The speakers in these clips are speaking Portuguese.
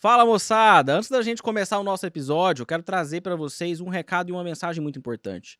Fala moçada! Antes da gente começar o nosso episódio, eu quero trazer para vocês um recado e uma mensagem muito importante.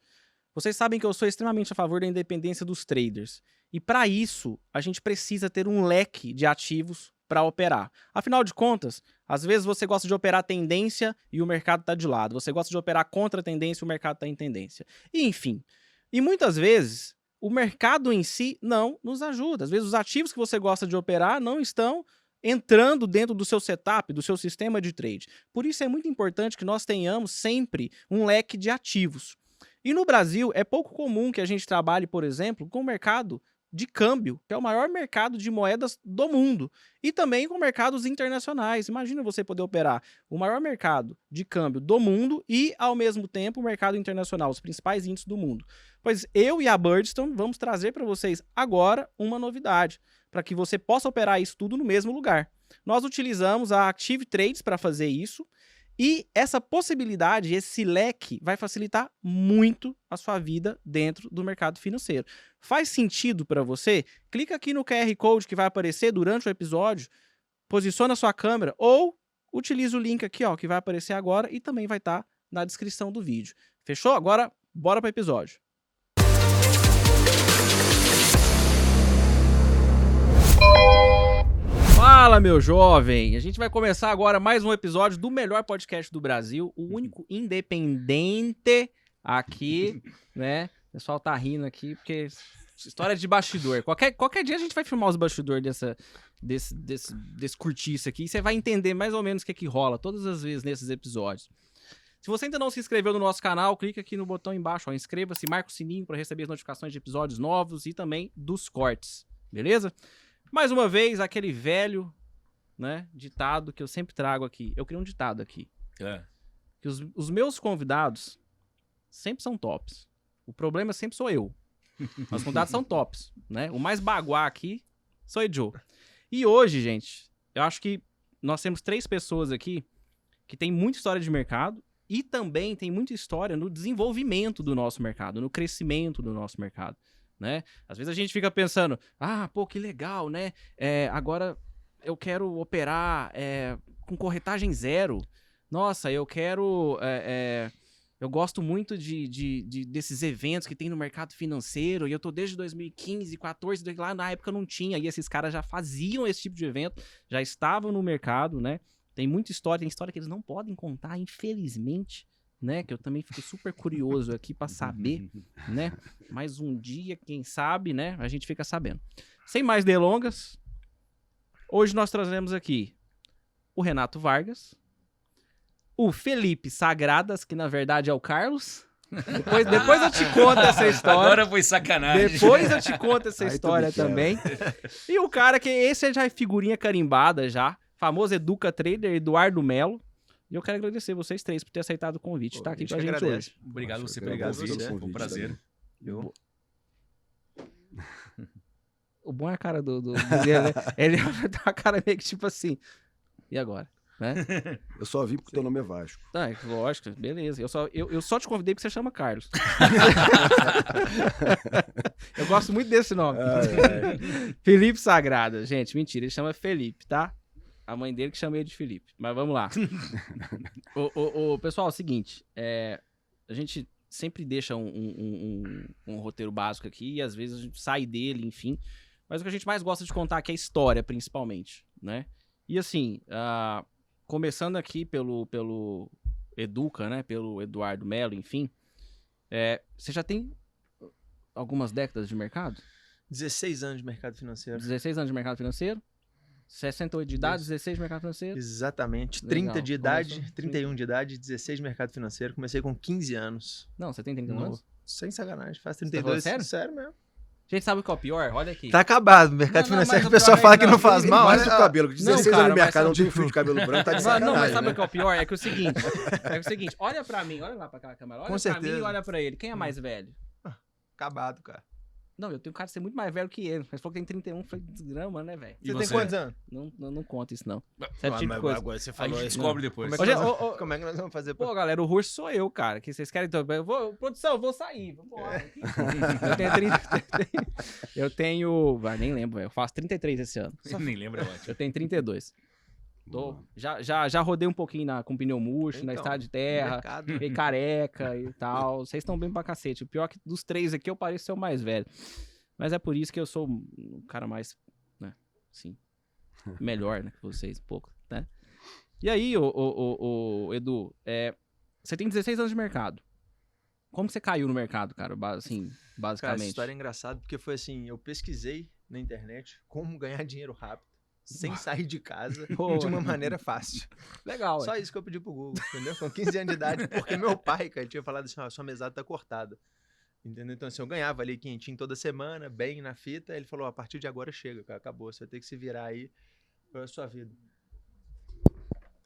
Vocês sabem que eu sou extremamente a favor da independência dos traders. E para isso, a gente precisa ter um leque de ativos para operar. Afinal de contas, às vezes você gosta de operar tendência e o mercado está de lado. Você gosta de operar contra a tendência e o mercado está em tendência. E, enfim. E muitas vezes, o mercado em si não nos ajuda. Às vezes, os ativos que você gosta de operar não estão entrando dentro do seu setup, do seu sistema de trade. Por isso é muito importante que nós tenhamos sempre um leque de ativos. E no Brasil é pouco comum que a gente trabalhe, por exemplo, com o mercado de câmbio, que é o maior mercado de moedas do mundo, e também com mercados internacionais. Imagina você poder operar o maior mercado de câmbio do mundo e, ao mesmo tempo, o mercado internacional, os principais índices do mundo. Pois eu e a Birdstone vamos trazer para vocês agora uma novidade, para que você possa operar isso tudo no mesmo lugar. Nós utilizamos a Active Trades para fazer isso e essa possibilidade, esse leque, vai facilitar muito a sua vida dentro do mercado financeiro. Faz sentido para você? Clica aqui no QR Code que vai aparecer durante o episódio, posiciona a sua câmera ou utiliza o link aqui ó, que vai aparecer agora e também vai estar tá na descrição do vídeo. Fechou? Agora, bora para o episódio. Fala, meu jovem! A gente vai começar agora mais um episódio do melhor podcast do Brasil, o único independente aqui, né? O pessoal tá rindo aqui porque história de bastidor. Qualquer, qualquer dia a gente vai filmar os bastidores dessa, desse, desse, desse curtiço aqui e você vai entender mais ou menos o que, é que rola todas as vezes nesses episódios. Se você ainda não se inscreveu no nosso canal, clica aqui no botão embaixo, inscreva-se, marca o sininho para receber as notificações de episódios novos e também dos cortes, beleza? Mais uma vez, aquele velho, né, ditado que eu sempre trago aqui. Eu criei um ditado aqui. É. Que os, os meus convidados sempre são tops. O problema sempre sou eu. Os convidados são tops, né? O mais baguá aqui sou o Joe. E hoje, gente, eu acho que nós temos três pessoas aqui que tem muita história de mercado e também tem muita história no desenvolvimento do nosso mercado, no crescimento do nosso mercado né? Às vezes a gente fica pensando, ah, pô, que legal, né? É, agora eu quero operar é, com corretagem zero. Nossa, eu quero. É, é eu gosto muito de, de, de, desses eventos que tem no mercado financeiro, e eu tô desde 2015, 14, lá na época não tinha, e esses caras já faziam esse tipo de evento, já estavam no mercado, né? Tem muita história, tem história que eles não podem contar, infelizmente, né? Que eu também fico super curioso aqui para saber, né? Mais um dia, quem sabe, né? A gente fica sabendo. Sem mais delongas, hoje nós trazemos aqui o Renato Vargas, o Felipe Sagradas, que na verdade é o Carlos. Depois, depois eu te conto essa história. Agora foi sacanagem. Depois eu te conto essa história também. E o cara que esse já é figurinha carimbada já, famoso Educa Trader, Eduardo Melo. E eu quero agradecer vocês três por ter aceitado o convite, estar tá aqui com a gente agradece. hoje. Obrigado Nossa, você pelo convite, né? Foi um prazer. Eu... O bom é a cara do, do, do né? Ele tá uma cara meio que tipo assim. E agora? Né? Eu só vim porque teu nome é Vasco. Tá, lógico, beleza. Eu só, eu, eu só te convidei porque você chama Carlos. eu gosto muito desse nome. Felipe Sagrada. Gente, mentira, ele chama Felipe, tá? A mãe dele que chamei de Felipe. Mas vamos lá. o, o, o, pessoal, é o seguinte. É, a gente sempre deixa um, um, um, um, roteiro básico aqui e às vezes a gente sai dele, enfim. Mas o que a gente mais gosta de contar aqui é a história, principalmente, né? E assim, uh, começando aqui pelo, pelo Educa, né? Pelo Eduardo Melo, enfim. É, você já tem algumas décadas de mercado? 16 anos de mercado financeiro. 16 anos de mercado financeiro? 68 de idade, 16 de mercado financeiro? Exatamente. Legal. 30 de idade, Começou? 31 de idade, 16 de mercado financeiro. Comecei com 15 anos. Não, você tem 31 no... anos? Sem sacanagem, faz 32. Tá sério? Sério mesmo. Gente, sabe o que é o pior? Olha aqui. Tá acabado. O mercado não, não, financeiro, o pessoal fala é, que não faz mal. Mas o cabelo, 16 não, cara, anos de mercado, não tem fio de cabelo branco, tá de sacanagem. Não, mas sabe né? o que é o pior? É que é o seguinte, é o seguinte, olha pra mim, olha lá pra aquela câmera, olha com pra certeza. mim e olha pra ele. Quem é mais velho? Ah, acabado, cara. Não, eu tenho cara de ser muito mais velho que ele. Mas falou que tem 31, foi desgrama, né, velho? Você, você, tem quantos anos? Não, não, não conta isso, não. Certo ah, tipo de coisa. Agora você falou, descobre depois. Como é, que nós, oh, oh, como é que nós vamos fazer? Pô, galera, o Russo sou eu, cara. Que vocês querem então. Eu vou, produção, eu vou sair. Vambora. eu tenho 30. eu tenho. Vai, nem lembro, velho. Eu faço 33 esse ano. Só nem lembra, eu Eu tenho 32. Tô, já, já, já rodei um pouquinho na, com pneu murcho, então, na estrada de terra, fiquei careca e tal. Vocês estão bem pra cacete. O pior é que dos três aqui eu pareço ser o mais velho. Mas é por isso que eu sou o cara mais, né, sim, melhor, né, que vocês, um pouco, né? E aí, o, o, o, Edu, é, você tem 16 anos de mercado. Como você caiu no mercado, cara, assim, basicamente? Cara, essa história é engraçada porque foi assim, eu pesquisei na internet como ganhar dinheiro rápido sem sair de casa de uma maneira fácil. Legal. Só é. isso que eu pedi pro Google, entendeu? Com 15 anos de idade, porque meu pai, cara, tinha falado assim, ó, sua mesada tá cortada. Entendeu? Então, assim, eu ganhava ali quentinho toda semana, bem na fita. Ele falou: a partir de agora chega, cara, acabou. Você vai ter que se virar aí pra sua vida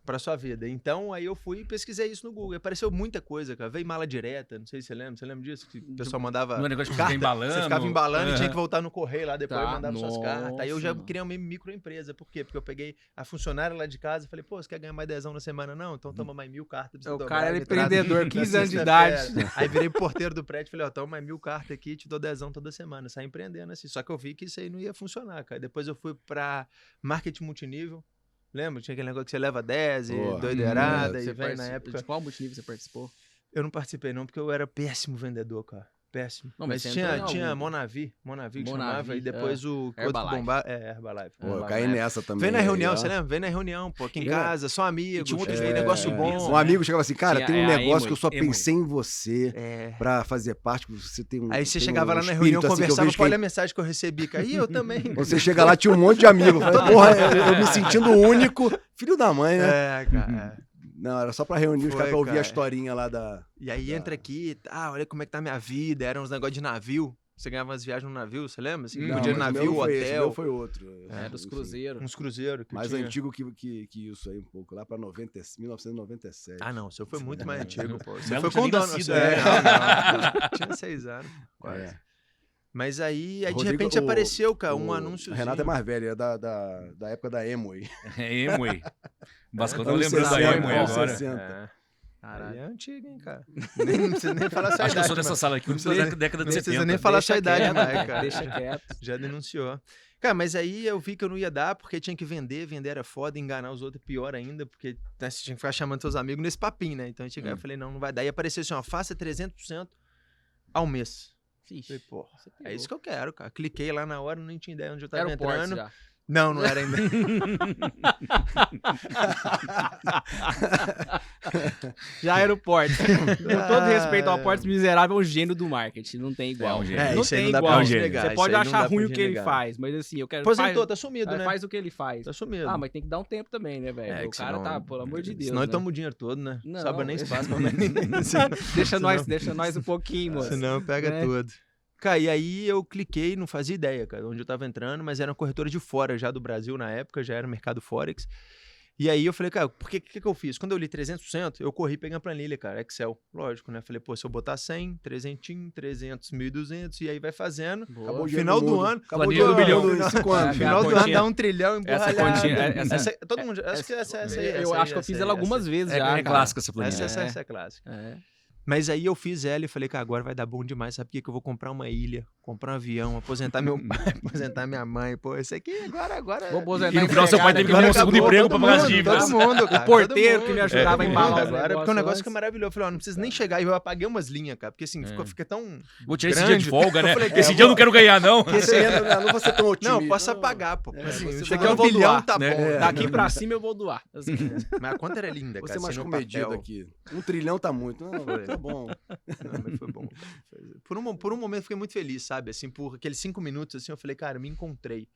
para sua vida. Então, aí eu fui e pesquisei isso no Google. Apareceu muita coisa, cara. Veio mala direta, não sei se você lembra. Você lembra disso? Que o pessoal mandava. Não é negócio de ficar embalando. Você ficava embalando uhum. e tinha que voltar no correio lá depois tá, e mandava nossa. suas cartas. Aí eu já criei uma microempresa. Por quê? Porque eu peguei a funcionária lá de casa e falei, pô, você quer ganhar mais dezão na semana? Não, então toma mais mil cartas. O cara era empreendedor, 15 anos de idade. Aí virei porteiro do prédio e falei, ó, toma mais mil cartas aqui, te dou dezão toda semana. Saí empreendendo assim. Só que eu vi que isso aí não ia funcionar, cara. Depois eu fui para marketing multinível. Lembra? Tinha aquele negócio que você leva 10 e Boa. doideirada. Hum, e vem na época. De qual multinível você participou? Eu não participei, não, porque eu era péssimo vendedor, cara. Péssimo. Não, mas, mas tinha, tinha Monavi, Monavi que Monavi, chamava, e depois é. o Herbalife. bomba, é, Herbalife. Pô, eu caí nessa também. Vem na reunião, você lembra? Vem na reunião, pô, aqui em casa, só amigos, tinha um é, negócio bom. Um amigo chegava assim, cara, tem um é negócio que eu só pensei em você é. pra fazer parte, você tem um Aí você chegava um lá na reunião, assim conversava, olha a mensagem que eu recebi, cara, e eu também. Você chega lá, tinha um monte de amigos. Porra, eu me sentindo único, filho da mãe, né? É, cara, não, era só pra reunir os caras pra ouvir a historinha lá da. E aí da... entra aqui, ah, olha como é que tá minha vida. Eram uns negócios de navio. Você ganhava umas viagens no navio, você lembra? Você não, podia navio, hotel. Esse, meu foi outro. É, dos cruzeiros. Uns cruzeiros. Mais tinha. antigo que, que, que isso aí um pouco, lá pra 90, 1997. Ah, não, o seu foi muito mais antigo, pô. Você foi com nascido, é, não, não, não. Tinha seis anos, quase. É. Mas aí, aí de repente o, apareceu, cara, um anúncio. Renato é mais velho, é da, da, da época da Emway. É Emway. Vasco tá lembrando da Emway agora. 60. É. Caralho. Aí é antigo, hein, cara. Nem, não precisa nem falar sua Acho idade. Acho que eu sou dessa sala aqui, não precisa da década de 70. Não precisa nem falar sua idade, né, cara. Deixa quieto. Já denunciou. Cara, mas aí eu vi que eu não ia dar, porque tinha que vender, vender era foda, enganar os outros é pior ainda, porque né, você tinha que ficar chamando seus amigos nesse papinho, né? Então hum. eu falei, não, não vai dar. E apareceu assim, ó, faça 300% ao mês. Ixi, falei, porra, é isso que eu quero, cara. Cliquei lá na hora, não tinha ideia onde eu tava era entrando. Não, não era ainda. Já era o Portes. Com todo respeito ao Portes miserável, é um gênio do marketing. Não tem igual. É um gênio. É, não tem igual. Um Você pode achar ruim o que ele faz, mas assim, eu quero. Aposentou, tá sumido, né? Faz o que ele faz. Tá sumido. Ah, mas tem que dar um tempo também, né, velho? É, o cara senão... tá, pelo amor de Deus. Senão né? ele toma o dinheiro todo, né? Não. Sobra nem espaço pra deixa, nós, deixa nós um pouquinho, mano. Senão pega é. tudo. Cara, e aí eu cliquei, não fazia ideia, cara, onde eu tava entrando, mas era uma corretora de fora já do Brasil na época, já era mercado Forex. E aí eu falei, cara, por que, que que eu fiz? Quando eu li 300%, eu corri peguei a planilha, cara, Excel, lógico, né? Falei, pô, se eu botar 100, 300, 300, 1.200, e aí vai fazendo. Boa. Final do, ano, acabou planilha do, bilhão. Final, é, final do ano dá um trilhão emborralhado. Essa continha, é, essa, essa, todo mundo, acho que essa, essa, essa, Eu acho que eu fiz ela algumas vezes já. É clássica essa planilha. Essa, essa, essa é clássica. É. Mas aí eu fiz ela e falei, cara, agora vai dar bom demais. Sabe por que, que eu vou comprar uma ilha, comprar um avião, aposentar meu pai, aposentar minha mãe? Pô, isso aqui agora, agora. Vou aposentar e no final seu pai teve que arrumar um segundo emprego pra pagar as dívidas. Todo mundo, cara. O porteiro mundo, que me ajudava é, a embalar é, agora, porque o negócio que é maravilhoso. Eu falei, ó, não precisa nem chegar. E eu apaguei umas linhas, cara, porque assim, é. ficou, fica tão. Vou tirar esse dia de folga, né? Falei, esse dia eu não quero ganhar, não. Esse ano não vou ser tão otimista. Não, posso apagar, pô. É, assim, aqui é um bilhão, tá né? bom. Daqui pra cima eu vou doar. Mas a conta era linda, cara. Você mais comedido aqui. Um trilhão tá muito. Não, tá bom. Não, mas foi bom. Por um, por um momento fiquei muito feliz, sabe? Assim, por aqueles cinco minutos, assim, eu falei, cara, me encontrei.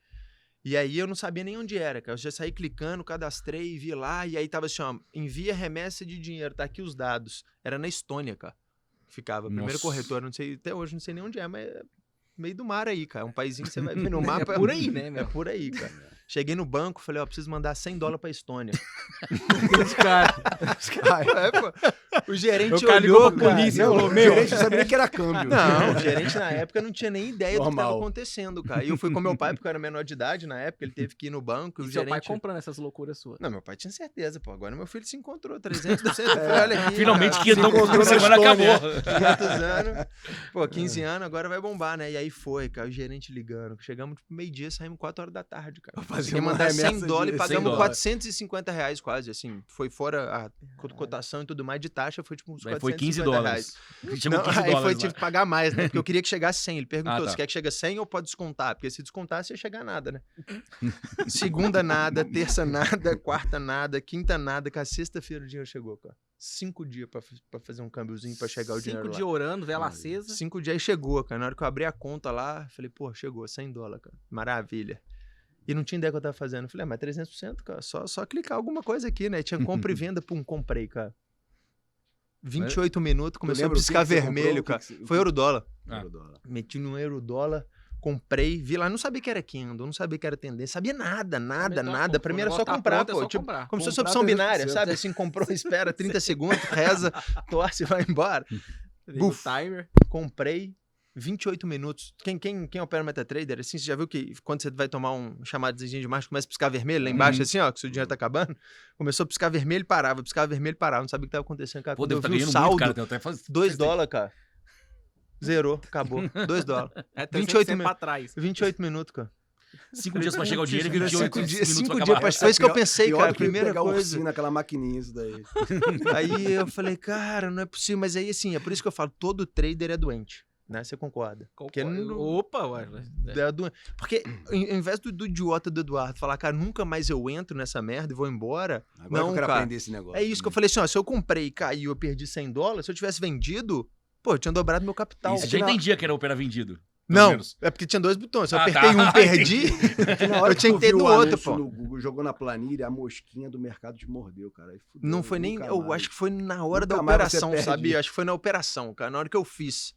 E aí eu não sabia nem onde era, cara. Eu já saí clicando, cadastrei, vi lá, e aí tava assim, ó, envia remessa de dinheiro, tá aqui os dados. Era na Estônia, cara. Ficava. Primeiro corretor, não sei, até hoje não sei nem onde é, mas é meio do mar aí, cara. É um paísinho que você vai ver no mapa. é por aí, né? É por aí, cara. Cheguei no banco, falei, ó, preciso mandar 100 dólares pra Estônia. os caras. É, pô. O gerente o olhou, pra polícia não, falou, meu. O gerente não sabia que era câmbio. Não, o gerente na época não tinha nem ideia Normal. do que estava acontecendo, cara. E eu fui com meu pai, porque eu era menor de idade na época, ele teve que ir no banco. E, o seu gerente... pai comprando essas loucuras suas? Não, meu pai tinha certeza, pô. Agora meu filho se encontrou, 300, 200, é. olha aqui. Finalmente, 500 anos, semana acabou. 500 anos, pô, 15 anos, agora vai bombar, né? E aí foi, cara, o gerente ligando. Chegamos, tipo, meio-dia, saímos 4 horas da tarde, cara. Ia mandar 100 dólares e pagamos 450 reais quase, assim. Foi fora a cotação e tudo mais de taxa, foi tipo uns 450 Foi 15 dólares. Reais. Não, 15 aí dólares foi tipo pagar mais, né? Porque eu queria que chegasse 100. Ele perguntou, ah, tá. você quer que chegue a 100 ou pode descontar? Porque se descontar, você ia chegar a nada, né? Segunda nada, terça nada, quarta nada, quinta nada, que a sexta-feira o dinheiro chegou, cara. Cinco dias pra, pra fazer um câmbiozinho pra chegar o dinheiro Cinco dias orando, vela acesa. Cinco dias aí chegou, cara. Na hora que eu abri a conta lá, falei, pô, chegou, 100 dólares, cara. Maravilha. E não tinha ideia que eu tava fazendo. Eu falei, ah, mas 300%, cara, só, só clicar alguma coisa aqui, né? Tinha compra e venda, pum, comprei, cara. 28 minutos, começou a piscar vermelho, cara. Foi euro dólar. Ah. Meti no euro dólar, comprei, vi lá, não sabia que era Kindle, não sabia que era tendência, sabia nada, nada, nada. Pra mim era só comprar, pô. É só tipo, comprar. Como se fosse opção binária, sabe? Assim, comprou, espera 30 segundos, reza, torce e vai embora. Buf, timer. Comprei, 28 minutos. Quem, quem, quem opera MetaTrader, assim, você já viu que quando você vai tomar um chamado de marcha, começa a piscar vermelho lá embaixo, uhum. assim, ó, que seu dinheiro tá acabando? Começou a piscar vermelho e parava, piscar vermelho e parava. Não sabia o que tava acontecendo, cara. Pô, quando eu tá vi o saldo, muito, cara, faz... 2 dólares, cara. Zerou, acabou. 2 dólares. É 28 minutos. trás. 28 minutos, cara. Cinco dias pra chegar o dinheiro e 28 cinco dias, cinco dias pra Foi isso que eu pensei, cara. Primeira coisa. naquela maquininha, isso daí. aí eu falei, cara, não é possível. Mas aí, assim, é por isso que eu falo, todo trader é doente né? Você concorda? Porque não... Opa, ué. É. Porque ao invés do, do, idiota do Eduardo falar, cara, nunca mais eu entro nessa merda e vou embora. Agora não, eu quero cara, aprender esse negócio. É isso que eu falei assim, ó, se eu comprei e caiu, eu perdi 100 dólares, se eu tivesse vendido, pô, eu tinha dobrado meu capital. Você já entendia que era operar vendido. Não, menos. é porque tinha dois botões. Se eu ah, apertei tá. um, perdi. eu tinha que ter do outro, pô. Google, jogou na planilha, a mosquinha do mercado te mordeu, cara. Fudeu, não foi nem. Eu mais. acho que foi na hora nunca da operação, sabe? Acho que foi na operação, cara. Na hora que eu fiz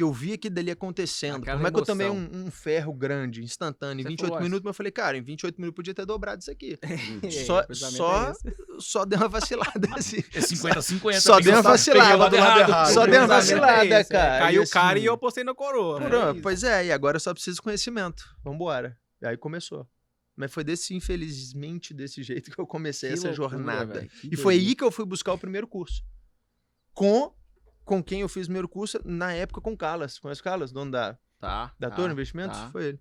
que eu via aquilo dali acontecendo. Aquela Como é que eu tomei um, um, ferro grande, instantâneo, em 28 falou, minutos, mas eu falei, cara, em 28 minutos podia ter dobrado isso aqui. só só, é só deu uma vacilada assim. É 50 50. Só deu uma vacilada. Só deu uma vacilada, é cara. Caiu o cara e eu postei na coroa. Pois é, e agora eu só preciso de conhecimento. Vambora. E aí começou. Mas foi desse, infelizmente, desse jeito que eu comecei que essa loucura, jornada. E foi aí que eu fui buscar o primeiro curso. Com com quem eu fiz o primeiro curso, na época com o Calas. Conhece o Calas, dono da, tá, da tá, Torre Investimentos? Tá. Foi ele.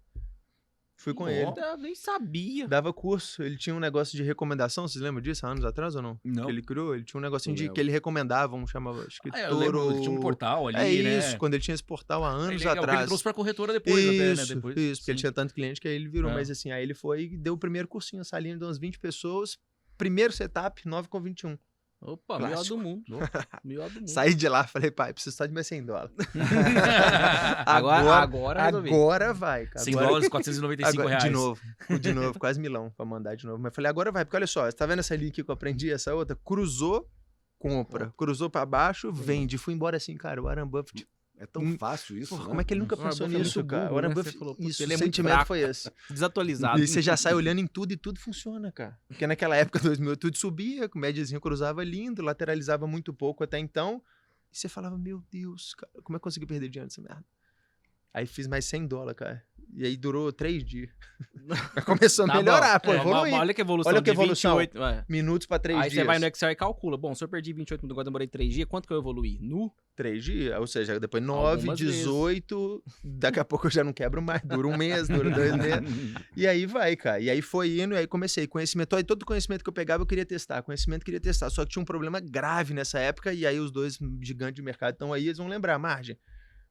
Fui com ele. Eu nem sabia. Dava curso. Ele tinha um negócio de recomendação. Vocês lembram disso há anos atrás ou não? Não. Que ele criou. Ele tinha um negocinho de que ele recomendava, um chamava escritor. Ah, eu lembro, ele tinha um portal ali, É né? isso, quando ele tinha esse portal há anos ele, atrás. Ele trouxe pra corretora depois, isso, até, né? Depois, isso, porque ele tinha tanto cliente que aí ele virou. É. Mas assim, aí ele foi e deu o primeiro cursinho, salinha de umas 20 pessoas. Primeiro setup, 9 com 21. Opa, Clássico. melhor do mundo. melhor do mundo. Saí de lá, falei, pai, preciso só de mais 100 dólares. agora, agora, agora vai, cara. 100 dólares, 495 agora, reais. De novo, de novo, quase milão pra mandar de novo. Mas falei, agora vai, porque olha só, você tá vendo essa linha aqui que eu aprendi, essa outra? Cruzou, compra. Cruzou pra baixo, vende. Fui embora assim, cara, o Warren Buffett é tão hum, fácil isso, Porra, né? Como é que ele nunca pensou é nisso, cara? Burro, o Warren né? Buffett, falou, isso, ele é o sentimento foi esse. Desatualizado. E você já sai olhando em tudo e tudo funciona, cara. Porque naquela época, 2000, tudo subia, com médiazinho cruzava lindo, lateralizava muito pouco até então. E você falava, meu Deus, cara, como é que eu consegui perder diante dessa merda? Aí fiz mais 100 dólares, cara. E aí durou três dias. Começou a tá melhorar, pô, é, evoluir. Olha que evolução. Olha que evolução. 28, minutos para três aí dias. Aí você vai no Excel e calcula. Bom, se eu perdi 28 minutos, agora demorei três dias, quanto que eu evoluí? Nu? Três dias. Ou seja, depois 9, 18. Vezes. Daqui a pouco eu já não quebro mais. Dura um mês, dura dois meses. e aí vai, cara. E aí foi indo, e aí comecei. Conhecimento. Aí todo conhecimento que eu pegava eu queria testar. Conhecimento eu queria testar. Só que tinha um problema grave nessa época. E aí os dois gigantes de mercado estão aí, eles vão lembrar. Margem.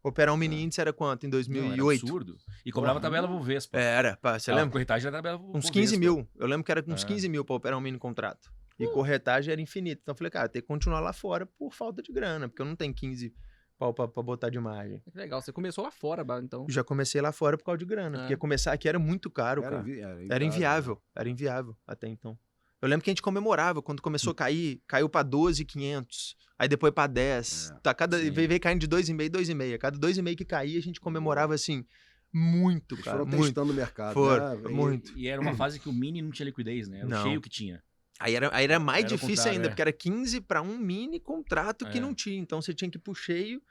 Operar um mini índice era quanto em 2008? Não, era absurdo. E cobrava tabela Bovespa. Era, pá, você lembra? corretagem era tabela Uns 15 mil. Eu lembro que era uns é. 15 mil para operar um mini contrato. E uh. corretagem era infinita. Então eu falei, cara, tem que continuar lá fora por falta de grana, porque eu não tenho 15 pau pra, pra botar de margem. Que legal, você começou lá fora, então. Já comecei lá fora por causa de grana, é. porque começar aqui era muito caro, era cara. Invi era, era inviável, era inviável até então. Eu lembro que a gente comemorava quando começou a cair, caiu para 12,500, aí depois para 10. É, tá, cada veio, veio caindo de 2,5, 2,5. Cada 2,5 que caía, a gente comemorava assim muito, Eles cara, foram muito. testando o mercado, Foram, né? muito. E era uma fase que o mini não tinha liquidez, né? Era não. cheio que tinha. Aí era, aí era mais era difícil ainda, é. porque era 15 para um mini contrato que é. não tinha. Então você tinha que ir pro cheio,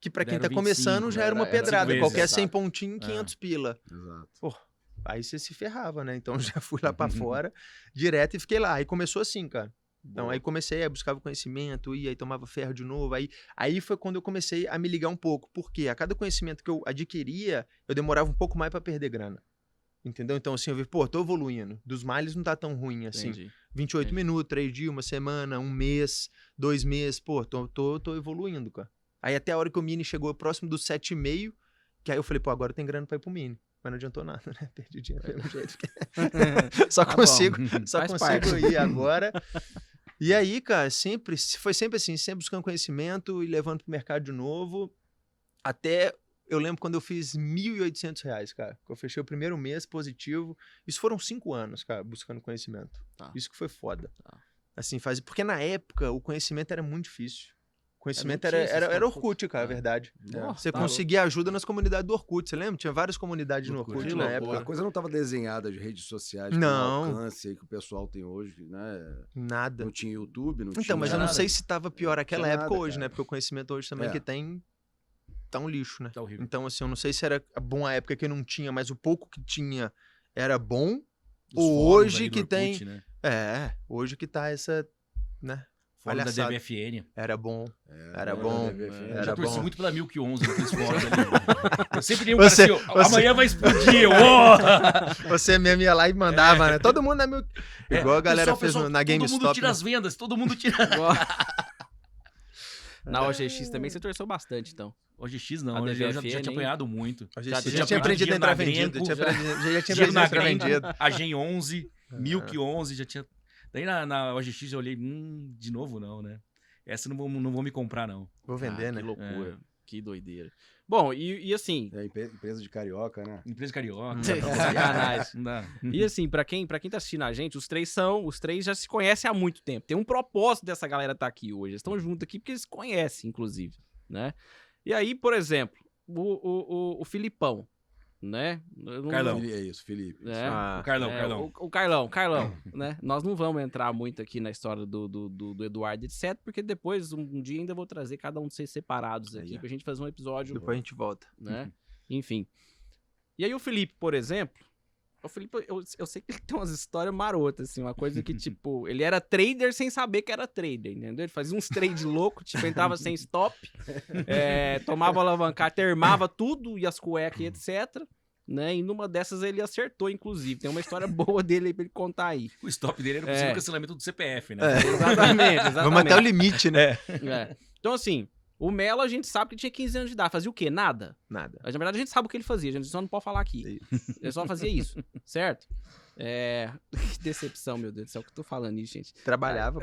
que para quem tá 25, começando já era, uma pedrada. Era Qualquer 100 pontinhos, 500 é. pila. Exato. Pô, Aí você se ferrava, né? Então já fui lá para fora direto e fiquei lá. Aí começou assim, cara. Então Boa. aí comecei, a buscar conhecimento, ia, aí tomava ferro de novo. Aí, aí foi quando eu comecei a me ligar um pouco. Porque a cada conhecimento que eu adquiria, eu demorava um pouco mais para perder grana. Entendeu? Então, assim, eu vi, pô, tô evoluindo. Dos males não tá tão ruim assim. Entendi. 28 Entendi. minutos, 3 dias, uma semana, um mês, dois meses, pô, tô, tô, tô evoluindo, cara. Aí até a hora que o Mini chegou próximo dos 7,5, que aí eu falei, pô, agora tem grana pra ir pro Mini. Mas não adiantou nada, né? Perdi dinheiro mesmo jeito. só tá consigo, só Faz consigo parte. ir agora. E aí, cara, sempre, foi sempre assim, sempre buscando conhecimento e levando pro mercado de novo. Até eu lembro quando eu fiz 1.800 reais, cara. Que eu fechei o primeiro mês positivo. Isso foram cinco anos, cara, buscando conhecimento. Tá. Isso que foi foda. Tá. Assim, faz... Porque na época o conhecimento era muito difícil. Conhecimento era, era, era Orkut, cara, é verdade. É. Você tá conseguia louco. ajuda nas comunidades do Orkut, você lembra? Tinha várias comunidades no Orkut, Orkut na época. A coisa não estava desenhada de redes sociais não. com o alcance que o pessoal tem hoje, né? Nada. Não tinha YouTube, não então, tinha... Então, mas eu não sei se estava pior aquela época nada, hoje, cara. né? Porque o conhecimento hoje também é. que tem tá um lixo, né? Tá horrível. Então, assim, eu não sei se era bom a época que não tinha, mas o pouco que tinha era bom. Os ou hoje que tem. Né? É, hoje que tá essa, né? Fórum da DBFN. Era bom. É, era bom. Era Já torci bom. muito pela Milk 11 naqueles fóruns ali. Eu sempre li um você, cara assim, você... amanhã vai explodir. você mesmo ia lá e mandava, é. né? Todo mundo na Milk. É. Igual a galera pessoal, fez pessoal, na GameStop. Todo mundo tira né? as vendas, todo mundo tira. na OGX também você torceu bastante, então. OGX não, a já, já tinha apanhado muito. OGX, já, já, já tinha aprendido a entrar vendido. Já, já, já tinha aprendido a entrar vendido. A Gen 11, Milk 11, já tinha... Daí na, na OGX eu olhei, hum, de novo não, né? Essa não vou, não vou me comprar, não. Vou vender, ah, né? Que loucura. É. Que doideira. Bom, e, e assim. É, empresa de carioca, né? Empresa de carioca. Sacanagem. e assim, para quem, pra quem tá assistindo a gente, os três são. Os três já se conhecem há muito tempo. Tem um propósito dessa galera estar tá aqui hoje. Eles estão juntos aqui porque eles se conhecem, inclusive. Né? E aí, por exemplo, o, o, o, o Filipão né? Não, Carlão. É isso, Felipe. É, ah, o Carlão, é, Carlão. O, o, Carlão, Carlão, né? Nós não vamos entrar muito aqui na história do, do, do, do Eduardo, etc, porque depois, um, um, dia ainda vou trazer cada um de vocês separados aqui, aí, pra gente fazer um episódio. Depois a gente volta. Né? Enfim. E aí o Felipe, por exemplo, o Felipe, eu, eu sei que ele tem umas histórias marotas, assim, uma coisa que, tipo, ele era trader sem saber que era trader, entendeu? Ele fazia uns trades loucos, tipo, entrava sem stop, é, tomava alavancar, termava tudo, e as cuecas e etc. Né? E numa dessas ele acertou, inclusive. Tem uma história boa dele aí pra ele contar aí. O stop dele era o possível é. cancelamento do CPF, né? É. Exatamente, exatamente. Vamos até o limite, né? É. Então, assim, o Melo, a gente sabe que tinha 15 anos de idade. Fazia o quê? Nada. Nada. Mas, na verdade, a gente sabe o que ele fazia. A gente só não pode falar aqui. Ele só fazia isso, certo? É... Que decepção, meu Deus do céu. que eu tô falando isso, gente? Trabalhava,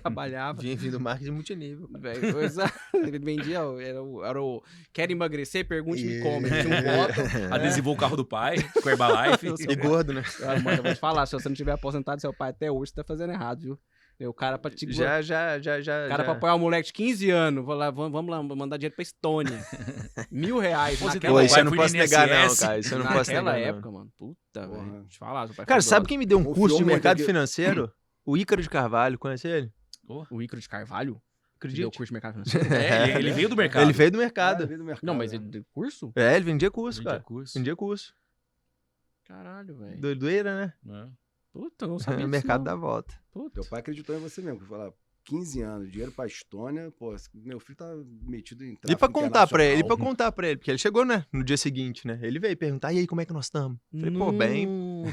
Trabalhava. Vinha vindo marketing multinível. Véio, coisa... Ele vendia, era o, era o quer emagrecer, pergunte-me como. Ele tinha um voto. Adesivou o carro do pai, com Herbalife. e gordo, né? Ah, mano, eu vou te falar, se você não tiver aposentado seu pai até hoje, você tá fazendo errado, viu? O cara pra te. Já, já, já, já. O cara já. pra apoiar um moleque de 15 anos. Vou lá, vamos, vamos lá, mandar dinheiro pra Estônia. Mil reais. Pô, naquela... Pô, isso eu não posso negar, não, cara. Isso eu não posso negar. Naquela época, mano. Puta, velho. Deixa eu falar. Cara, sabe quem me deu um curso de mercado financeiro? O Ícaro de Carvalho. Conhece ele? Oh. O Ícaro de Carvalho? Acredito. Deu curso de mercado financeiro. É, ele, veio do mercado. Ele veio do mercado. Ah, veio do mercado. Não, mas ele deu curso? É, ele vendia curso, vendia cara. Curso. Vendia curso. Caralho, velho. Doideira, né? É. Puta, não sabia. o mercado dá volta. Puta. Teu pai acreditou em você mesmo. Que falar, 15 anos, dinheiro pra Estônia, pô, meu filho tá metido em tráfico E pra contar pra ele, e pra contar pra ele, porque ele chegou, né, no dia seguinte, né, ele veio perguntar, e aí, como é que nós estamos? Falei, pô, bem,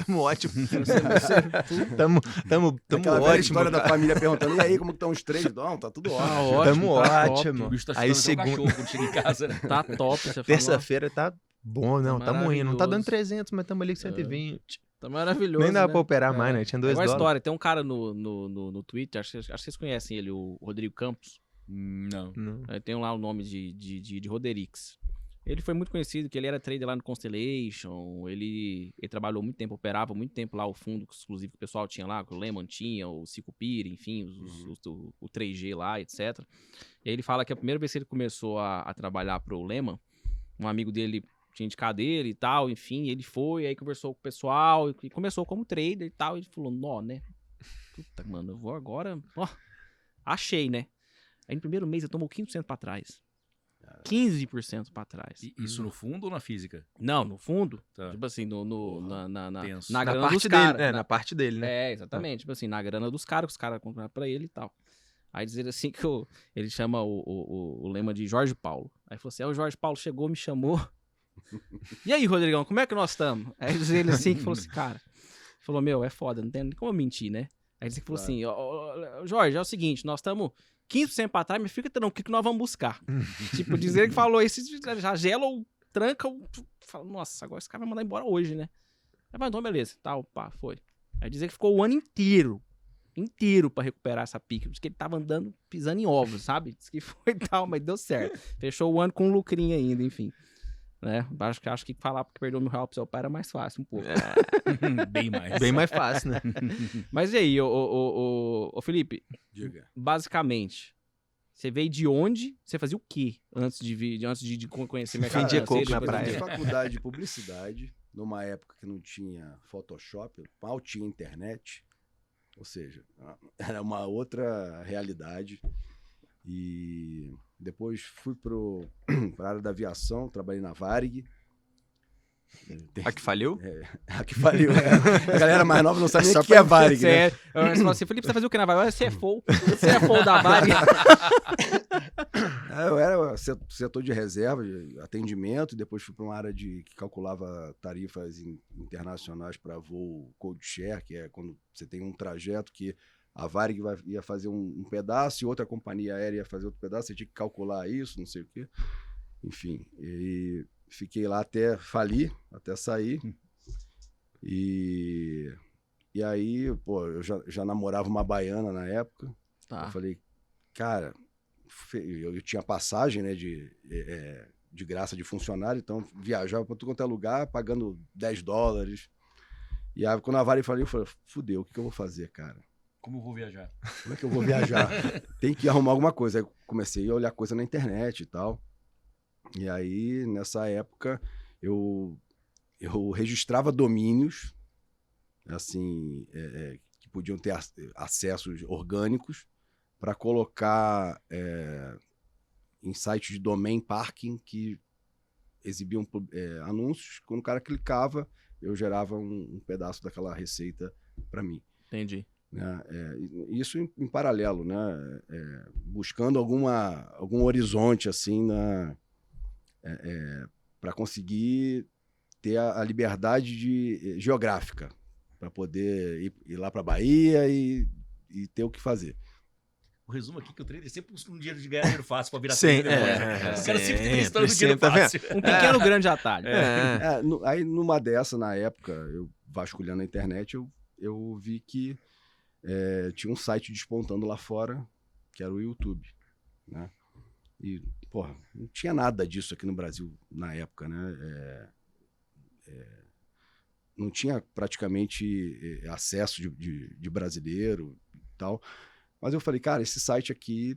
tamo ótimo. tamo, tamo, tamo Aquela ótimo. história cara. da família perguntando, e aí, como estão os três? Não, tá tudo ótimo. Tá ótimo tamo tá ótimo. Tá aí, segundo... quando chega em casa, né? Tá top. Terça-feira tá bom, não, tá moendo. Não tá dando 300, mas tamo ali com 120. Tá maravilhoso. Nem dá né? pra operar é. mais, né? Tinha dois é uma história. Tem um cara no, no, no, no Twitter, acho, acho, que vocês conhecem ele, o Rodrigo Campos. Não. Não. É, tem lá o nome de, de, de, de Roderix. Ele foi muito conhecido, que ele era trader lá no Constellation, ele, ele trabalhou muito tempo, operava muito tempo lá o fundo exclusivo que o pessoal tinha lá, que o Lemon tinha, o Cicupira, enfim, os, uhum. os, o, o 3G lá, etc. E ele fala que a primeira vez que ele começou a, a trabalhar pro Lehman, um amigo dele tinha de cadeira e tal, enfim, ele foi, aí conversou com o pessoal, e começou como trader e tal, e ele falou, nó, né? Puta, mano, eu vou agora, ó, achei, né? Aí no primeiro mês eu tomou 15% pra trás. 15% pra trás. E isso no fundo ou na física? Não, no fundo. Tá. Tipo assim, no, no na, na, na, na, grana parte dos caras. Né? Na parte dele, né? É, exatamente. Tá. Tipo assim, na grana dos caras, que os caras compraram pra ele e tal. Aí dizer assim que o, ele chama o, o, o, o lema de Jorge Paulo. Aí falou assim: é, o Jorge Paulo chegou, me chamou E aí, Rodrigão, como é que nós estamos? Aí ele assim que falou assim, cara. Falou, meu, é foda, não tem como eu mentir, né? Aí ele falou assim, ó, Jorge, é o seguinte, nós estamos 15% pra trás, mas fica tranquilo que nós vamos buscar. tipo, dizer que falou isso, já gela ou tranca, ou, fala, nossa, agora esse cara vai mandar embora hoje, né? Aí vai, então beleza, tal, pá, foi. Aí dizer que ficou o ano inteiro inteiro para recuperar essa pique. Diz que ele tava andando pisando em ovos, sabe? Diz que foi tal, mas deu certo. Fechou o ano com um lucrinho ainda, enfim. Né? Acho que, acho que falar porque perdeu mil reais pro seu pai era mais fácil um pouco. É. Bem mais. Bem mais fácil, né? Mas e aí, ô, ô, ô, ô Felipe? Diga. Basicamente, você veio de onde? Você fazia o quê antes de, vir, antes de, de conhecer mercado Vendia coco na praia. Eu faculdade de publicidade, numa época que não tinha Photoshop, mal tinha internet. Ou seja, era uma outra realidade. E depois fui para a área da aviação, trabalhei na Varig. A que faliu? É, a que faliu. É. A galera mais nova não sabe nem o que é Varig. Né? Você fala assim, Felipe, você fazia o que na Varig? Olha, CFO. CFO da Varig. É, eu era setor de reserva, de atendimento, depois fui para uma área de que calculava tarifas internacionais para voo code share, que é quando você tem um trajeto que a Varig ia fazer um, um, pedaço e outra companhia aérea ia fazer outro pedaço, você tinha que calcular isso, não sei o quê. Enfim, e fiquei lá até falir, até sair. Hum. E, e aí, pô, eu já, já namorava uma baiana na época. Tá. Eu falei, cara, eu, eu tinha passagem, né, de, é, de graça de funcionário, então viajava para tudo quanto é lugar, pagando 10 dólares. E aí, quando a Varig falou, eu falei, fudeu, o que, que eu vou fazer, cara? Como eu vou viajar? Como é que eu vou viajar? Tem que arrumar alguma coisa. Aí comecei a olhar coisa na internet e tal. E aí, nessa época, eu, eu registrava domínios, assim, é, é, que podiam ter acessos orgânicos, para colocar é, em sites de domain parking que exibiam é, anúncios. Quando o cara clicava, eu gerava um, um pedaço daquela receita para mim. Entendi. Né? É, isso em, em, paralelo, né? É, buscando alguma, algum horizonte assim na é, é para conseguir ter a, a liberdade de, geográfica para poder ir, ir lá para Bahia e, e, ter o que fazer. O resumo aqui que o trader sempre busca um dinheiro de ganhar dinheiro fácil para virar sim, trader. É, é, o cara sempre tem história do dinheiro tá fácil. Um pequeno grande atalho. É. No, aí numa dessa, na época, eu vasculhando a internet, eu, eu vi que é, tinha um site despontando lá fora, que era o YouTube, né? E, porra, não tinha nada disso aqui no Brasil na época, né? É, é, não tinha praticamente é, acesso de, de, de, brasileiro e tal. Mas eu falei, cara, esse site aqui,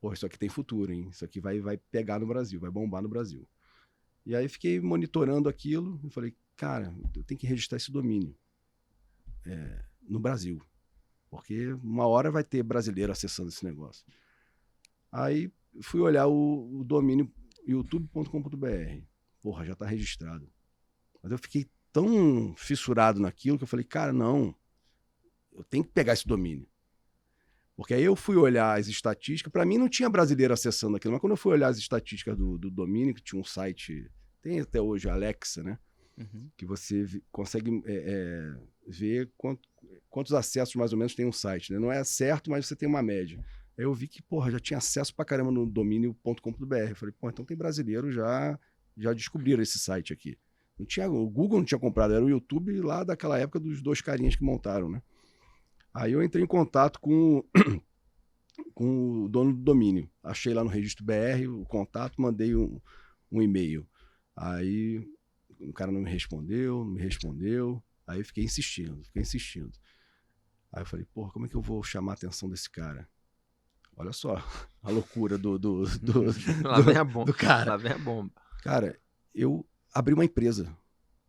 porra, isso aqui tem futuro, hein? Isso aqui vai, vai pegar no Brasil, vai bombar no Brasil. E aí fiquei monitorando aquilo e falei, cara, eu tenho que registrar esse domínio é, no Brasil. Porque uma hora vai ter brasileiro acessando esse negócio. Aí fui olhar o, o domínio youtube.com.br. Porra, já está registrado. Mas eu fiquei tão fissurado naquilo que eu falei, cara, não, eu tenho que pegar esse domínio. Porque aí eu fui olhar as estatísticas, para mim não tinha brasileiro acessando aquilo, mas quando eu fui olhar as estatísticas do, do domínio, que tinha um site, tem até hoje Alexa, né? Uhum. Que você consegue é, é, ver quanto, quantos acessos mais ou menos tem um site. Né? Não é certo, mas você tem uma média. Aí eu vi que, porra, já tinha acesso pra caramba no domínio.com.br. Falei, pô, então tem brasileiro já já descobriram esse site aqui. Não tinha, o Google não tinha comprado, era o YouTube lá daquela época dos dois carinhas que montaram, né? Aí eu entrei em contato com, com o dono do domínio. Achei lá no registro BR o contato, mandei um, um e-mail. Aí o cara não me respondeu, não me respondeu. Aí eu fiquei insistindo, fiquei insistindo. Aí eu falei, porra, como é que eu vou chamar a atenção desse cara? Olha só a loucura do, do, do, Lá vem a bomba. do cara. Lá vem a bomba. Cara, eu abri uma empresa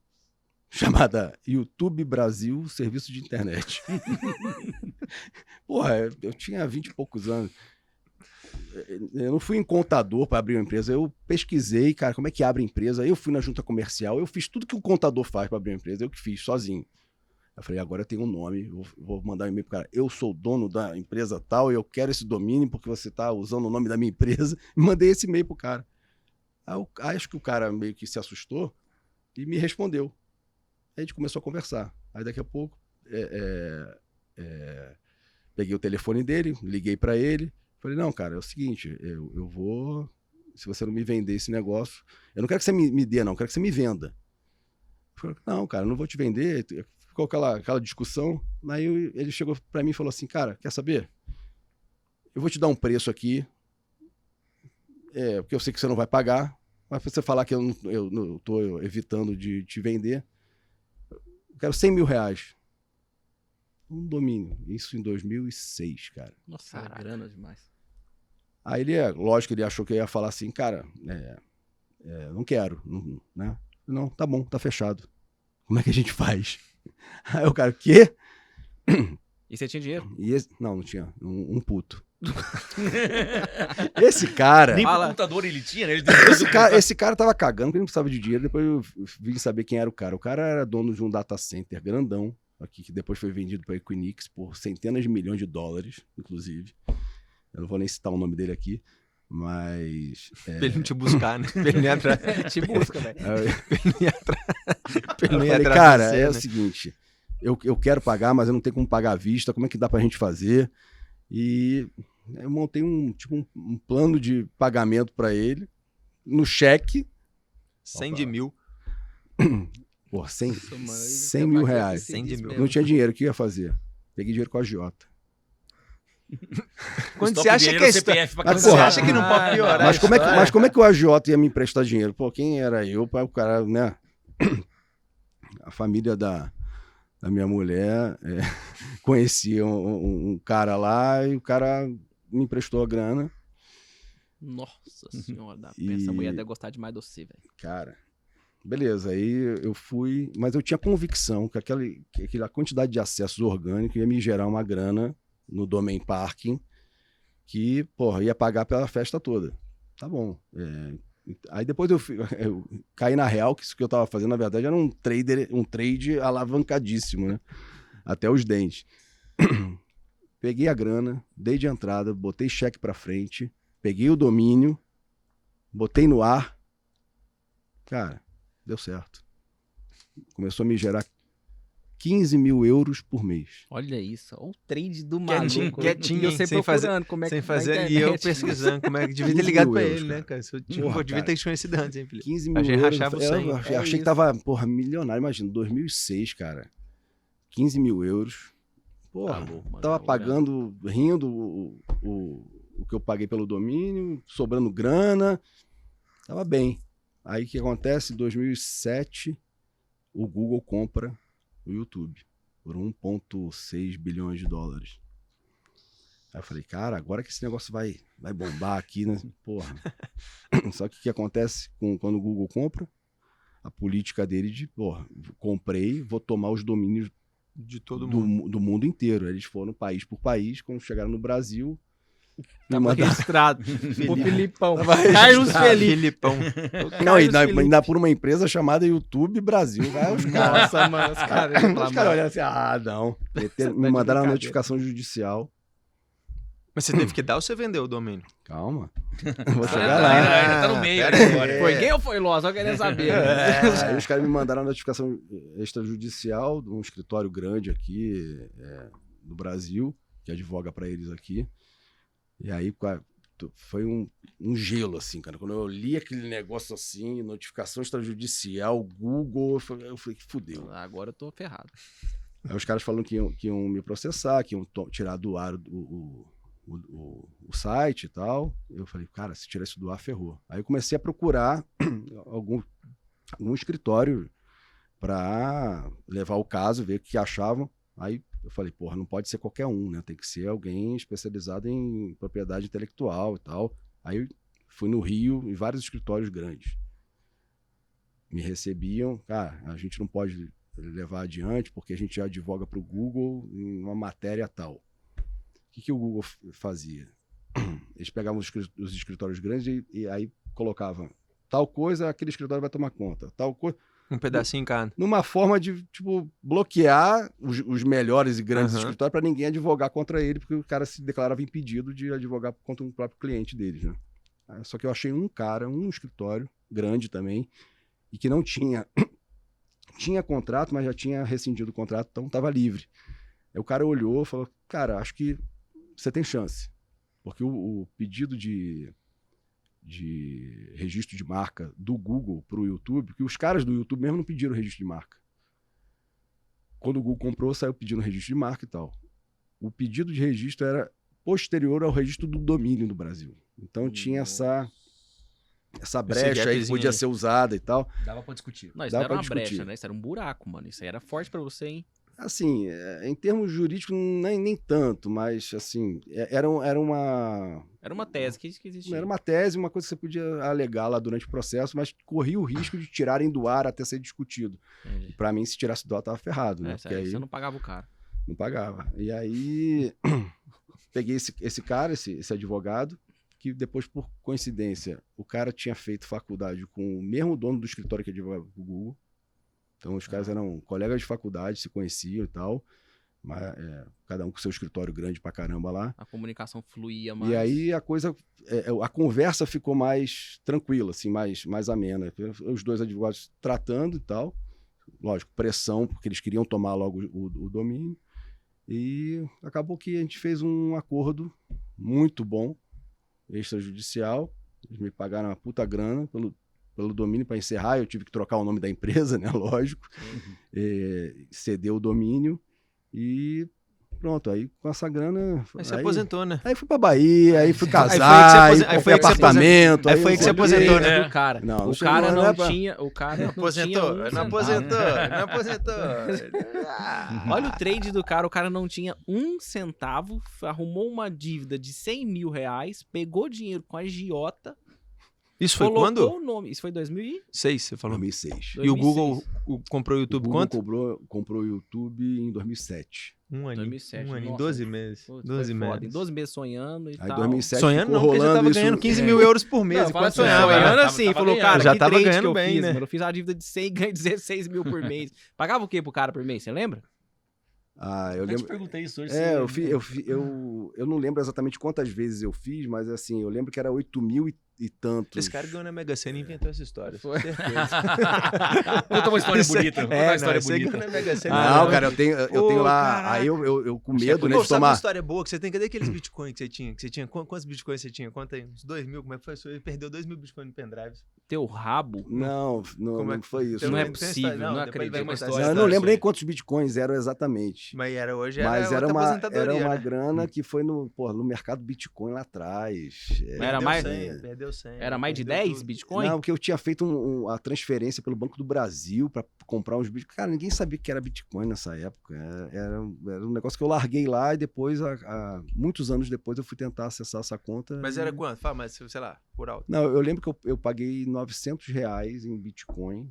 chamada YouTube Brasil Serviço de Internet. Porra, eu tinha vinte e poucos anos. Eu não fui em contador para abrir uma empresa, eu pesquisei, cara, como é que abre empresa. Eu fui na junta comercial, eu fiz tudo que o contador faz para abrir uma empresa, eu que fiz sozinho. Eu falei, agora eu tenho um nome, vou, vou mandar um e-mail pro cara. Eu sou dono da empresa tal e eu quero esse domínio porque você tá usando o nome da minha empresa. E mandei esse e-mail pro cara. Aí eu, acho que o cara meio que se assustou e me respondeu. Aí a gente começou a conversar. Aí daqui a pouco é, é, é, peguei o telefone dele, liguei para ele. Falei, não, cara, é o seguinte, eu, eu vou. Se você não me vender esse negócio, eu não quero que você me, me dê, não, eu quero que você me venda. Falei, não, cara, eu não vou te vender. Ficou aquela, aquela discussão. Aí eu- ele chegou para mim e falou assim, cara, quer saber? Eu vou te dar um preço aqui, é, porque eu sei que você não vai pagar, mas pra você falar que eu não eu, não tô evitando de te vender, eu quero 100 mil reais. Um domínio. Isso em 2006, cara. Nossa, é Caraca. grana demais. Aí ele, é, lógico, ele achou que eu ia falar assim, cara, é, é, não quero, não, né? Não, tá bom, tá fechado. Como é que a gente faz? Aí o cara, o quê? E você tinha dinheiro? E esse- não, não tinha. Um, um puto. esse cara. Nem Fala. computador ele tinha, né? Ele Esse cara, esse cara tava cagando porque ele não precisava de dinheiro. Depois eu vim saber quem era o cara. O cara era dono de um data center grandão, aqui, que depois foi vendido para Equinix por centenas de milhões de dólares, inclusive. Eu não vou nem citar o nome dele aqui, mas. é, Pra ele não te buscar, né? Pra ele não ir atrás. Te busca, velho. eu- Pra ele não ir atrás. Pra ele Eu não ir falei, atrás cara, você, é o né? seguinte, eu, eu quero pagar, mas eu não tenho como pagar à vista, como é que dá pra gente fazer? E eu montei um, tipo, um, um plano de pagamento pra ele, no cheque, 100 de mil. por 100, Nossa, mano, 100 eu mil reais. esse 100 de disco mil. Não tinha dinheiro, o que eu ia fazer? Peguei dinheiro com a Jota. Quando você acha que a era o história... CPF pra Mas, Quando você acha que não pode piorar Mas a como, é que, mas como é que o agiota ia me emprestar dinheiro? Pô, quem era eu o cara, né? A família da, da minha mulher é, conhecia um, um- um cara lá e o cara me emprestou a grana. Nossa senhora, da E- essa mulher deve gostar demais de você, velho. Cara, beleza, aí eu fui, mas eu tinha convicção que, aquele, que aquela quantidade de acessos orgânicos ia me gerar uma grana no domain parking que, porra, ia pagar pela festa toda. Tá bom. é, aí depois eu, eu caí na real que isso que eu tava fazendo, na verdade, era um trader, um trade alavancadíssimo, né? Até os dentes. Peguei a grana, dei de entrada, botei cheque pra frente, peguei o domínio, botei no ar. Cara, deu certo. Começou a me gerar 15 mil euros por mês. Olha isso, olha o trade do maluco. quietinho, e você sem fazer- como é que Sem fazer, e eu pesquisando como é que devia ter 15 ligado pra euros, ele, né, cara. cara? Isso, tipo, Porra, eu devia ter te conhecido antes, hein, Felipe? 15 A mil gente euros. rachava o eu, eu É achei isso. que tava, porra, milionário. Imagina, 2006, cara. 15 mil euros. Porra, Tá louco, mano, tava é uma pagando, rindo o, o, o que eu paguei pelo domínio, sobrando grana. Tava bem. Aí o que acontece? Em 2007, o Google compra o YouTube por 1,6 bilhões de dólares. Aí eu falei, cara, agora que esse negócio vai, vai bombar aqui, né? Porra. Só que o que acontece com, quando o Google compra? A política dele de, porra, comprei, vou tomar os domínios De todo do, mundo. mu- do mundo inteiro. Eles foram país por país, quando chegaram no Brasil, Tava registrado. o Filipão. Tava Carlos. Felipe. Filipão. Não, e ainda por uma empresa chamada YouTube Brasil. Aí os caras Nossa, mano, os caras. os caras olhando assim, ah, não. Tá me mandaram a notificação judicial. Mas você teve que dar ou você vendeu o domínio? Calma. Vou chegar ainda, lá. ainda tá no meio agora. Foi gay ou foi Ló? Só querendo saber. Aí os caras me mandaram a notificação extrajudicial de um escritório grande aqui é, no Brasil, que advoga pra eles aqui. E aí foi um, um gelo, assim, cara. Quando eu li aquele negócio assim, notificação extrajudicial, Google, eu falei, eu falei que fudeu. Agora eu tô ferrado. Aí os caras falando que iam, que iam me processar, que iam tirar do ar o, o, o, o- o site e tal. Eu falei, cara, se tirar isso do ar, ferrou. Aí eu comecei a procurar algum, algum escritório para levar o caso, ver o que achavam. Aí eu falei, porra, não pode ser qualquer um, né? Tem que ser alguém especializado em propriedade intelectual e tal. Aí fui no Rio, em vários escritórios grandes. Me recebiam, cara, a gente não pode levar adiante porque a gente já advoga para o Google em uma matéria tal. O que, que o Google fazia? Eles pegavam os escritórios grandes e, e aí colocavam tal coisa, aquele escritório vai tomar conta, tal coisa Um pedacinho em cada. numa forma de, tipo, bloquear os, os melhores e grandes Aham. escritórios para ninguém advogar contra ele, porque o cara se declarava impedido de advogar contra o próprio cliente deles, né? Aí, Só que eu achei um cara, um escritório grande também, e que não tinha tinha contrato, mas já tinha rescindido o contrato, então estava livre. Aí o cara olhou e falou: Cara, acho que você tem chance. Porque o, o pedido de, de registro de marca do Google para o YouTube, que os caras do YouTube mesmo não pediram registro de marca. Quando o Google comprou, saiu pedindo registro de marca e tal. O pedido de registro era posterior ao registro do domínio no Brasil. Então tinha essa, essa brecha aí que podia aí. ser usada e tal. Dava pra discutir. Não, isso Dá não era pra uma discutir. brecha, né? Isso era um buraco, mano. Isso aí era forte pra você, hein? Assim, é, em termos jurídicos, nem, nem tanto, mas assim, é- era, era uma. Era uma tese que, existia. Era uma tese, uma coisa que você podia alegar lá durante o processo, mas corria o risco de tirarem do ar até ser discutido. Entendi. Pra mim, se tirasse do ar, tava ferrado, né? É, Porque aí você não pagava o cara. não pagava. E aí peguei esse, esse cara, esse, esse advogado, que depois, por coincidência, o cara tinha feito faculdade com o mesmo dono do escritório que advogava o Google. Então os caras eram colegas de faculdade, se conheciam e tal. Mas, é, cada um com seu escritório grande pra caramba lá. A comunicação fluía mais. E aí a coisa, é, é, a conversa ficou mais tranquila, assim, mais, mais amena. Os dois advogados tratando e tal. Lógico, pressão, porque eles queriam tomar logo o, o domínio. E acabou que a gente fez um acordo muito bom, extrajudicial. Eles me pagaram uma puta grana pelo, pelo domínio para encerrar. Eu tive que trocar o nome da empresa, né? Lógico. É, ceder o domínio. E pronto, aí com essa grana. Aí você aposentou, né? Aí fui pra Bahia, aí fui Aí você casar, aí, aí foi apartamento. Aí foi que você aposentou, né? do cara. Não, não o cara não não, é pra- tinha. O cara não, Aposentou, não aposentou, não aposentou. Olha o trade do cara, o cara não tinha um centavo, arrumou uma dívida de 100 mil reais, pegou dinheiro com a agiota, Isso foi colocou quando? o nome. Isso foi 2000 e... Seis, você falou. 2006. E o Google o- comprou o O YouTube Google quanto? comprou, comprou o YouTube em 2007. Um ano. 2007, Um ano, em nossa. 12 meses. Putz, 12 foi foda. Em meses. 12 meses sonhando e Aí tal. 2007 Sonhando ficou não, porque já rolando tava isso. ganhando 15 é, mil euros por mês Não, fala enquanto assim, sonhava. sonhando? Tava- assim, tava falou, ganhando. cara, Já que tava trade que ganhando eu bem, fiz, né? mano. Eu fiz uma dívida de 100 e ganhei 16 mil por mês. Pagava o quê pro cara por mês, você lembra? Ah, eu Eu te lembro. perguntei isso hoje. É, eu, fi, eu, fi, eu, eu não lembro exatamente quantas vezes eu fiz, mas assim, eu lembro que era 8 mil e, e tantos. Esse cara ganhou na Mega Sena e inventou essa história. Foi. Certeza. Conta uma história Isso é- bonita. Conta É, uma não, história aí bonita. ganhou na Mega Sena. Não, cara, eu tenho, eu Ô, tenho lá. caraca. Aí eu, eu, eu com é medo, né, Pô, de sabe uma tomar. história boa que você tem? Cadê aqueles bitcoins que você tinha? Que você tinha? Qu- Quantos bitcoins você tinha? Conta aí. Uns 2 mil? Como é que foi? Você perdeu 2 mil bitcoins no pendrive. Teu rabo? Não, não, Como é não que- foi isso. Tem- Não é possível, história- não vai acredito. Não, essa Não, eu não história. lembro nem quantos bitcoins eram exatamente. Mas era hoje, era Mas era uma, era uma né? grana que foi no, porra, no mercado Bitcoin lá atrás. É, Era mais- 100, perdeu 100. Era mais de perdeu 10 tudo. bitcoin? Não, porque eu tinha feito um- um- a transferência pelo Banco do Brasil para comprar uns bitcoins. Cara, ninguém sabia que era Bitcoin nessa época. Era, era um- era um negócio que eu larguei lá e depois, a- a- muitos anos depois, eu fui tentar acessar essa conta. Mas e- era quanto? Fala, mas sei lá, por alto. Não, eu lembro que eu, eu paguei 900 reais em Bitcoin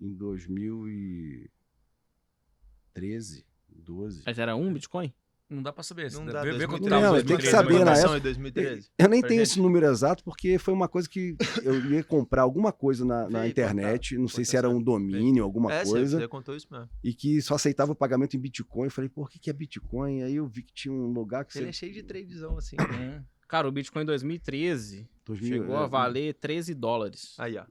em 2013, 12. Mas era um bitcoin? Não dá pra saber. Não Vê- dá, vê 2013. quanto Não, tava eu em tenho que 2013, saber, né? na época- em 2013. Eu nem tenho gente. esse número exato porque foi uma coisa que eu ia comprar alguma coisa na, na Vê, internet, não sei se era um domínio, alguma é, coisa. Você, você contou isso mesmo. e que só aceitava o pagamento em Bitcoin. Eu falei, por que, que é Bitcoin? Aí eu vi que tinha um lugar que Ele você. é cheio de tradezão assim. Hum. Cara, o bitcoin em 2013 2000, chegou é, a valer 13 dólares. Aí, ó.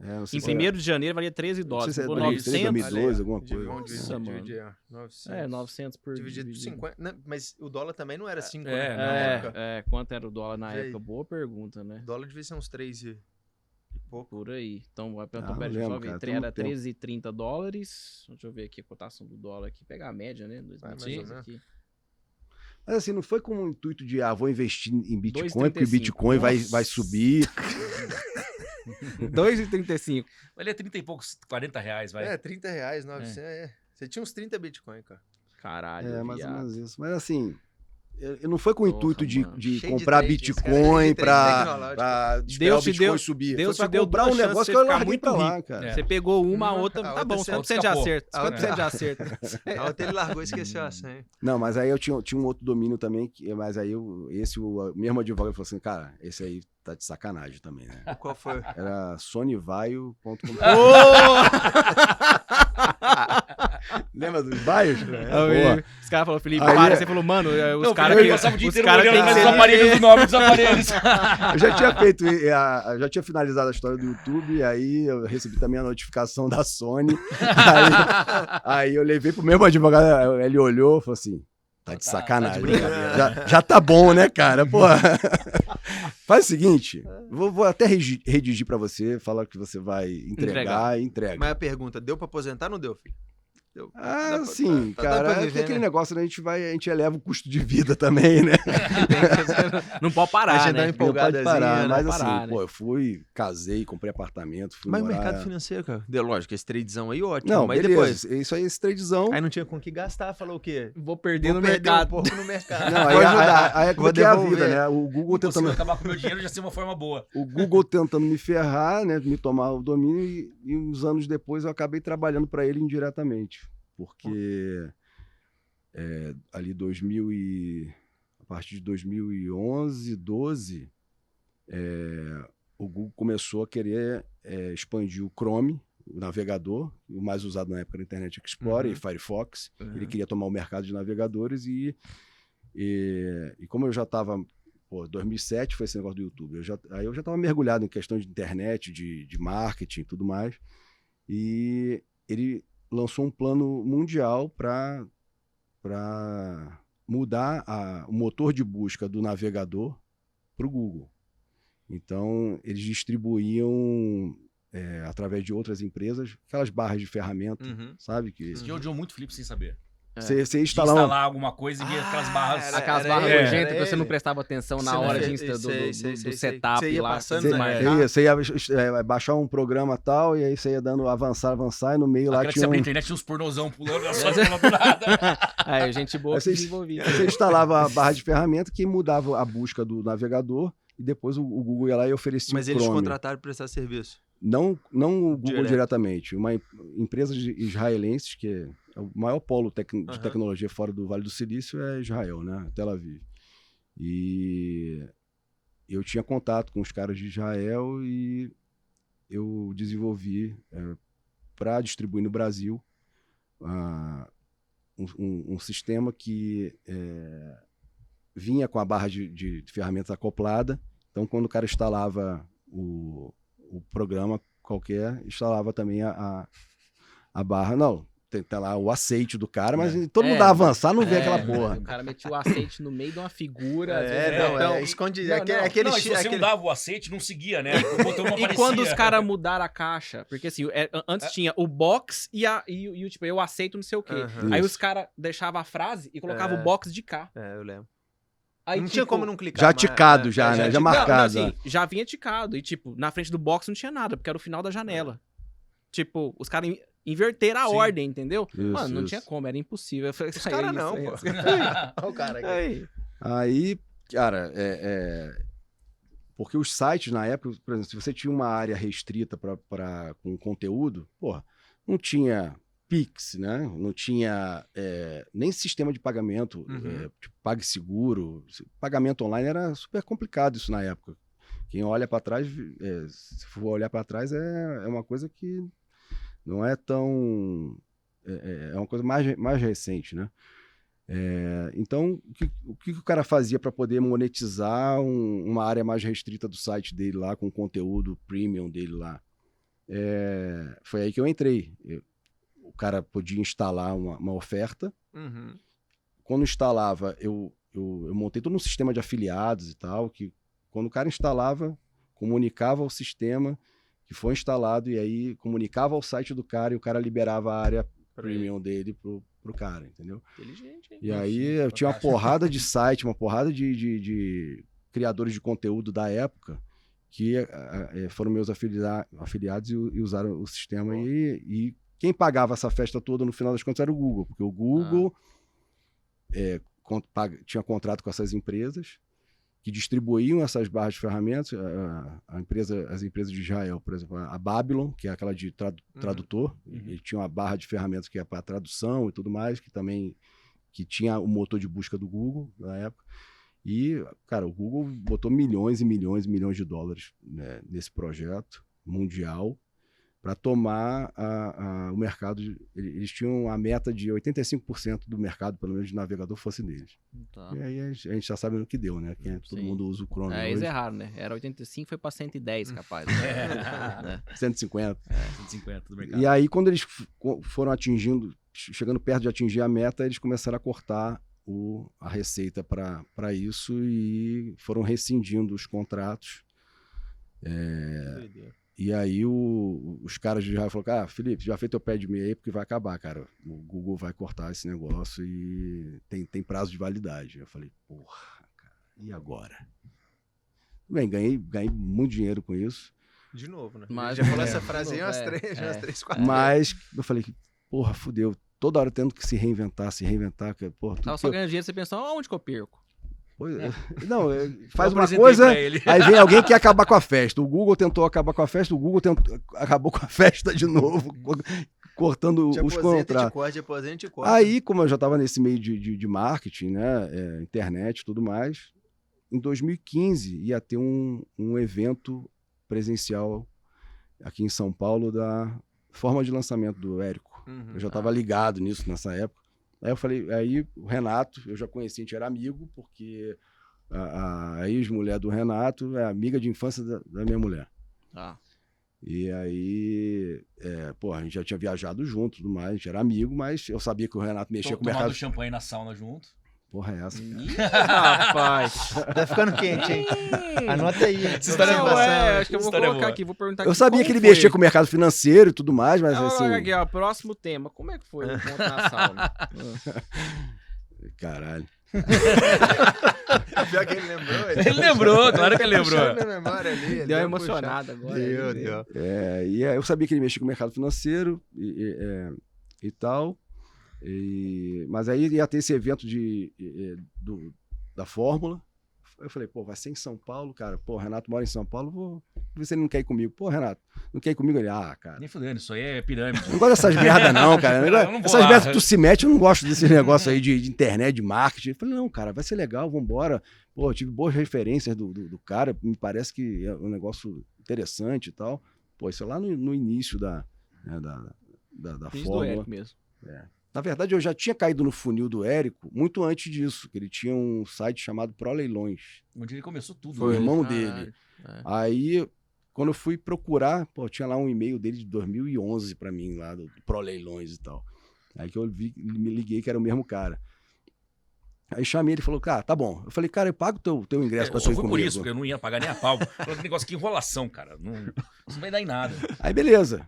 É, não sei Em se 1 de janeiro valia 13 Não sei dólares. se é Ficou 2013, 900. 2012, alguma coisa. Nossa, dividir, mano. dividir, ó, 900. É, 900 por Dividido por dividido. 50. né? Mas o dólar também não era 5, É, né? não, Na É, época. é, quanto era o dólar na aí. época? Boa pergunta, né? O dólar devia ser uns 3 e pouco. Por aí. Então, vai Ah, não eu só lembro, ver. cara, Era muito tempo. 13,30 dólares. Deixa eu ver aqui a cotação do dólar aqui. Pegar a média, né? mais ou 2013 menos. aqui. Mas assim, não foi com o intuito de, ah, vou investir em Bitcoin, 2,35. porque Bitcoin vai, vai subir. 2,35. Valia 30 e poucos, 40 reais, vai. É, 30 reais, 900. É. Você tinha uns 30 bitcoin, cara. Caralho, É, mais ou viado. menos isso. Mas assim, eu, não foi com o intuito de, de comprar é Bitcoin de trade pra esperar Deus o te Bitcoin deu- subir. Deus foi te deu comprar um negócio que eu larguei muito pra lá, cara. É. Você pegou uma, a outra. a Tá outra bom, você só pra você de escapou. acerto. A Só pra você de outra- acerto. A outra ele largou e esqueceu a senha. Não, mas aí eu tinha, tinha um outro domínio também, que, mas aí eu, esse, o mesmo advogado falou assim, cara, esse aí tá de sacanagem também, né? Qual foi? Era sonyvaio.com. Lembra dos bairros? Boa. Os caras falaram, Felipe, Aí para. é- Você falou, mano, é, os caras eu que. passava o dia Os inteiro olhando para aparelhos, o nome dos aparelhos. Eu já tinha feito, já tinha finalizado a história do YouTube, e aí eu recebi também a notificação da Sony. aí, aí eu levei pro mesmo advogado, ele olhou e falou assim: tá de Tá- sacanagem. tá de brincadeira. já, já tá bom, né, cara? Pô. Faz o seguinte, vou, vou até redigir pra você, falar que você vai entregar, Entregar. e entrega. Mas a pergunta, deu pra aposentar ou não deu, filho? Deu. Ah, pra- sim, tá- tá cara. pra é viver, aquele né? negócio, né? A gente vai, a gente eleva o custo de vida também, né? Não pode A parar, gente dá né? uma Não pode parar, né? mas Não assim, parar, né? pô, eu fui, casei, comprei apartamento, fui Mas o mercado financeiro, cara, deu, lógico, esse tradezão aí, ótimo. Não, mas beleza, depois, isso aí, esse tradezão... aí não tinha com o que gastar, falou o quê? Vou perder Vou no perder mercado. um pouco no mercado. Não, aí, Vou aí, ajudar. aí é Vou como que é a devolver. vida, né? O Google Se eu tentando, acabar com o meu dinheiro, já seria uma forma boa. o Google tentando me ferrar, né? Me tomar o domínio e, e uns anos depois eu acabei trabalhando para ele indiretamente. Porque é, ali 2000 e... A partir de 2011, 12, é, o Google começou a querer é, expandir o Chrome, o navegador, o mais usado na época era Internet Explorer Uhum. e Firefox. Uhum. Ele queria tomar o mercado de navegadores e, e, e como eu já estava, pô, 2007 foi esse negócio do YouTube, eu já, aí eu já estava mergulhado em questão de internet, de, de marketing e tudo mais, e ele lançou um plano mundial para para mudar a- o motor de busca do navegador para o Google. Então, eles distribuíam, é, através de outras empresas, aquelas barras de ferramenta, Uhum. sabe? Que dia eu odiou muito o Felipe sem saber. Você, você De instalar instalar, uma, alguma coisa e ver aquelas barras. era- Aquelas era barras nojentas que você não prestava atenção na hora de fez- insta, do, sei, do- sei, do sei, setup. Você ia lá. passando você na é, você ia é, baixar um programa tal, e aí você ia dando avançar, avançar, e no meio lá Aquela que você tinha um... internet tinha uns pornozão pulando, falando do nada. Aí, gente boa Aí que você- desenvolvia. Você instalava a barra de ferramenta que mudava a busca do navegador, e depois o, o Google ia lá e oferecia Mas o eles Chrome. contrataram pra prestar serviço. Não, não o Google Direto. diretamente, uma em- empresa de israelense, que é o maior polo tec- de Aham. tecnologia fora do Vale do Silício é Israel, né? Tel Aviv. E eu tinha contato com os caras de Israel e eu desenvolvi para distribuir no Brasil um, um- um sistema que é, vinha com a barra de, de ferramentas acoplada. Então, quando o cara instalava o, o programa qualquer, instalava também a, a, a barra. Não, tá lá o aceite do cara, mas todo É, mundo dá avançar, não vê É, aquela porra. O cara metia o aceite no meio de uma figura. É, vezes, não, então- é, esconde. Não, aquele, não, aquele, não, se você aquele- não dava o aceite, não seguia, né? E quando os caras mudaram a caixa? Porque assim, é, antes tinha o box e, a, e, o- e tipo, eu aceito não sei o quê. Aham. Aí os caras deixavam a frase e colocavam É. o box de cá. É, eu lembro. Aí, não tinha tipo, como não clicar. Já mas- ticado é, já, é, né? Já ticado. marcado. Não, não, assim, já vinha ticado. E, tipo, na frente do box não tinha nada, porque era o final da janela. Tipo, os caras in- inverteram a Sim. ordem, entendeu? Isso, Mano, não isso. tinha como, era impossível. Eu falei, Os "Isso aí, caras isso não, pô. isso aí." Olha o cara aqui. Aí. Aí, cara, é, é- porque os sites na época, por exemplo, se você tinha uma área restrita para com conteúdo, porra, não tinha Pix, né? Não tinha é, nem sistema de pagamento, Uhum. é, tipo, PagSeguro. Pagamento online era super complicado isso na época. Quem olha para trás, é, se for olhar para trás, é, é uma coisa que não é tão. É, é- é uma coisa mais, mais recente, né? É, então, o que, o que o cara fazia para poder monetizar um- uma área mais restrita do site dele lá, com o conteúdo premium dele lá? É, foi aí que eu entrei. Eu- o cara podia instalar uma, uma oferta. Uhum. Quando instalava, eu, eu, eu montei todo um sistema de afiliados e tal, que quando o cara instalava, comunicava ao sistema que foi instalado e aí comunicava ao site do cara e o cara liberava a área premium dele pro, pro cara, entendeu? Inteligente, hein? E aí eu tinha uma porrada de site, uma porrada de, de- de criadores de conteúdo da época que eh, eh, foram meus afilia- afiliados e, e usaram o sistema. E, e quem pagava essa festa toda no final das contas era o Google, porque o Google eh, con- paga- tinha contrato com essas empresas que distribuíam essas barras de ferramentas. A, a empresa, as empresas de Israel, por exemplo, a Babylon, que é aquela de tradu- Uhum. tradutor, Uhum. ele tinha uma barra de ferramentas que é para tradução e tudo mais, que também que tinha o motor de busca do Google na época. E, cara, o Google botou milhões e milhões e milhões de dólares né, nesse projeto mundial para tomar a- a- o mercado. de- ele- Eles tinham a meta de 85% do mercado, pelo menos de navegador, fosse deles. Tá. E aí a gente, a gente já sabe no que deu, né? Que todo Sim. mundo usa o Chrome É, eles erraram, né? Era 85, foi pra 110, capaz. né? 150. 150 do mercado. E aí, quando eles foram atingindo, che- chegando perto de atingir a meta, eles começaram a cortar o, a receita para isso e foram rescindindo os contratos. Doideira. E aí o- os caras já falaram, ah, Felipe, já fez teu pé de meia aí porque vai acabar, cara. O Google vai cortar esse negócio e tem, tem prazo de validade. Eu falei, porra, cara, e agora? Bem, ganhei, ganhei muito dinheiro com isso. De novo, né? Mas- já falou é, essa de frase aí umas é, três, é. umas três, quatro. Mas eu falei, porra, fudeu. Toda hora tendo que se reinventar, se reinventar. Que, porra, tudo Tava só eu- ganhando dinheiro, você pensou, aonde que eu perco? Pois é. Não, é, faz uma coisa, aí vem alguém que quer acabar com a festa. O Google tentou acabar com a festa, o Google tentou, acabou com a festa de novo, co- cortando Te os contratos. corta, corta. Aí, como eu já estava nesse meio de, de, de marketing, né, é, internet e tudo mais, em 2015 ia ter um, um evento presencial aqui em São Paulo da forma de lançamento do Érico. Uhum. Eu já estava ligado nisso nessa época. Aí eu falei, aí o Renato, eu já conheci, a gente era amigo, porque a, a ex-mulher do Renato é amiga de infância da, da minha mulher. Tá. E aí, é, pô, a gente já tinha viajado junto tudo mais, a gente era amigo, mas eu sabia que o Renato mexia com o mercado. champanhe na sauna junto. Porra, é essa? rapaz. Tá ficando quente, hein? Anota aí. Essa história é Não, boa. é, acho que eu vou é colocar boa. aqui, vou perguntar Eu sabia que ele foi? mexia com o mercado financeiro e tudo mais, mas Ah, assim. aqui, ó, próximo tema. Como é que foi o encontro na sauna? Caralho. Pior que ele lembrou. Ele lembrou, claro que ele lembrou. Ali. ele Deu deu puxar. emocionada agora. Meu Ele- Deus. É, e aí eu sabia que ele mexia com o mercado financeiro e, e, é, e tal. E- mas aí ia ter esse evento de, do- da Fórmula. Eu falei, pô, vai ser em São Paulo, cara. Pô, Renato mora em São Paulo, vou ver se ele não quer ir comigo. Pô, Renato, não quer ir comigo? Ele, ah, cara. Nem fudendo, isso aí é pirâmide. Eu não gosto dessas merda, não, cara. Eu não vou Essas merdas que tu se mete, eu não gosto desse negócio aí de, de internet, de marketing. Eu falei, não, cara, vai ser legal, vambora. Pô, eu tive boas referências do, do, do cara, me parece que é um negócio interessante e tal. Pô, isso é lá no, no início da, né, da, da, da do fórmula. Mesmo. Na verdade, eu já tinha caído no funil do Érico muito antes disso, que ele tinha um site chamado Pro Leilões. Onde ele começou tudo. Foi o né? irmão dele. É. Aí, quando eu fui procurar, pô, tinha lá um e-mail dele de 2011 pra mim, lá do Pro Leilões e tal. Aí que eu vi, me liguei que era o mesmo cara. Aí chamei ele e falou, cara, tá bom. Eu falei, cara, eu pago teu, teu ingresso É, pra tu ir fui por comigo. isso, porque eu não ia pagar nem a pau. Falei, negócio que enrolação, cara. Não, isso não vai dar em nada. Aí, beleza.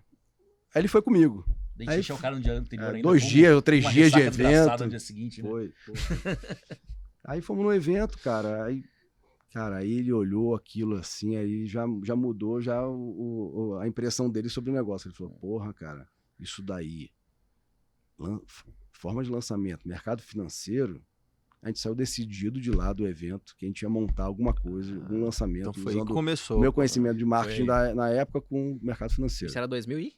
Aí ele foi comigo. Daí Aí, encher o cara no dia anterior É, ainda. dois dias ou três dias de evento. No dia seguinte, né? Foi. aí fomos no evento, cara. Aí, cara, aí ele olhou aquilo assim, aí já, já mudou já o, o- a impressão dele sobre o negócio. Ele falou, porra, cara, isso daí. lan- forma de lançamento, mercado financeiro. A gente saiu decidido de lá do evento que a gente ia montar alguma coisa, algum lançamento, Então foi aí que começou. o meu conhecimento de marketing da- na época com o mercado financeiro. Isso era 2015?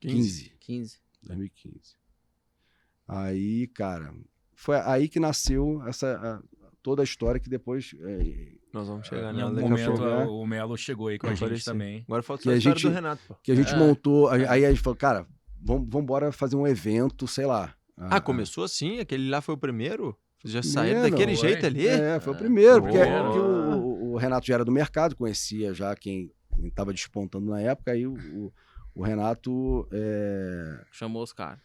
15. 15. 2015. Aí, cara, foi aí que nasceu essa a- toda a história que depois é, Nós vamos chegar Em algum daqui a momento pouco. né? o Melo chegou aí com a gente também. Agora falta só a a história gente- do Renato, pô. que a gente É. montou. Aí aí a gente falou, cara, vamos vamos embora fazer um evento, sei lá. Ah, começou assim? Aquele lá foi o primeiro? Vocês já saíram daquele jeito ali? É, foi o primeiro, porque, porque o, o- o Renato já era do mercado, conhecia já quem estava despontando na época, aí o, o- o Renato é, Chamou os caras.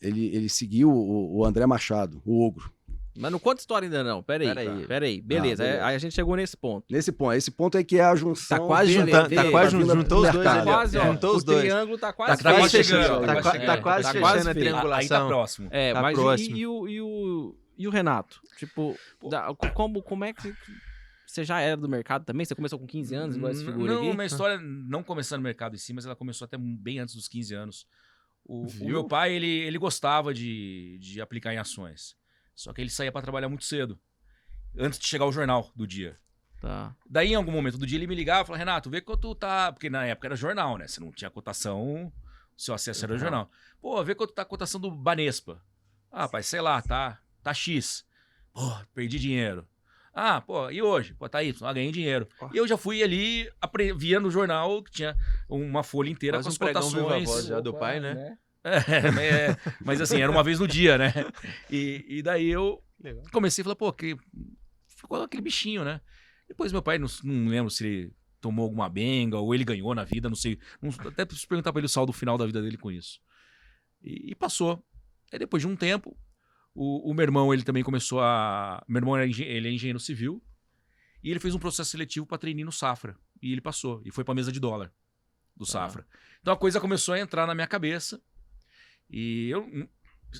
ele, ele seguiu o, o André Machado, o Ogro. Mas não conta história ainda não. Pera aí. Pera aí. Pera aí. Beleza. Ah, beleza. Aí a gente chegou nesse ponto. Nesse ponto, esse ponto aí que é a junção. Tá quase juntando, tá quase juntou do os dois. Tá quase, ó. Juntou os o dois. triângulo tá Tá, quase tá quase fechando. chegando. tá Tá quase- tá chegando. quase tá quase a feito. Aí tá triangulação. próximo. É, Tá mas e, próximo. e o, e, o, e o Renato? Tipo, da- como, como é que. Você já era do mercado também? Você começou com 15 anos, igual essa figura não, aqui? uma história não começando no mercado em si, mas ela começou até bem antes dos 15 anos. O, o meu pai, ele, ele gostava de, de aplicar em ações. Só que ele saía para trabalhar muito cedo, antes de chegar o jornal do dia. Tá. Daí, em algum momento do dia, ele me ligava e falava, Renato, vê quanto tá... Porque na época era jornal, né? Você não tinha cotação, o seu acesso era o Uhum. jornal. Pô, vê quanto tá a cotação do Banespa. Ah, pai, sei lá, tá, tá X. Pô, perdi dinheiro. Ah, pô, e hoje? Pô, tá aí, ah, ganhei dinheiro. Ó. E eu já fui ali, apre- via no jornal que tinha uma folha inteira Quase com as um cotações. voz já do pai, né? É, é, mas assim, era uma vez no dia, né? E, e daí eu Legal. comecei a falar, pô, que ficou aquele bichinho, né? Depois meu pai, não, não lembro se ele tomou alguma benga ou ele ganhou na vida, não sei. Não, até preciso perguntar pra ele o saldo final da vida dele com isso. E, e passou. Aí depois de um tempo, o, o meu irmão, ele também começou a... Meu irmão, ele é engenheiro civil e ele fez um processo seletivo pra treinar no Safra. E ele passou. E foi pra mesa de dólar do Safra. Então a coisa começou a entrar na minha cabeça. E eu hum,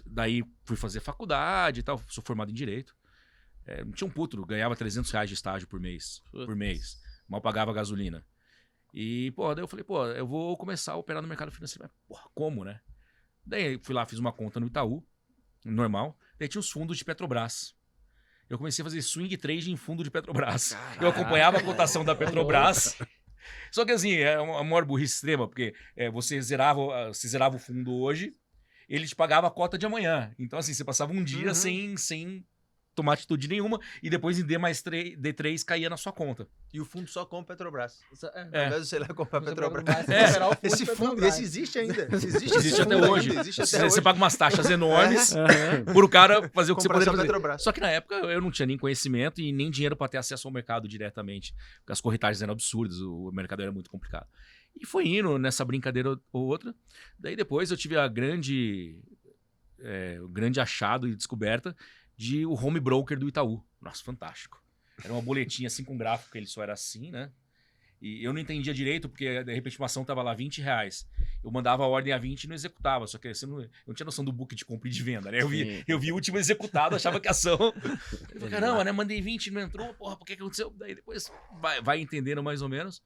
daí fui fazer faculdade e tal, sou formado em direito. É, não tinha um puto, ganhava 300 reais de estágio por mês, por mês. Mal pagava gasolina. E, pô, daí eu falei, pô, eu vou começar a operar no mercado financeiro. Mas, porra, como, né? Daí fui lá, fiz uma conta no Itaú, normal. Daí tinha os fundos de Petrobras. Eu comecei a fazer swing trade em fundo de Petrobras. Eu acompanhava a cotação da Petrobras. Só que assim, é uma maior burrice extrema, porque é, você, zerava, ah, você zerava o fundo hoje, ele te pagava a cota de amanhã. Então, assim, você passava um dia Uhum. sem, sem tomar atitude nenhuma e depois em D mais 3, D3 caía na sua conta. E o fundo só compra Petrobras. É. Ao invés de você ir lá comprar Você Petrobras. É. fundo Esse fundo, Petrobras. esse existe ainda. Esse existe, Existe até hoje. Existe Você, até você hoje. paga umas taxas enormes Aham. por o cara fazer o que você poderia fazer. Petrobras. Só que na época eu não tinha nem conhecimento e nem dinheiro para ter acesso ao mercado diretamente. Porque as corretagens eram absurdas, o mercado era muito complicado. E foi indo nessa brincadeira ou outra. Daí depois eu tive a grande, é, o grande achado e descoberta de o home broker do Itaú. Nossa, fantástico. Era uma boletinha assim com gráfico, ele só era assim, né? E eu não entendia direito, porque de repente uma ação tava lá 20 reais. Eu mandava a ordem a 20 e não executava. Só que você não, eu não tinha noção do book de compra e de venda, né? Eu vi, Sim. eu vi o último executado, achava que a ação. Eu falei, caramba, né? Mandei 20, não entrou, porra, por que, que aconteceu? Daí depois vai, vai entendendo mais ou menos.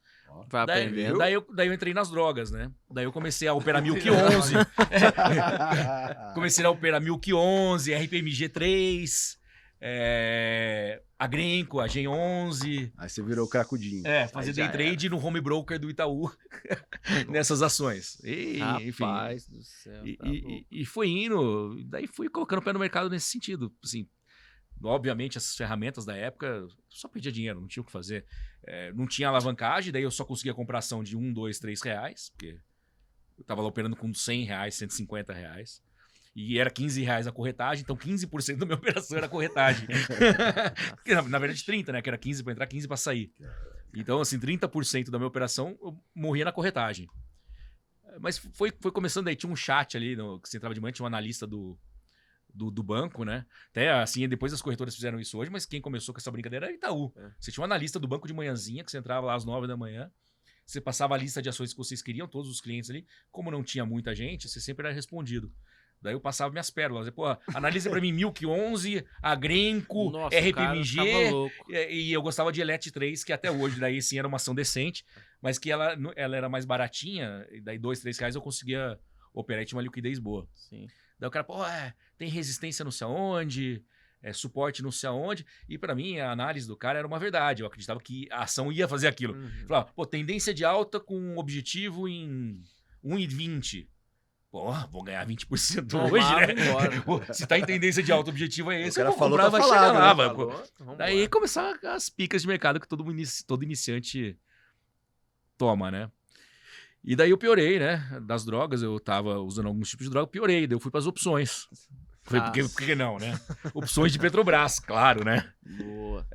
Vai Daí, aprendendo. daí, eu, daí eu entrei nas drogas, né? Daí eu comecei a operar Milk 11. comecei a operar Milk 11, RPMG 3, é, a Grenco, a Gen 11. Aí você virou cracudinho. É, fazer day trade no home broker do Itaú nessas ações. E, enfim. Rapaz do céu. E, tá e- e- e foi indo, daí fui colocando o pé no mercado nesse sentido. Assim, obviamente, essas ferramentas da época só pedia dinheiro, não tinha o que fazer. É, não tinha alavancagem, daí eu só conseguia comprar ação de 1, 2, 3 reais, porque eu tava lá operando com 100 reais, 150 reais. E era 15 reais a corretagem, então 15% da minha operação era corretagem. Na, na verdade, 30, né? Que era 15 para entrar, 15 para sair. Então, assim, 30% da minha operação eu morria na corretagem. Mas foi, foi começando aí, tinha um chat ali, no, que você entrava de manhã, tinha um analista do, do, do banco, né? Até assim, depois as corretoras fizeram isso hoje, mas quem começou com essa brincadeira era Itaú. É. Você tinha um analista do banco de manhãzinha, que você entrava lá às 9 da manhã, você passava a lista de ações que vocês queriam, todos os clientes ali. Como não tinha muita gente, você sempre era respondido. Daí eu passava minhas pérolas. Pô, analisa pra mim Milk 11, a Grenco, Nossa, cara RPMG. louco. E, e eu gostava de Elet 3, que até hoje, daí sim era uma ação decente, mas que ela, ela era mais baratinha, e daí dois, três reais eu conseguia operar e tinha uma liquidez boa. Sim. Daí o cara, pô, é, tem resistência não sei aonde, é, suporte não sei aonde, e pra mim a análise do cara era uma verdade, eu acreditava que a ação ia fazer aquilo. Uhum. Falava, pô, tendência de alta com objetivo em 1,20. Pô, vou ganhar 20% Tomava hoje, né? embora. Se tá em tendência de alta, o objetivo é esse, O cara eu vou falou, comprar, tá vai chegar falado, lá, né? Falou, Daí começaram as picas de mercado que todo, inici- todo iniciante toma, né? E daí eu piorei, né? Das drogas, eu tava usando alguns tipos de droga, piorei. Daí eu fui pras opções. Falei, por que, Nossa. por que não, né? Opções de Petrobras, claro, né? Boa.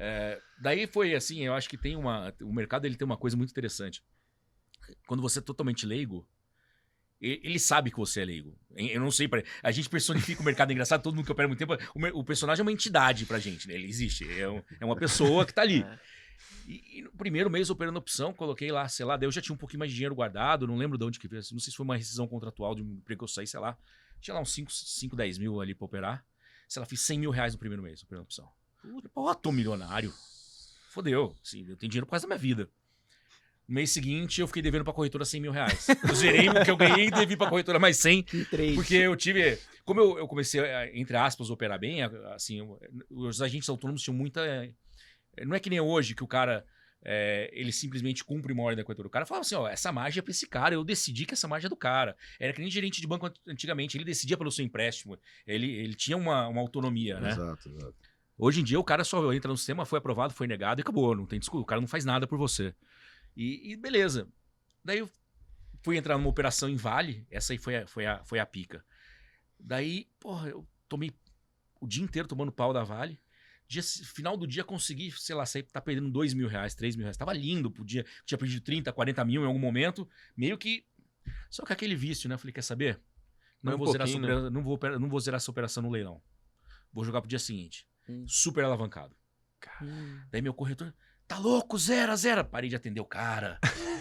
Daí foi assim, eu acho que tem uma. O mercado ele tem uma coisa muito interessante. Quando você é totalmente leigo, ele sabe que você é leigo. Eu não sei, pra- a gente personifica o mercado engraçado, todo mundo que opera muito tempo. O, personagem é uma entidade pra gente, né? Ele existe. É, um- é uma pessoa que tá ali. É. E, e no primeiro mês operando opção, coloquei lá, sei lá, daí eu já tinha um pouquinho mais de dinheiro guardado, não lembro de onde que veio, não sei se foi uma rescisão contratual de um emprego que eu saí, sei lá. Tinha lá uns 5, 5 10 mil ali pra operar. Sei lá, fiz 100 mil reais no primeiro mês operando opção. Pô, tô milionário. Fodeu. Sim, eu tenho dinheiro quase da minha vida. No mês seguinte, eu fiquei devendo pra corretora 100 mil reais. Eu zerei o que eu ganhei e devi pra corretora mais 100. Que. Porque eu tive. Como eu, eu comecei, a, entre aspas, a operar bem, assim, eu- os agentes autônomos tinham muita. eh, Não é que nem hoje que o cara. eh, ele simplesmente cumpre uma ordem da corretora. O cara falava assim: ó, essa margem é pra esse cara, eu decidi que essa margem é do cara. Era que nem gerente de banco ant- antigamente, ele decidia pelo seu empréstimo. Ele, ele tinha uma, uma autonomia, né? Exato, exato. Hoje em dia o cara só entra no sistema, foi aprovado, foi negado e acabou. Não tem desculpa. O cara não faz nada por você. E, e beleza. Daí eu fui entrar numa operação em Vale. Essa aí foi a, foi a, foi a pica. Daí, porra, eu tomei o dia inteiro tomando pau da Vale. Dia, final do dia consegui, sei lá, sair, tá perdendo 2 mil reais, 3 mil reais. Tava lindo pro dia. Tinha perdido 30, 40 mil em algum momento. Meio que. Só que aquele vício, né? Eu falei, quer saber? Não, um vou, zerar né? não, vou, não vou zerar essa operação no leilão. Vou jogar pro dia seguinte. Hum. Super alavancado. Hum. Daí meu corretor, tá louco, zera, zera. Parei de atender o cara.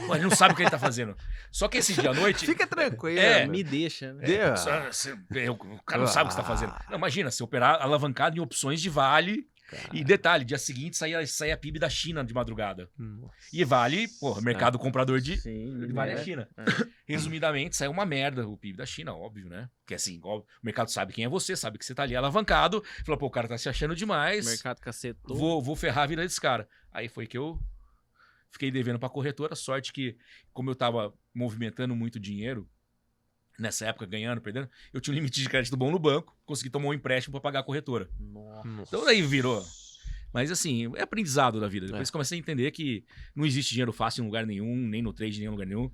Pô, ele não sabe o que ele tá fazendo. Só que esse dia à noite. Fica tranquilo. É, Me deixa, né? Dê- Só- você- é, o cara não sabe o que você tá fazendo. Não, imagina, se operar alavancado em opções de vale. E detalhe, dia seguinte saía, saía a PIB da China de madrugada. Nossa. E vale, porra, mercado comprador de, Sim, de vale é a China. É. Resumidamente, saiu uma merda o PIB da China, óbvio, né? Porque assim, óbvio, o mercado sabe quem é você, sabe que você tá ali alavancado. Falou, pô, o cara tá se achando demais. Mercado cacetou. Vou, vou ferrar a vida desse cara. Aí foi que eu fiquei devendo pra corretora. Sorte que, como eu tava movimentando muito dinheiro, nessa época, ganhando, perdendo, eu tinha um limite de crédito bom no banco, consegui tomar um empréstimo pra pagar a corretora. Nossa. Então daí virou. Mas assim, é aprendizado da vida. Depois É. comecei a entender que não existe dinheiro fácil em lugar nenhum, nem no trade, nem em lugar nenhum.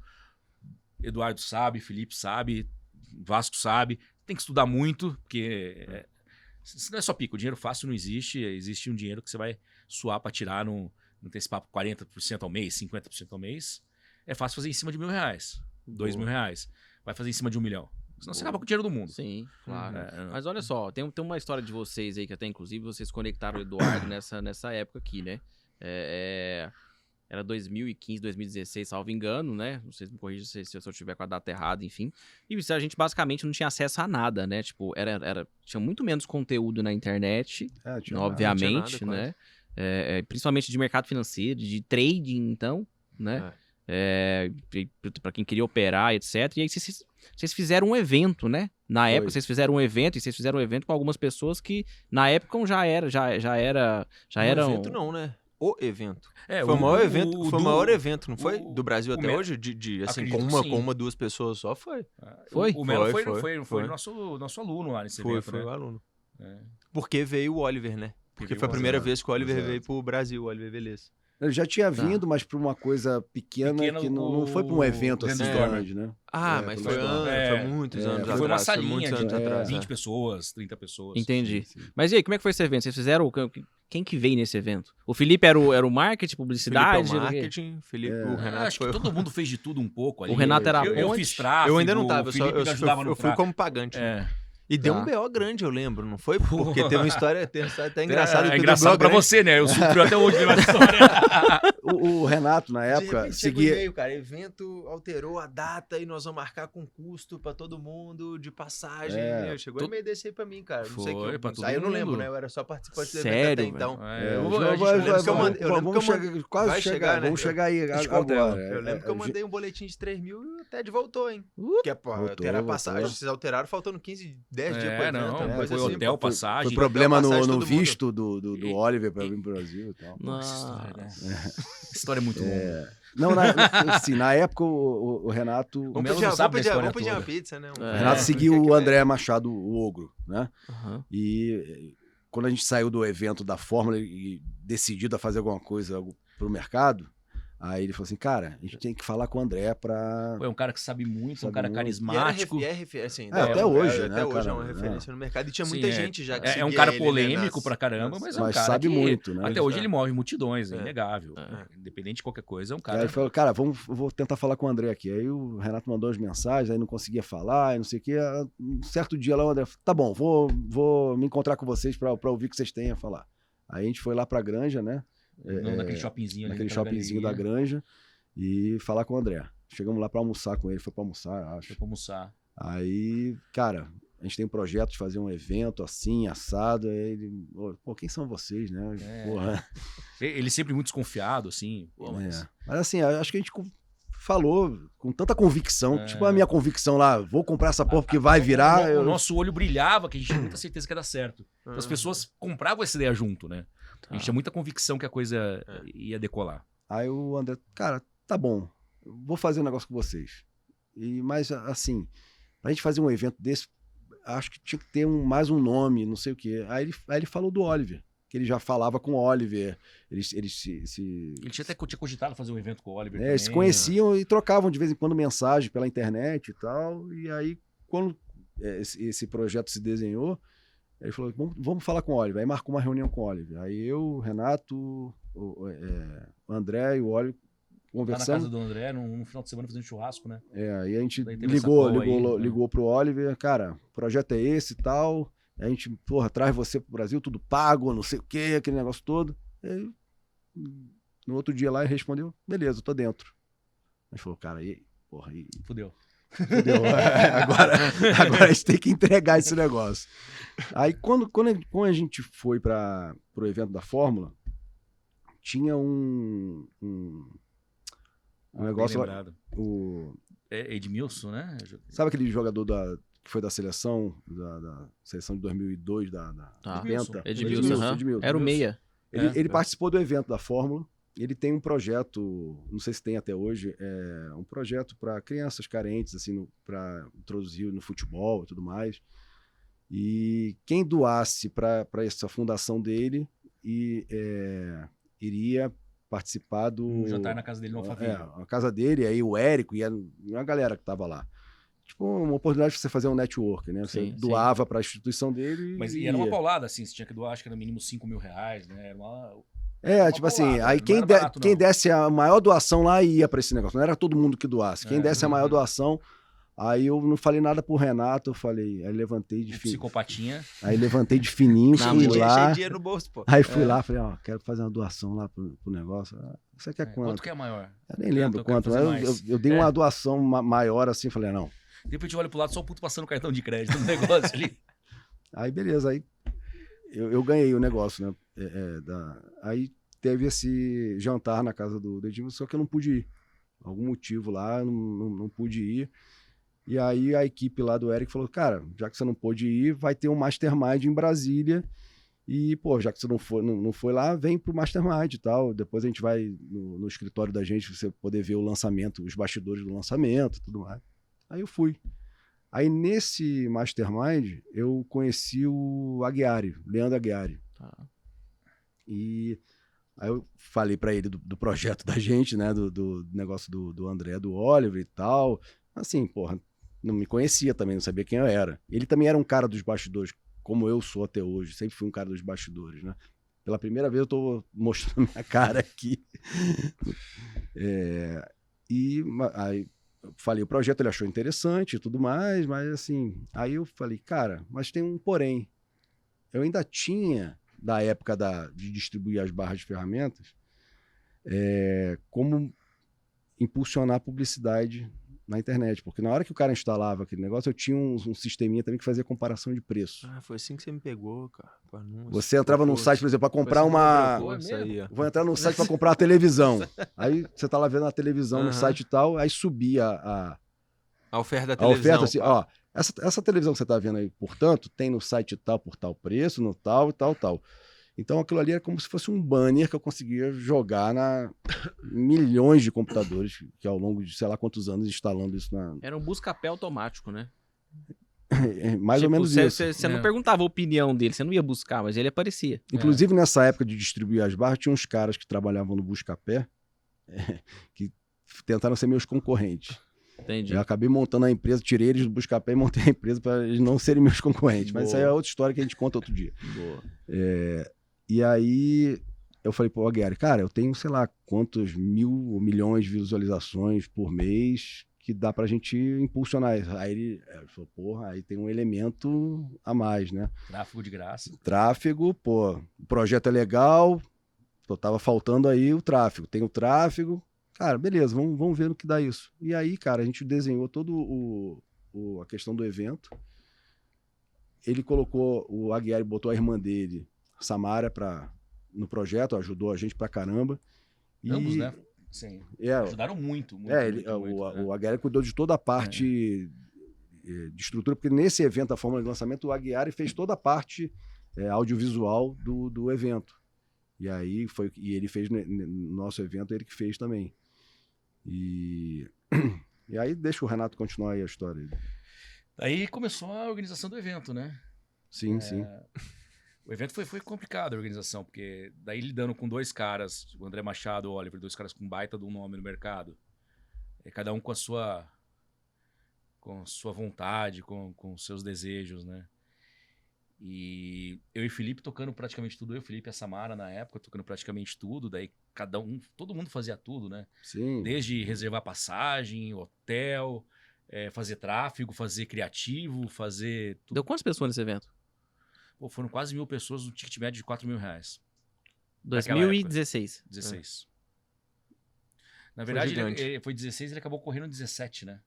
Eduardo sabe, Felipe sabe, Vasco sabe. Tem que estudar muito, porque é, isso não é só pico. Dinheiro fácil não existe. Existe um dinheiro que você vai suar pra tirar no, não tem esse papo 40% ao mês, 50% ao mês. É fácil fazer em cima de mil reais, dois mil reais. Vai fazer em cima de um milhão. Senão você acaba com o dinheiro do mundo. Sim, claro. É, Mas olha só, tem, tem uma história de vocês aí que até inclusive vocês conectaram o Eduardo nessa, nessa época aqui, né? É, é, era 2015, 2016, salvo engano, né? Vocês me corrijam se, se eu estiver com a data errada, enfim. E isso, a gente basicamente não tinha acesso a nada, né? Tipo, era, era, tinha muito menos conteúdo na internet, É, tinha- obviamente, nada, né? É, é, principalmente de mercado financeiro, de trading, então, né? É, para quem queria operar, etc. E aí vocês, vocês fizeram um evento, né? Na Foi. época vocês fizeram um evento e vocês fizeram um evento com algumas pessoas que na época já era, já, já era, já Um eram. evento não, né? O evento. É, foi o maior evento, foi o do- maior evento, não foi? o- do Brasil o até hoje? De, de, assim, com uma, com uma, duas pessoas só foi. Foi? O, o Melo Foi, foi, foi, foi, foi, foi. nosso, nosso aluno lá nesse Foi, evento, foi né? o aluno. É. Porque veio o Oliver, né? Porque veio foi a o primeira vez que o Oliver Exato. veio pro Brasil, o Oliver Velez. Ele já tinha vindo, mas para uma coisa pequena, Pequena, que não, não foi para um evento assim grande, né? Ah, É, mas foi, Stormer. an- É, foi muitos é, anos foi atrás. uma foi salinha muitos de anos atrás. 20 é. pessoas, 30 pessoas. Entendi. Sim, sim. Mas e aí, como é que foi esse evento? Vocês fizeram. Quem que veio nesse evento? O Felipe era o, era o marketing, Felipe é publicidade? o era o quê? marketing, Felipe, É. o Ah, Renato acho foi que todo mundo fez de tudo um pouco ali. O Renato era a eu, eu ponte? fiz tráfego, Eu ainda não tava, eu, só, eu, eu, eu fui como pagante. É. E deu Tá. um BO grande, eu lembro, não foi? Porque teve uma história, tem uma história até engraçada. É, que é deu engraçado pra grande. você, né? Eu sofri até hoje pela história. O, o Renato, na De época, seguia. e-mail, cara, evento alterou a data e nós vamos marcar com custo pra todo mundo, de passagem. É, Meu, chegou to- e-mail desse aí pra mim, cara. Não sei Foi, que, pra todo Aí eu não lembro, né? Eu era só participante do evento até então. É, É, eu- a vai- eu lembro vai- que eu vai- mandei- eu lembro vamos que eu chegar- quase vai chegar, chegar, né? vamos Eu- chegar aí agora. Eu É, lembro que eu é, mandei um boletim de 3 mil e o Ted voltou, hein? Uh, Porque, porra, Voltou, alterar a passagem, vocês alteraram faltando 15, 10 dias pro É, evento. não, uma é, coisa foi assim. hotel, Foi- passagem. Foi problema no, passagem no mundo. visto do, do, do E- Oliver para vir pro Brasil e tal. Nossa. Essa história é muito longa. Não, na, assim, na época o, o- o Renato. O Vamos Melo pedir, não vamos pedir, vamos pedir uma pizza, né? Um- É. O Renato É, seguiu porque o André Machado, o Ogro, né? Aham. E eh, quando a gente saiu do evento da Fórmula e decidido a fazer alguma coisa pro mercado, aí ele falou assim, cara, a gente tem que falar com o André pra... É um cara que sabe muito, um Sabe cara muito. Carismático. e é refe- assim, É, né, até é- hoje, é- né, Até hoje é uma referência no mercado. E tinha Sim, muita é- gente já que É, é um cara ele, né, polêmico nas- pra caramba, mas é um Mas cara sabe que muito, né? até hoje É. ele move multidões, é É. inegável. É. Independente de qualquer coisa, é um Aí cara... ele falou, cara, vamos, vou tentar falar com o André aqui. Aí o Renato mandou as mensagens, aí não conseguia falar, e não sei o quê. Um certo dia lá o André falou, tá bom, vou, vou me encontrar com vocês pra, pra ouvir o que vocês têm a falar. Aí a gente foi lá pra Granja, né? Não, naquele shoppingzinho ali. naquele shoppingzinho da. Granja, e falar com o André. Chegamos lá pra almoçar com ele, foi pra almoçar, Foi acho. pra almoçar. Aí, cara, a gente tem um projeto de fazer um evento assim, assado. Aí ele, pô, quem são vocês, né? É. Porra. Ele sempre muito desconfiado, assim. Pô, mas... É. Mas assim, acho que a gente falou com tanta convicção, É. tipo a minha convicção lá, vou comprar essa porra porque vai virar. O, eu- o nosso olho brilhava, que a gente tinha muita certeza que ia dar certo. Então, Ah. as pessoas compravam essa ideia junto, né? A gente Tá. tinha muita convicção que a coisa É. ia decolar. Aí o André, cara, tá bom, vou fazer um negócio com vocês. E mas assim, pra gente fazer um evento desse, acho que tinha que ter um, mais um nome, não sei o quê. Aí ele, aí ele falou do Oliver. que ele já falava com o Oliver. Eles, eles se, se, Ele tinha até tinha cogitado fazer um evento com o Oliver. é, se também, conheciam e trocavam de vez em quando mensagem pela internet e tal. E aí, quando é, esse, esse projeto se desenhou, ele falou: vamos, vamos falar com o Oliver. Aí marcou uma reunião com o Oliver. Aí eu, o Renato, o, é, o André e o Oliver Lá na casa do André, num, num final de semana fazendo churrasco, né? É, aí a gente ligou, ligou, aí, ligou, né? pro Oliver, cara, o projeto é esse e tal. A gente, porra, traz você pro Brasil, tudo pago, não sei o quê, aquele negócio todo. E aí, no outro dia lá ele respondeu, beleza, eu tô dentro. A gente falou, cara, e aí? Porra, aí, Fudeu. Fudeu. agora, agora a gente tem que entregar esse negócio. Aí quando, quando, a- quando a gente foi para pro evento da Fórmula, tinha um, um, um Ah, negócio lá, o, É Edmilson, né? Sabe aquele jogador da, que foi da seleção, da, da seleção de 2002, da, da Tá. da Edmilson. Penta? Edmilson, aham. Edmilson. Era o meia. Ele, É. ele participou do evento da Fórmula. Ele tem um projeto, não sei se tem até hoje, é um projeto para crianças carentes, assim, para introduzir no futebol e tudo mais. E quem doasse para essa fundação dele e, é, iria participar do Um jantar na casa dele no Alphaville. é, a casa dele, aí o Érico e a, a galera que tava lá. Tipo, uma oportunidade de você fazer um network, né? Você Sim, doava para a instituição dele. Mas e era uma paulada, assim, você tinha que doar, acho que era mínimo 5 mil reais, né? Era uma... É, tipo assim, aí não quem, de- barato, quem não. desse a maior doação lá ia para esse negócio. Não era todo mundo que doasse. Quem É. desse a maior Uhum. doação. Aí eu não falei nada pro Renato, eu falei, aí levantei de fininho. psicopatinha. Aí levantei de fininho, Na fui lá. Dinheiro no bolso, pô. Aí fui É. lá, falei, ó, quero fazer uma doação lá pro, pro negócio. Ah, Você quer É, quanto? Quanto que é maior? Eu nem lembro Eu quanto, eu, eu- eu dei É. uma doação ma- maior assim, falei, não. De repente eu olho pro lado, só o puto passando cartão de crédito no negócio ali. Aí beleza, aí eu, eu ganhei o negócio, né? É, é, da- aí teve esse jantar na casa do, do Edilson, só que eu não pude ir. Algum motivo lá, eu não, não, não pude ir. E aí a equipe lá do Eric falou, cara, já que você não pôde ir, vai ter um Mastermind em Brasília. E, pô, já que você não foi, não, não foi lá, vem pro Mastermind e tal. Depois a gente vai no, no escritório da gente, você poder ver o lançamento, os bastidores do lançamento e tudo mais. Aí eu fui. Aí nesse Mastermind, eu conheci o Aguiari, Leandro Aguiari. Tá. E aí eu falei pra ele do, do projeto da gente, né? Do, do negócio do, do André, do Oliver e tal. Assim, porra, não me conhecia também, não sabia quem eu era. Ele também era um cara dos bastidores, como eu sou até hoje. Sempre fui um cara dos bastidores, né? Pela primeira vez eu tô mostrando minha cara aqui. É, e aí falei o projeto, ele achou interessante e tudo mais, mas assim, aí eu falei, cara, mas tem um porém. Eu ainda tinha, da época da, de distribuir as barras de ferramentas, é, como impulsionar a publicidade na internet. Porque na hora que o cara instalava aquele negócio, eu tinha um, um sisteminha também que fazia comparação de preço. Ah, foi assim que você me pegou, cara. com anúncio. Você entrava num site, por exemplo, para comprar assim uma. pegou. Vou entrar num site para comprar uma televisão. Aí você tá lá vendo a televisão no Aham. site e tal, aí subia a, A oferta da a televisão. oferta assim, ó, essa, essa televisão que você tá vendo aí, portanto, tem no site tal por tal preço, no tal e tal, tal. Então aquilo ali era como se fosse um banner que eu conseguia jogar na milhões de computadores que ao longo de sei lá quantos anos instalando isso na Era um busca-pé automático, né? mais ou Tipo, menos cê- isso. Você você É. não perguntava a opinião dele, você não ia buscar, mas ele aparecia. Inclusive nessa época de distribuir as barras, tinha uns caras que trabalhavam no Buscapé eh, que tentaram ser meus concorrentes. Entendi. Eu acabei montando a empresa, tirei eles do Buscapé e montei a empresa para eles não serem meus concorrentes. Mas isso aí é Boa. outra história que a gente conta outro dia. Boa. É, e aí eu falei pro Aguiar, cara, eu tenho, sei lá, quantos mil ou milhões de visualizações por mês que dá pra gente impulsionar isso. Aí ele, é, ele falou, porra, aí tem um elemento a mais, né? Tráfego de graça. Tráfego, pô, o projeto é legal, pô, tava faltando aí o tráfego. Tem o tráfego, cara, beleza, vamos, vamos ver no que dá isso. E aí, cara, a gente desenhou todo o, o- a questão do evento. Ele colocou, o Aguiar botou a irmã dele, Samara, pra, no projeto, ajudou a gente pra caramba. E, Ambos, né? Sim. É, Ajudaram muito, muito. é, ele, muito, muito, o, né? o Aguiar cuidou de toda a parte eh, de estrutura, porque nesse evento, a Fórmula de Lançamento, o Aguiar fez toda a parte eh, audiovisual do, do evento. E aí foi. E ele fez no nosso evento, ele que fez também. E, e aí deixa o Renato continuar aí a história. Aí começou a organização do evento, né? Sim, É, sim. O evento foi, foi complicado a organização, porque daí lidando com dois caras, o André Machado e o Oliver, dois caras com baita do nome no mercado, é, cada um com a sua com a sua vontade, com, com seus desejos, né? E eu e o Felipe tocando praticamente tudo, eu, Felipe e a Samara na época, tocando praticamente tudo, daí cada um, todo mundo fazia tudo, né? Sim. Desde reservar passagem, hotel, é, fazer tráfego, fazer criativo, fazer tudo. Deu quantas pessoas nesse evento? Pô, foram quase mil pessoas no ticket médio de 4 mil reais. Naquela 2016. 16. Na verdade, ele, gigante. ele- foi 16 ele acabou correndo 17, né?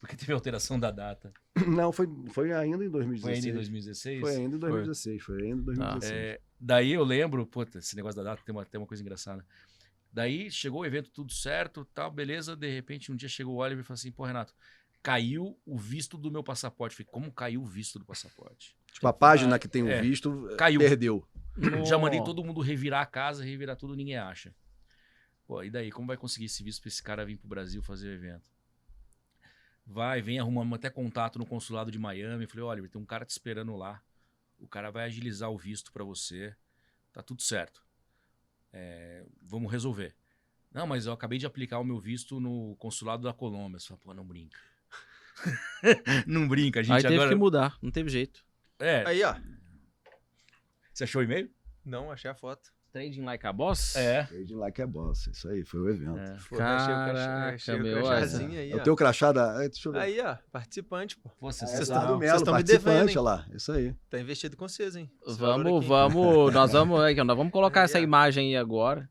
Porque teve alteração da data. Não, foi, foi ainda em Foi 2016. ainda em 2016? Foi ainda em 2016. Foi ainda em 2016. É, daí eu lembro, puta, esse negócio da data tem uma, tem uma coisa engraçada. Daí chegou o evento, tudo certo, tal, beleza. De repente, um dia chegou o Oliver e falou assim: pô, Renato, caiu o visto do meu passaporte. Eu Falei, como caiu o visto do passaporte? Tipo, a página que tem o É. visto Caiu. perdeu. Já mandei todo mundo revirar a casa, revirar tudo, ninguém acha. Pô, e daí, como vai conseguir esse visto pra esse cara vir pro Brasil fazer o evento? Vai, vem, arrumamos até contato no consulado de Miami. Falei, olha, tem um cara te esperando lá. O cara vai agilizar o visto pra você. Tá tudo certo. É, vamos resolver. Não, mas eu acabei de aplicar o meu visto no consulado da Colômbia. Você fala, pô, não brinca. não brinca, a gente Aí teve agora. que mudar, não teve jeito. É, Aí, ó. você achou o e-mail? Não, achei a foto. Trading like a boss? É. Trading like a boss. Isso aí, foi o evento. É. Pô, achei o crachá- Caraca, achei o meu. crachazinho aí, É o ó. teu crachá da. é, Deixa eu ver. Aí, ó, participante, pô. Você É, vocês Eduardo tão- Melo, vocês tão me participante, olha lá. Isso aí. Tá investido com vocês, hein? Esse Vamos, vamos, nós vamos, ó, nós vamos colocar Aí, essa ó. imagem aí agora.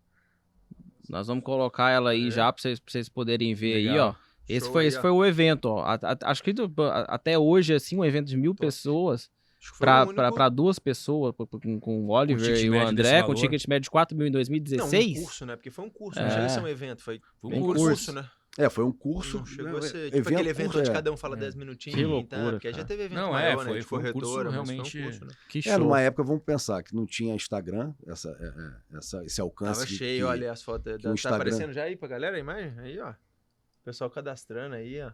Nós vamos colocar ela aí É. já pra vocês, pra vocês poderem ver aí, Legal. ó. Esse Show foi, aí, esse ó. foi o evento, ó. A- a- acho que do- a- até hoje, assim, um evento de mil Top. pessoas Que o pra duas pessoas, com, com o Oliver ticket e o André, com ticket médio de 4 mil em Não, 2016. um curso, né? Porque foi um curso, É. não chega a ser um evento. Foi Foi um curso, curso. né? É, foi um curso. Não chegou né, a ser tipo aquele evento curso, onde é. cada um fala É. 10 minutinhos. Que tá? loucura, Porque já teve evento Não, é, maior, foi- né? De foi um curso corretora, realmente- foi um curso, né? Que É, show. numa época, vamos pensar, que não tinha Instagram, essa, é, é, essa, esse alcance. Tava que- cheio, que- olha as fotos. o Tá Instagram- aparecendo já aí pra galera a imagem? Aí, ó. O pessoal cadastrando aí, ó.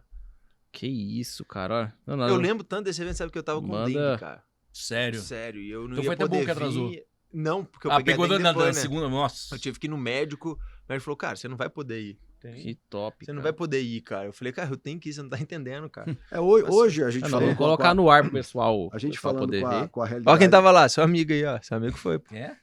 Que isso, cara. Não, não, Eu lembro tanto desse evento, sabe que eu tava com Manda- dengue, cara. Sério. Sério, e eu não Então ia foi até bom que atrasou. vir. Não, porque eu Ah, peguei pegou a dengue da, depois, da né? segunda. Nossa. Eu tive que ir no médico, o médico falou, cara, você não vai poder ir. Que top. Você não cara. vai poder ir, cara. Eu falei, cara, eu tenho que ir, você não tá entendendo, cara. É, hoje, Nossa. hoje a gente Ah, não, falando vamos com a- colocar no ar pro pessoal, A gente pessoal falando poder com a, com a realidade. Ó quem tava lá, seu amigo aí, ó. Seu amigo foi. É?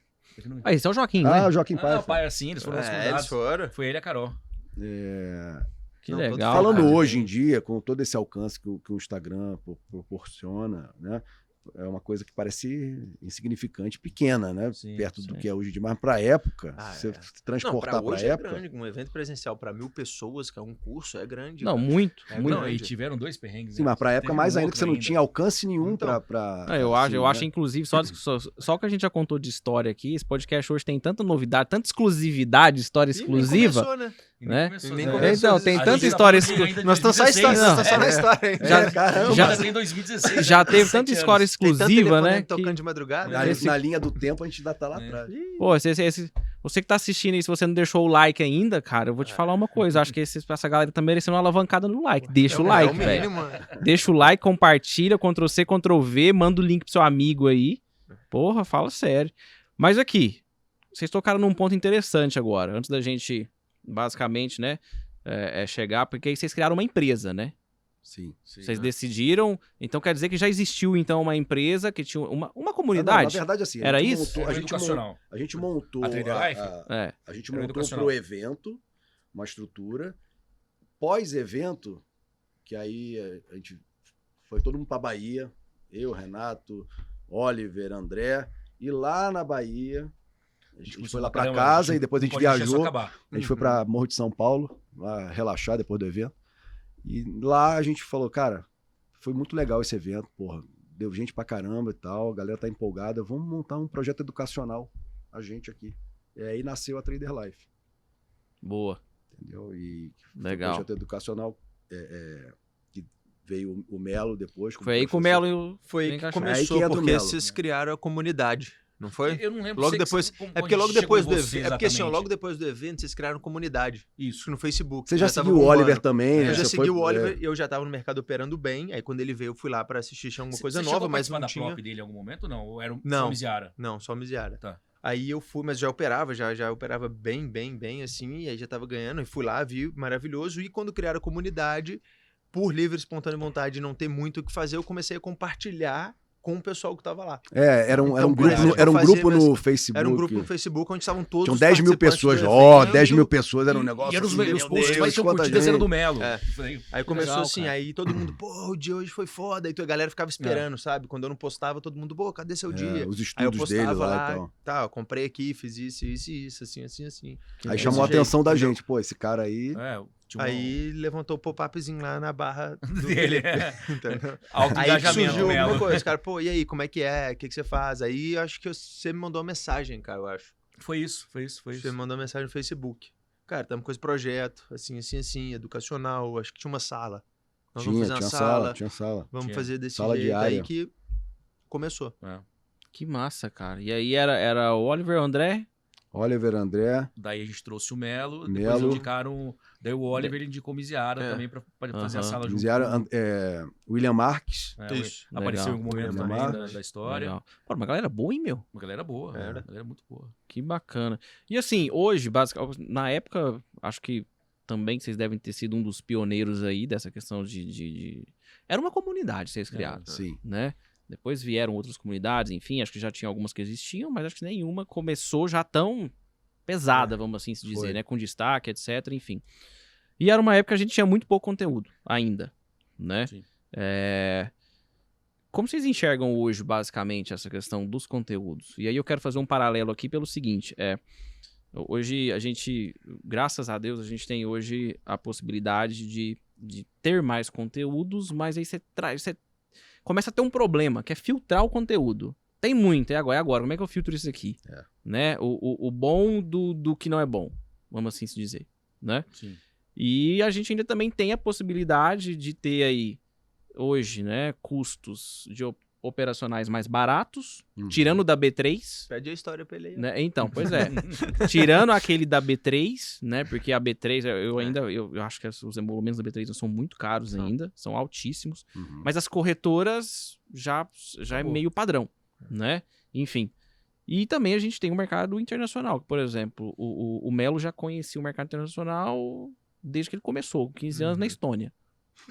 Ah, esse é o Joaquim, Ah, né? o Joaquim Ah, Paiva. o pai assim, eles foram os É, eles foram. Foi ele e a Carol. É, Que Não, legal. falando cara. hoje em dia, com todo esse alcance que o, que o Instagram pro- proporciona, né? É uma coisa que parece insignificante, pequena, né? Sim, Perto do sim. que é hoje. Mas para época, Ah, você é. Não, transportar pra para hoje é época. grande. Um evento presencial pra mil pessoas, que é um curso, é grande. Não, cara. muito, É, muito. Não, e tiveram dois perrengues. Sim, né? mas para época, Teve mais um ainda que você não tinha alcance nenhum Então. para. Ah, eu acho, eu acho, inclusive, só, só, só o que a gente já contou de história aqui, esse podcast hoje tem tanta novidade, tanta exclusividade, história exclusiva. começou, né? E né? começou, Nem né? começou. Então, tem A tanta tá história Nós estamos só, 2016, história, estamos só na é. história, hein? Já, caramba! Já- Já, em 2016. Já teve sete tanta história Tem exclusiva, né? tocando que- de madrugada. Na, né? Esse- na linha do tempo, a gente ainda tá lá É. atrás. Pô, esse, esse- você que tá assistindo aí, se você não deixou o like ainda, cara, eu vou te É. falar uma coisa. Acho que esse, essa galera tá merecendo uma alavancada no like. Deixa o É like, velho. mínimo. Deixa o like, compartilha, Ctrl C, Ctrl V, manda o link pro seu amigo aí. Porra, fala sério. Mas aqui, vocês tocaram num ponto interessante agora, antes da gente, basicamente, né, é, é chegar, porque aí vocês criaram uma empresa, né? Sim. Vocês decidiram, então quer dizer que já existiu então uma empresa que tinha uma, uma Ah, não, comunidade? na verdade, assim. a Era gente isso? montou- a, gente montou, a gente montou. A Life? a- É. A gente Era montou educacional. pro evento uma estrutura. Pós-evento, que aí a gente foi todo mundo pra Bahia, eu, Renato, Oliver, André, e lá na Bahia, a gente, foi lá pra Caramba, casa gente e depois a gente viajou. A gente foi pra Morro de São Paulo, lá relaxar depois do evento. E lá a gente falou, cara, foi muito legal esse evento, porra. Deu gente pra caramba e tal, a galera tá empolgada. Vamos montar um projeto educacional, a gente aqui. E aí nasceu a Trader Life, Boa. entendeu? E foi um Legal. projeto educacional é, é, que veio o Melo depois. Foi aí que o. Melo o... Foi aí que Encaixou. Aí que começou, o porque Melo. vocês criaram a comunidade, não foi? Eu não lembro. Logo que depois- você- como- É porque logo depois do você, evento. É porque assim, logo depois do evento, vocês criaram comunidade. Isso. Que no Facebook. Você já tava seguiu o. Oliver também, É, né? Eu já Você segui foi- o Oliver é. e eu já tava no mercado operando bem. Aí quando ele veio, eu fui lá pra assistir, tinha alguma Você- coisa você nova, mas não da tinha. prop dele em algum momento? Não, ou era um Não. só Miziara? Não, só Miziara. Tá. Aí eu fui, mas já operava, já, já operava bem, bem, bem, assim, e aí já tava ganhando, e fui lá, vi, maravilhoso, e quando criaram a comunidade, por livre, espontânea vontade de não ter muito o que fazer, eu comecei a compartilhar com o pessoal que tava lá. É, era um, era um Então, grupo, no, era um fazia grupo no Facebook. Era um grupo no Facebook onde estavam todos Tinham os 10 mil pessoas. Ó, evento, 10 e o- mil pessoas era um negócio. E eram os, assim, os posts mais tinham curtidas era gente. do Melo. É. Aí começou Legal, assim, cara. aí todo mundo, pô, o dia hoje foi foda. Aí a galera ficava esperando, sabe? Quando eu não postava, todo mundo, pô, cadê seu É, dia? os Aí eu estudos dele postava lá lá, e tal. tá, eu comprei aqui, fiz isso, isso isso, assim, assim, assim. Aí Desse chamou a atenção da gente. Pô, esse cara aí. É, um- Aí levantou o pop-upzinho lá na barra do dele. Entendeu? Alto Aí surgiu alguma Melo. coisa, cara, pô, e aí, como é que é? O que, que você faz? Aí acho que você me mandou uma mensagem, cara, eu acho. Foi isso, foi isso, foi Você isso. me mandou uma mensagem no Facebook. Cara, estamos com esse projeto, assim, assim, assim, educacional, acho que tinha uma sala. Nós vamos Tinha, fazer uma tinha sala, sala, tinha sala. vamos Tinha. fazer desse Sala jeito diária. aí que começou. É. Que massa, cara. E aí era, era o Oliver, André. Oliver André. Daí a gente trouxe o Melo, depois Melo. indicaram. Daí o Oliver ele indicou Miziara É. também pra, pra fazer a sala junto. An- é, William Marques. É, Isso. Apareceu em algum momento William também da, Marques. da história. Legal. Pô, uma galera boa, hein, meu? Uma galera boa, Era. uma galera muito boa. Que bacana. E assim, hoje, basicamente, na época, acho que também vocês devem ter sido um dos pioneiros aí dessa questão de. de- de- Era uma comunidade vocês criaram, Sim. né? Depois vieram outras comunidades, enfim, acho que já tinha algumas que existiam, mas acho que nenhuma começou já tão pesada, vamos assim se dizer, Foi. né? Com destaque, etc, enfim. E era uma época que a gente tinha muito pouco conteúdo ainda, né? Sim. É, Como vocês enxergam hoje, basicamente, essa questão dos conteúdos? E aí eu quero fazer um paralelo aqui pelo seguinte, é... Hoje a gente, graças a Deus, a gente tem hoje a possibilidade de, de ter mais conteúdos, mas aí você traz, você começa a ter um problema, que é filtrar o conteúdo. Tem muito, é agora, é agora. Como é que eu filtro isso aqui? É. Né? O, o, o bom do, do que não é bom, vamos assim se dizer, né? Sim. E a gente ainda também tem a possibilidade de ter aí, hoje, né, custos de op- operacionais mais baratos, Uhum. tirando da B3, Pede a história pra ele aí. né? Então, pois é. Tirando aquele da B3, né? Porque a B3, eu- eu ainda, eu, eu acho que os emolumentos da B3 não são muito caros São. ainda, são altíssimos. Uhum. Mas as corretoras já, já é meio padrão, né? Enfim. E também a gente tem o mercado internacional. Por exemplo, o, o, o Melo já conhecia o mercado internacional desde que ele começou, 15 anos na Uhum. Estônia.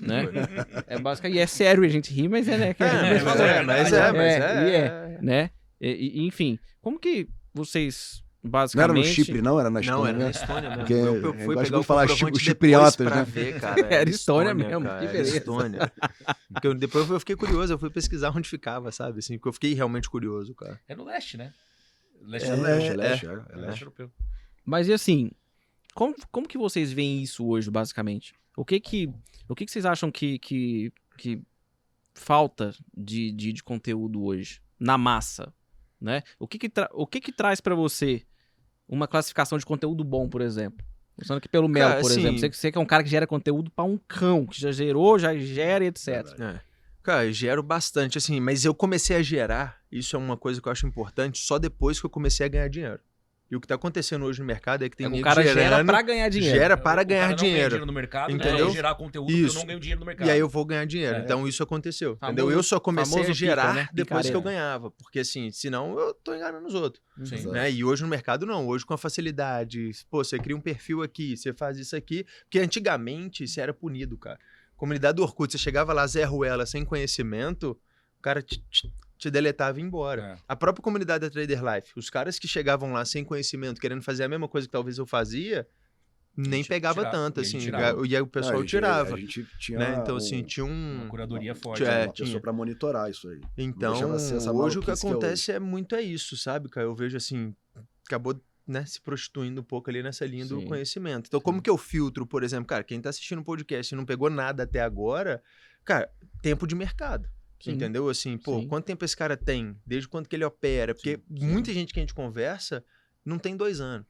Né? é basicamente, e é sério, a gente ri, mas é, né? que gente É, mas é, mas é, mas É, e é. né? E- e- enfim, como que vocês Não basicamente era no Chipre, não? Era na Não, Estônia, era na né? Estônia mesmo. Porque eu, eu eu fui pegar o falar chi- chipriotas, né? ver, cara. Era Estônia mesmo, cara, que era beleza. Estônia. Porque eu- depois eu fiquei curioso, eu fui pesquisar onde ficava, sabe? Assim, porque eu fiquei realmente curioso, cara. É no leste, né? Leste, É, leste, é, leste, é, é É leste. leste europeu. Mas e assim, como, como que vocês veem isso hoje, basicamente? O que que, o que, que vocês acham que, que, que falta de, de, de conteúdo hoje na massa, né? O que que, o que, que traz pra você uma classificação de conteúdo bom, por exemplo? Pensando que pelo Melo, por assim- exemplo, você, você que é um cara que gera conteúdo pra um cão, que já gerou, já gera, etc. É. Cara, eu gero bastante, assim, mas eu comecei a gerar, isso é uma coisa que eu acho importante, só depois que eu comecei a ganhar dinheiro. E o que tá acontecendo hoje no mercado é que tem o nego cara gera pra ganhar dinheiro. gera para ganhar não ganha dinheiro. no mercado, Entendeu? né? gerar conteúdo, Isso. eu não ganho dinheiro no mercado. E aí eu vou ganhar dinheiro. É. Então isso aconteceu. Famoso- entendeu? Eu só comecei a gerar pica, né? depois que eu ganhava. Porque assim, senão eu tô enganando os outros. Sim. Né? E hoje no mercado não. Hoje com a facilidade. Pô, você cria um perfil aqui, você faz isso aqui. Porque antigamente você era punido, cara. Comunidade do Orkut, você chegava lá, Zé Ruela, sem conhecimento, o cara te, te, te deletava e ia embora. É. A própria comunidade da Trader Life, os caras que chegavam lá sem conhecimento, querendo fazer a mesma coisa que talvez eu fazia, nem pegava tirava, tanto, e assim. tirava. E aí o pessoal Ah, a gente- tirava. A gente tinha né? Então, um- assim, tinha Uma um. curadoria forte. tinha É, uma pessoa pra monitorar isso aí. Então, hoje o que maluquice que é acontece é muito é isso, sabe, cara? Eu vejo assim, acabou né, se prostituindo um pouco ali nessa linha do Sim. conhecimento. Então, como que eu filtro, por exemplo, cara, quem tá assistindo o podcast e não pegou nada até agora, cara, tempo de mercado. Sim. Entendeu? Assim, pô, Sim. quanto tempo esse cara tem? Desde quanto que ele opera? Porque Sim, sim. muita gente que a gente conversa não tem dois anos.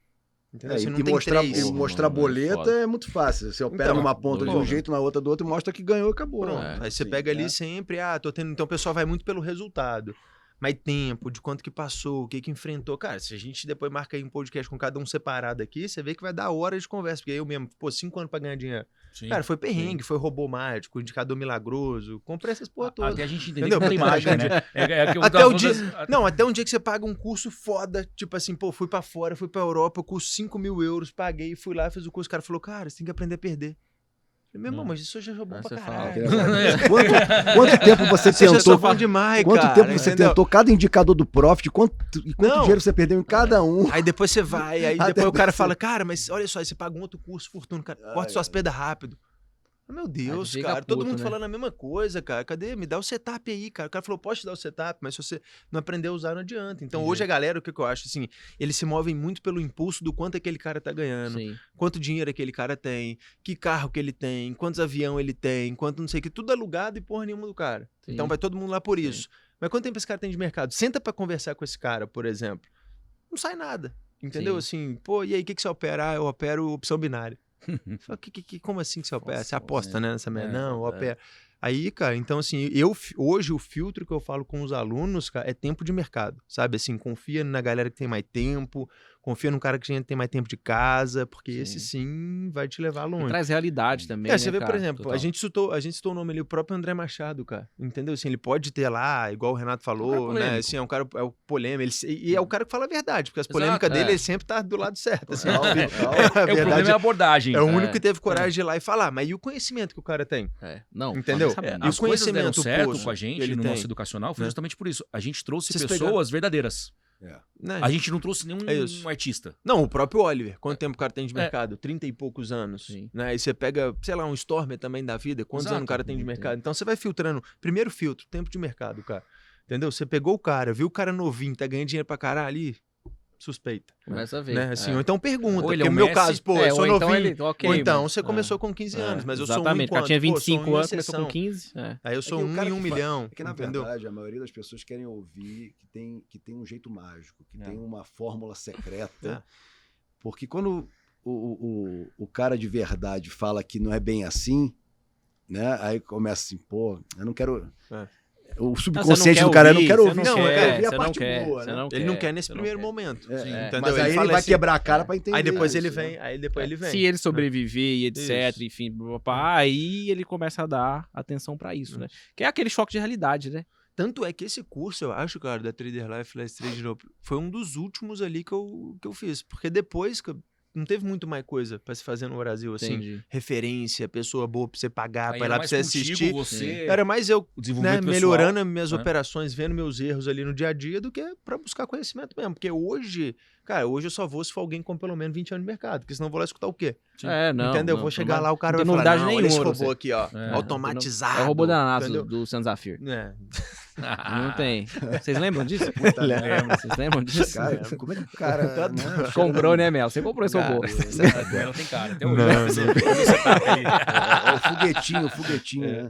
Entendeu? É, Assim, e não e tem mostrar, três. e mostrar mano, é boleta foda. é muito fácil. Você opera Então, numa ponta de um jeito, na outra do outro, e mostra que ganhou e acabou. Pronto. É, aí você sim, pega ali é. sempre, ah, tô tendo. Então o pessoal vai muito pelo resultado. mais tempo, de quanto que passou, o que que enfrentou. Cara, se a gente depois marca aí um podcast com cada um separado aqui, você vê que vai dar horas de conversa. Porque eu mesmo, pô, cinco anos pra ganhar dinheiro. Sim. Cara, foi perrengue, foi robô mágico, indicador milagroso. Comprei essas porra todas. Até a gente Entendeu? que tem mágica, né? É, é eu Até o dia- das- Não, até um dia que você paga um curso foda, tipo assim, pô, fui pra fora, fui pra Europa, eu custo 5 mil euros, paguei, fui lá, fiz o curso. O cara falou, cara, você tem que aprender a perder. Meu irmão, Não. mas isso já é bom Aí pra você caralho. fala, Quanto, quanto tempo você Você já tentou? bom demais, Quanto cara, tempo você entendeu? tentou cada indicador do Profit? Quanto, e quanto dinheiro você perdeu em cada um? Aí depois você vai, aí Até depois o cara você- fala, cara, mas olha só, aí você paga um outro curso, fortuna, cara, corta suas perdas rápido. Meu Deus, fica cara, todo puto, mundo né? falando a mesma coisa, cara. Cadê? Me dá o setup aí, cara. O cara falou, posso te dar o setup, mas se você não aprender a usar, não adianta. Então, hoje a galera, o que, que eu acho, assim, eles se movem muito pelo impulso do quanto aquele cara tá ganhando, Sim. quanto dinheiro aquele cara tem, que carro que ele tem, quantos avião ele tem, quanto não sei o que, tudo alugado e porra nenhuma do cara. Sim. Então vai todo mundo lá por Sim. isso. Mas quanto tempo esse cara tem de mercado? Senta pra conversar com esse cara, por exemplo. Não sai nada. Entendeu? Assim, pô, e aí, o que, que você opera? Ah, eu opero opção binária. Fala, que, que, como assim que você opera? Nossa, você aposta, né? Nessa merda? É, não, eu é. opero. Aí, cara, então assim, eu hoje o filtro que eu falo com os alunos, cara, é tempo de mercado, sabe? Assim, confia na galera que tem mais tempo, confia no cara que já tem mais tempo de casa, porque Sim. esse sim vai te levar E longe. traz realidade também. É, né, você vê, por cara? exemplo, Total. a gente, citou, a gente citou o nome ali, o próprio André Machado, cara. Entendeu? Assim, ele pode ter lá, igual o Renato falou, né? Assim, é um cara é o polêmico. Ele, e é o cara que fala a verdade, porque as polêmicas dele, é. ele sempre tá do lado certo. Assim, óbvio. a É, o problema é a abordagem. é o É, único que teve coragem de ir lá e falar. Mas e o conhecimento que o cara tem? É, Não, Entendeu? É, as o conhecimento certo poço com a gente no tem, nosso educacional foi né? justamente por isso. A gente trouxe pessoas verdadeiras. Né? A gente não trouxe nenhum É isso. artista. Não, o próprio Oliver. Quanto tempo o cara tem de É. mercado? Trinta e poucos anos. Sim. Né? Aí você pega, sei lá, um Stormer também da vida. Quantos Exato. anos o cara tem de mercado? Então você vai filtrando. Primeiro filtro, tempo de mercado, cara. Entendeu? Você pegou o cara, viu o cara novinho, tá ganhando dinheiro pra caralho ali, suspeita. Começa a ver. Né? Assim, é. Ou então pergunta. Ou ele porque é no meu Messi, caso, pô, É, eu sou novinho. então ele- ok, ou então você é. começou com 15 É, anos, mas eu sou um Exatamente, o cara tinha Pô, sou 25 um em anos, começou com exceção. 15. É. Aí eu sou o um em um milhão. É que, na entendeu? verdade, a maioria das pessoas querem ouvir que tem, que tem um jeito mágico, que É. tem uma fórmula secreta. É. Porque quando o, o, o, o cara de verdade fala que não é bem assim, né? Aí começa assim, pô, eu não quero. É. O Não, não subconsciente quer do cara, eu não ouvir, quero você ouvir, não quer, quero ouvir a não parte quer, boa, né? não Ele não quer, nesse não primeiro quer. momento. É, Sim. é. Mas aí ele vai assim- quebrar a cara É. pra entender. Aí depois ele isso, vem, né? aí depois ele vem. Se ele sobreviver e etc, Isso. enfim, blá, blá, blá, aí ele começa a dar atenção pra isso, né? Que é aquele choque de realidade, né? Tanto é que esse curso, eu acho, cara, da Trader Life Last Trade foi um dos últimos ali que eu, que eu fiz. Porque depois que eu- não teve muito mais coisa pra se fazer no Brasil, assim. Entendi. Referência, pessoa boa pra você pagar, Aí pra ir lá pra mais você contigo, assistir. Você, Era mais eu né, pessoal. melhorando as minhas né? operações, vendo meus erros ali no dia a dia, do que pra buscar conhecimento mesmo. Porque hoje, cara, hoje eu só vou se for alguém com pelo menos 20 anos de mercado. Porque senão eu vou lá escutar o quê? Sim. É, não. Entendeu? não, vou não chegar vai- lá, o cara não vai tem falar, não, olha esse nenhuma, robô você. aqui, ó, É. automatizado. É o robô da NASA do, do Sans Zafir. É. Não tem. Vocês lembram disso? Puta. Lembram? Vocês lembram disso? Cara, como é que o cara. né, Comprou, né, Mel? Você comprou esse robô. Ela tem cara. Até hoje. Não, não. tá aí. É, o foguetinho, o foguetinho, É. né?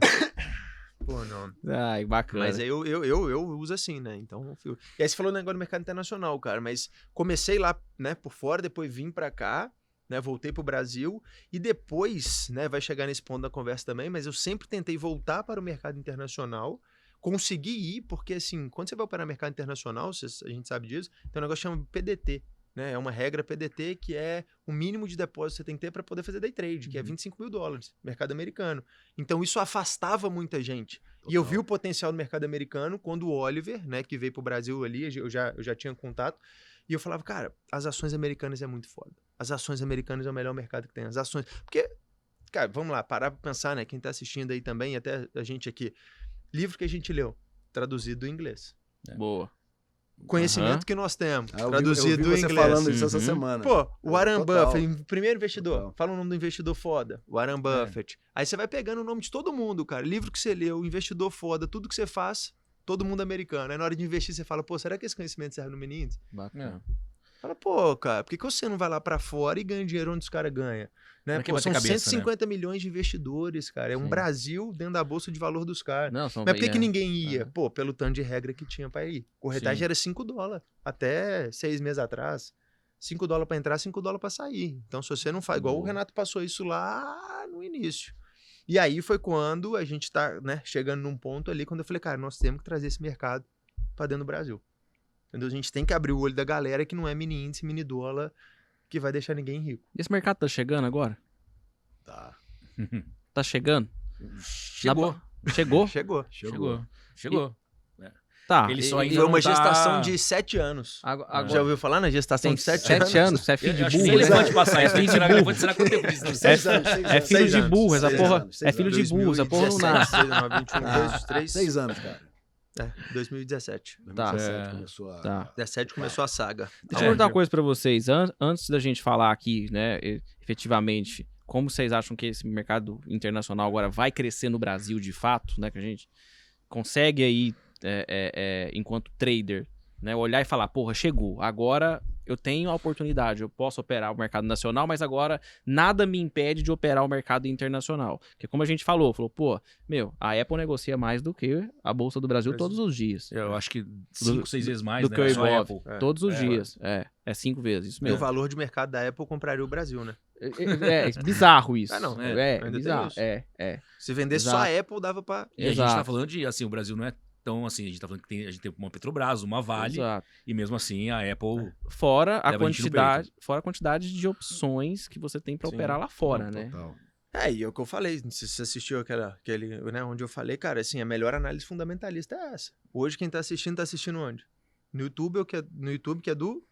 Pô, não. Ai, bacana. Mas aí eu, eu, eu, eu uso assim, né? Então, eu E aí você falou do negócio do mercado internacional, cara. Mas comecei lá, né, por fora, depois vim pra cá, né? Voltei pro Brasil. E depois, né, vai chegar nesse ponto da conversa também, mas eu sempre tentei voltar para o mercado internacional. Consegui ir, porque assim, quando você vai operar mercado internacional, a gente sabe disso, tem um negócio que chama PDT. Né? É uma regra PDT que é o mínimo de depósito que você tem que ter para poder fazer day trade, que é Uhum. 25 mil dólares, mercado americano. Então isso afastava muita gente. E eu vi o potencial do mercado americano quando o Oliver, né, que veio pro Brasil ali, eu já, eu já tinha contato, e eu falava, cara, as ações americanas é muito foda. As ações americanas é o melhor mercado que tem. As ações. Porque, cara, vamos lá, parar pra pensar, né? Quem tá assistindo aí também, até a gente aqui. Livro que a gente leu, traduzido do inglês. Boa. Conhecimento Aham. que nós temos, Ah, eu vi- traduzido eu vi do você inglês. falando isso essa Uhum. semana. Pô, o Warren Total. Buffett, primeiro investidor. Total. Fala o nome do investidor foda. Warren Buffett. Aí você vai pegando o nome de todo mundo, cara. Livro que você leu, investidor foda, tudo que você faz, todo mundo americano. Aí na hora de investir, você fala, pô, será que esse conhecimento serve no menino? Bacana. Fala, pô, cara, por que, que você não vai lá pra fora e ganha dinheiro onde os caras ganham? Né? Que Pô, são cabeça, né? 150 milhões de investidores, cara. É um Sim. Brasil dentro da bolsa de valor dos caras. Mas por que, que é. ninguém ia? Aham. Pô, pelo tanto de regra que tinha pra ir. Corretagem Sim. era 5 dólares. Até seis meses atrás. 5 dólares pra entrar, 5 dólares pra sair. Então, se você não faz. Igual o Boa. Renato passou isso lá no início. E aí foi quando a gente tá, né, chegando num ponto ali, quando eu falei, cara, nós temos que trazer esse mercado pra dentro do Brasil. Entendeu? A gente tem que abrir o olho da galera que não é mini índice, mini dólar, que vai deixar ninguém rico. E esse mercado tá chegando agora? Tá. Tá chegando? Chegou. Na- Chegou? Chegou. Chegou. Chegou. Tá. Ele E- só e- ainda Foi uma tá- gestação de sete anos. Agora, Já ouviu falar na gestação tem de sete, sete anos. Você é filho de burro, nem né? elefante passar. É É filho de burro. burro. Será quanto tempo disso? É, anos, é anos. filho de anos, burro, essa porra. anos, É filho de anos. burro, essa porra não 2017, nasce. 21, Ah, 2, 3. Seis anos, cara. É, 2017. 2017 É. começou a... Tá. 17 começou a saga. Deixa eu É. perguntar uma coisa pra vocês. An- antes da gente falar aqui, né, efetivamente, como vocês acham que esse mercado internacional agora vai crescer no Brasil de fato, né? Que a gente consegue aí, é, é, é, enquanto trader, né, olhar e falar, porra, chegou. Agora eu tenho a oportunidade, eu posso operar o mercado nacional, mas agora nada me impede de operar o mercado internacional. Porque como a gente falou, falou, pô, meu, a Apple negocia mais do que a Bolsa do Brasil todos os dias. Eu acho que cinco, seis vezes mais, do né? que o Ibov. Apple. É. Todos os É, dias. É, é cinco vezes, isso E o mesmo. valor de mercado da Apple compraria o Brasil, né? É, é, é bizarro isso. Ah, não, É, é, é, bizarro. isso. É, é. Se vendesse Exato. só a Apple, dava pra. E a gente tá falando de, assim, o Brasil não é tão assim, a gente tá falando que tem, a gente tem uma Petrobras, uma Vale, Exato. e mesmo assim a Apple... Fora a Leva a quantidade, fora a quantidade de opções que você tem pra Sim. operar lá fora, né? Total. É, e é o que eu falei. Se você assistiu aquela, aquele, né, onde eu falei, cara, assim, a melhor análise fundamentalista é essa. Hoje quem tá assistindo, tá assistindo onde? No YouTube, ou que é, no YouTube que é do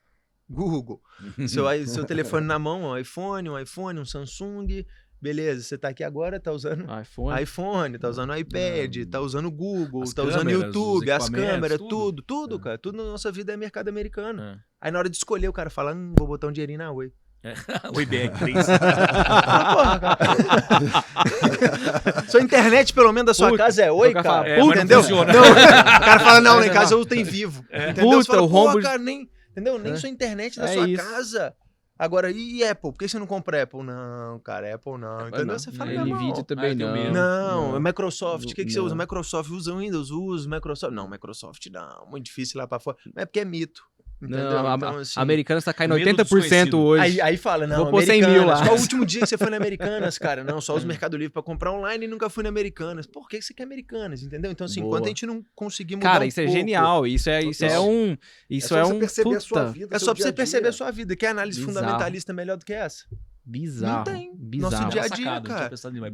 Google. Seu, seu telefone na mão, um iPhone, um iPhone, um Samsung. Beleza, você tá aqui agora, tá usando iPhone. iPhone, tá usando iPad, tá usando Google, As tá usando YouTube, as câmeras, tudo. tudo, tudo, É. cara. Tudo na nossa vida é mercado americano. É. Aí na hora de escolher, o cara fala, hum, vou botar um dinheirinho na Oi. o IBR3. Sua internet, pelo menos, da sua Puta, casa é Oi, cara fala, É, não entendeu? funciona. Não, o cara fala, não, lá em casa eu tenho vivo. Entendeu? Puta, fala, o rombo- cara, nem, entendeu? Nem É. sua internet da É sua isso. casa. Agora, e Apple? Por que você não compra Apple? Não, cara, Apple não. Entendeu? não. Você fala, Ele meu irmão, vídeo também Ah, eu tenho não. Não, Não. é Microsoft. O que, que você Não. usa? Microsoft usa Windows, usa Microsoft. Não, Microsoft não. Muito difícil lá pra fora. Mas é porque é mito. Entendeu? Não, a, então, a- assim, Americanas tá caindo medo do 80% desconhecido. hoje. Aí, aí fala, não, Vou pôr 100 mil Americanas. lá. Qual o último dia que você foi na Americanas, cara? Não, só uso É. Mercado Livre pra comprar online e nunca fui na Americanas. Por que você quer Americanas, entendeu? Então, assim, Boa. enquanto a gente não conseguir mudar Cara, um isso é pouco- genial. Isso é, isso é um. Isso só é, você um. perceber a sua puta, vida, É só pra dia você perceber a sua vida. Que análise Bizarro. fundamentalista melhor do que essa? Bizarro. Não tem. Bizarro. Nosso dia a dia, cara.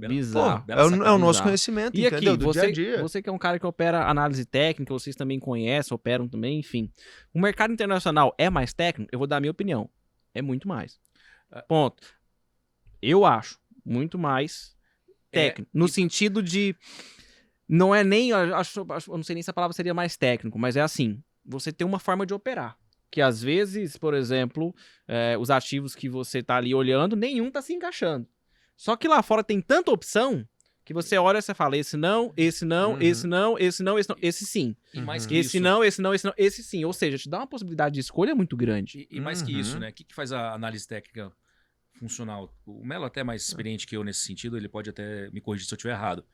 nisso, Bizarro. Pô, bela é o, sacada. é o nosso conhecimento, E entendeu? aqui, Do você, dia a dia. você que é um cara que opera análise técnica, vocês também conhecem, operam também, enfim. O mercado internacional é mais técnico? Eu vou dar a minha opinião. É muito mais. Ah. Ponto. Eu acho muito mais É, técnico. no sentido de. Não é nem. eu Acho, acho- eu não sei nem se a palavra seria mais técnico, mas é assim. Você tem uma forma de operar. Que às vezes, por exemplo, é, os ativos que você tá ali olhando, nenhum tá se encaixando. Só que lá fora tem tanta opção que você olha e você fala: esse não, esse não, Uhum. esse não, esse não, esse não, esse sim. E mais Uhum. que Esse isso, não, esse não, esse não, esse sim. Ou seja, te dá uma possibilidade de escolha muito grande. E, e mais que isso, Uhum. né? O que, que faz a análise técnica funcional? O Melo até é mais experiente que eu nesse sentido, ele pode até me corrigir se eu estiver errado.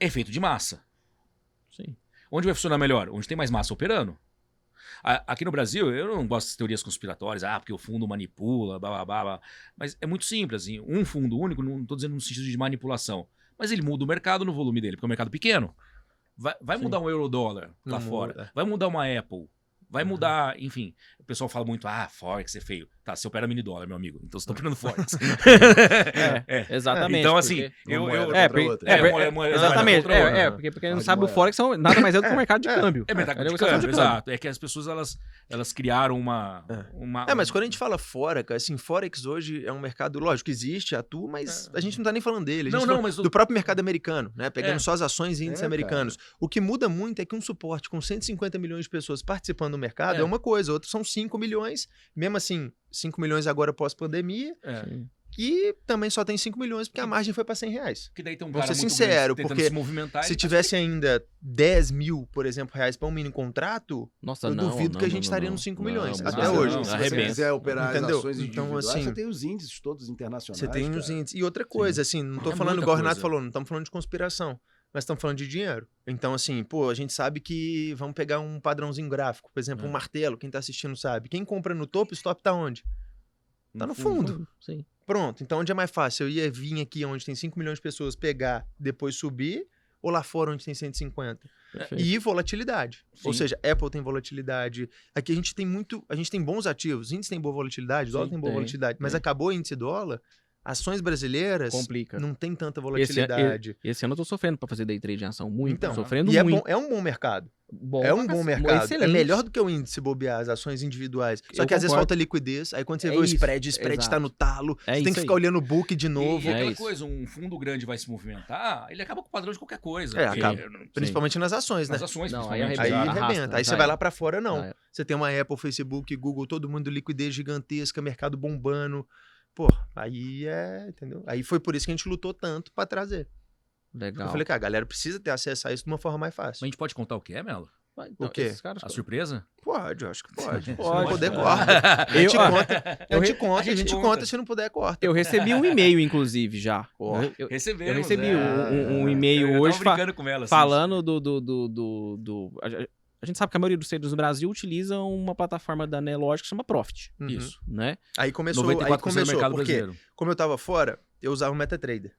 Efeito de massa. Sim. Onde vai funcionar melhor? Onde tem mais massa operando. Aqui no Brasil, eu não gosto das teorias conspiratórias, ah, porque o fundo manipula, blá, blá, blá. Mas é muito simples, assim, um fundo único, não estou dizendo no sentido de manipulação, mas ele muda o mercado no volume dele, porque é um mercado pequeno. Vai, vai mudar um euro-dólar lá Não fora, muda. vai mudar uma Apple, vai Uhum. mudar, enfim. O pessoal fala muito, ah, Forex é feio. Tá, você opera mini dólar, meu amigo, então você tá operando Forex. é. Exatamente. Então, assim, eu, eu, É, é, É, exatamente. É, é, porque, porque quem não sabe, o. Forex são nada mais é do que o mercado de é. câmbio. É mercado É de câmbio, de câmbio. exato. É que as pessoas, elas, elas criaram uma... uma É, mas quando a gente fala cara, assim, Forex hoje é um mercado, lógico, existe, atua, mas a gente não tá nem falando dele. A gente Não, tá não, mas... do próprio mercado americano, né? Pegando É. só as ações e índices É, americanos. O que muda muito é que um suporte com 150 milhões de pessoas participando do mercado é, É. uma coisa, outro são 5 milhões, mesmo assim, 5 milhões agora pós-pandemia, É. e também só tem 5 milhões porque a margem foi para 100 reais. Porque daí tem um Vou cara ser sincero, porque se movimentar. Se tá tivesse ainda 10 mil, por exemplo, reais para um mini contrato, Nossa, Eu não, duvido não, que a gente não, estaria não. nos 5 Não, milhões, não, até não, hoje. não, Se você arrebenta. quiser operar Entendeu? as ações Então, assim- você tem os índices todos internacionais. Você tem os cara. índices. E outra coisa, assim, não tô É falando igual o Renato falou, não estamos falando de conspiração, mas estamos falando de dinheiro. Então, assim, pô, a gente sabe que vamos pegar um padrãozinho gráfico, por exemplo, É. um martelo, quem tá assistindo sabe. Quem compra no topo, o stop tá onde? Tá no fundo. Sim. Pronto. Então, onde é mais fácil? Eu ia vir aqui onde tem 5 milhões de pessoas, pegar, depois subir, ou lá fora onde tem 150? Perfeito. E volatilidade. Ou Sim. seja, Apple tem volatilidade. Aqui a gente tem muito. A gente tem bons ativos. Índice tem boa volatilidade, dólar Sim, tem boa tem, volatilidade. Mas tem. acabou o índice dólar, ações brasileiras Complica. não tem tanta Esse, volatilidade. e- esse ano eu tô sofrendo pra fazer day trade em ação. Muito. Então, sofrendo e é muito. bom, é um bom mercado. Bom é um bom mercado. excelente. É melhor do que o índice bobear, as ações individuais. Só Eu que às vezes concordo. falta liquidez. Aí quando você É vê o isso, spread, o spread está no talo. É você tem que aí. ficar olhando o book de novo. e aquela isso. coisa, um fundo grande vai se movimentar, ele acaba com o padrão de qualquer coisa. É, acaba. Principalmente nas ações, né? Nas ações, Não, aí principalmente. Aí arrebenta. Arrasta, aí você vai. vai lá pra fora, não. É. Você tem uma Apple, Facebook, Google, todo mundo liquidez gigantesca, mercado bombando. Pô, aí é, entendeu? Aí foi por isso que a gente lutou tanto pra trazer. Legal. Eu falei, cara, a galera precisa ter acesso a isso de uma forma mais Mas fácil. a gente pode contar o que é, Melo? Mas, então, o quê? caras- A surpresa? Pode, eu acho que pode. Se Pode, não puder, corta. Eu, ah, conta, a eu conta, a a gente gente conta. conta, se não puder, corta. eu recebi um e-mail, inclusive, já. Eu- eu, Recebemos. eu recebi né? um, um- um e-mail hoje fa- brincando com ela. assim, falando do. do, do, do, do- a, gente sabe que a maioria dos traders no Brasil utilizam uma plataforma da Nelogic que chama Profit, Uhum. Isso. né? Aí começou, 94% aí do começou, mercado porque brasileiro. como eu tava fora, eu usava o MetaTrader.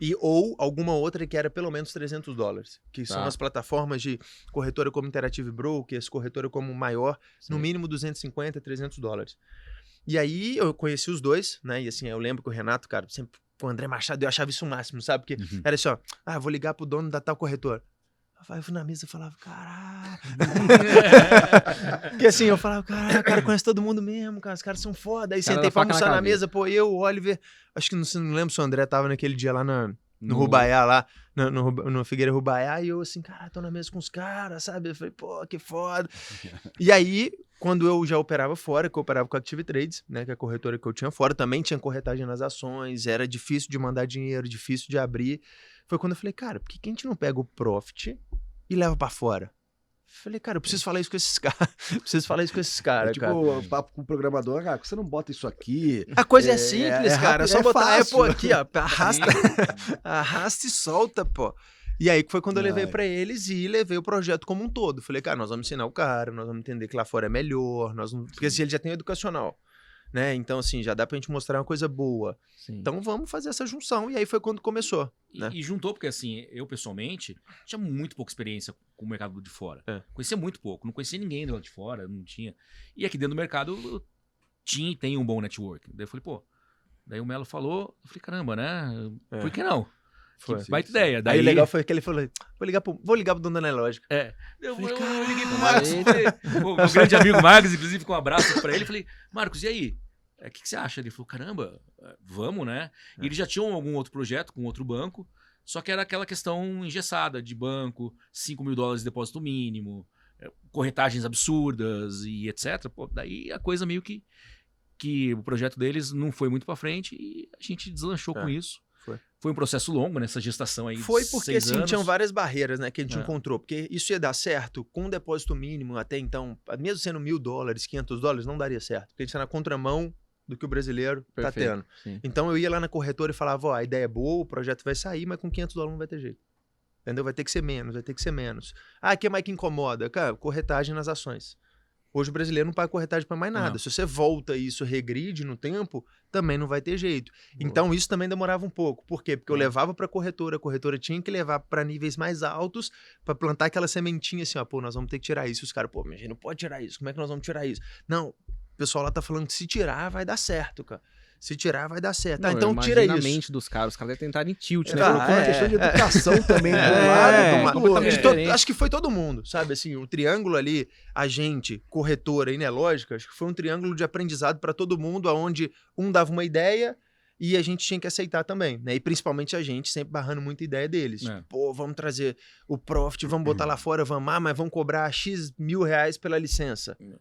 E, ou alguma outra que era pelo menos 300 dólares. Que são Tá. as plataformas de corretora como Interactive Brokers, corretora como maior, no Sim. mínimo 250, 300 dólares. E aí eu conheci os dois, né? E assim, eu lembro que o Renato, cara, sempre com o André Machado, eu achava isso o máximo, sabe? Porque Uhum. era assim, ó, ah, vou ligar pro dono da tal corretora. Eu fui na mesa e falava, caralho. Porque assim, eu falava, caralho, o cara conhece todo mundo mesmo, cara, os caras são foda. Aí Cara sentei pra na almoçar na caveira. mesa, pô, eu, o Oliver, acho que não, não lembro se o André tava naquele dia lá na, no, No- Rubaiá lá, no, no, no Figueira Rubaiá, e eu assim, cara, tô na mesa com os caras, sabe? Eu falei, pô, que foda. e aí, quando eu já operava fora, que eu operava com a Active Trades, né, que é a corretora que eu tinha fora, também tinha corretagem nas ações, era difícil de mandar dinheiro, difícil de abrir. Foi quando eu falei, cara, por que, que a gente não pega o Profit e leva pra fora? Falei, cara, eu preciso falar isso com esses caras. preciso falar isso com esses É caras, tipo, cara. o papo com o programador, cara, você não bota isso aqui. A coisa é, É, simples, é cara. É só é botar a fácil. Apple aqui, ó. Arrasta, arrasta e solta, pô. E aí foi quando eu levei pra eles e levei o projeto como um todo. Falei, cara, nós vamos ensinar o cara, nós vamos entender que lá fora é melhor, nós vamos... porque assim, ele já tem o educacional, né? Então, assim, já dá pra gente mostrar uma coisa boa. Sim. Então, vamos fazer essa junção. E aí foi quando começou. E, né? e juntou, porque assim, eu pessoalmente tinha muito pouca experiência com o mercado de fora. É. Conhecia muito pouco, não conhecia ninguém do lado de fora, não tinha. E aqui dentro do mercado eu tinha e tenho um bom network. Daí eu falei, pô. Daí o Melo falou, eu falei, caramba, né? É. Por que não? Foi. Que baita ideia. Daí Aí o legal foi que ele falou, vou ligar pro, vou ligar pro dono da Nelógica. Eu, Falei, eu- eu liguei pro Marcos, falei, pô, meu grande amigo Marcos, inclusive, com um abraço pra ele. Falei, Marcos, e aí? O que, que você acha? Ele falou, caramba, é, vamos, né? É. E eles já tinham algum outro projeto com outro banco, só que era aquela questão engessada de banco, 5 mil dólares de depósito mínimo, é, corretagens absurdas e etc. Pô, daí a coisa meio que que o projeto deles não foi muito pra frente e a gente deslanchou É, com isso. foi. Foi um processo longo nessa gestação aí. Foi porque, seis assim, anos. tinham várias barreiras, né, que a gente É. encontrou. Porque isso ia dar certo com um depósito mínimo até então, mesmo sendo mil dólares, 500 dólares, não daria certo. Porque a gente tá na contramão do que o brasileiro tá Perfeito. tendo. Sim. Então eu ia lá na corretora e falava, ó, a ideia é boa, o projeto vai sair, mas com 500 dólares não vai ter jeito. Entendeu? Vai ter que ser menos, vai ter que ser menos. Ah, o que mais que incomoda? Cara, corretagem nas ações. Hoje o brasileiro não paga corretagem para mais nada. Não. Se você volta e isso regride no tempo, também não vai ter jeito. Então isso também demorava um pouco. Por quê? Porque eu Hum. levava para corretora, a corretora tinha que levar para níveis mais altos para plantar aquela sementinha assim, ó, pô, nós vamos ter que tirar isso. Os caras, pô, mas a gente não pode tirar isso. Como é que nós vamos tirar isso? Não, o pessoal lá tá falando que se tirar vai dar certo, cara. Se tirar vai dar certo. Não, ah, então tira isso. a mente dos caras. Os caras devem tentar em tilt, né? Tá, colocou uma é, questão de é. educação também do É, lado é, do outro. completamente de to- diferente. acho que foi todo mundo, sabe? Assim, o triângulo ali, agente, corretora e Nelógica, acho que foi um triângulo de aprendizado para todo mundo, aonde um dava uma ideia e a gente tinha que aceitar também, né? E principalmente a gente sempre barrando muita ideia deles. É. Tipo, Pô, vamos trazer o Profit, vamos botar lá fora, vamos, ah, mas vamos cobrar X mil reais pela licença. Não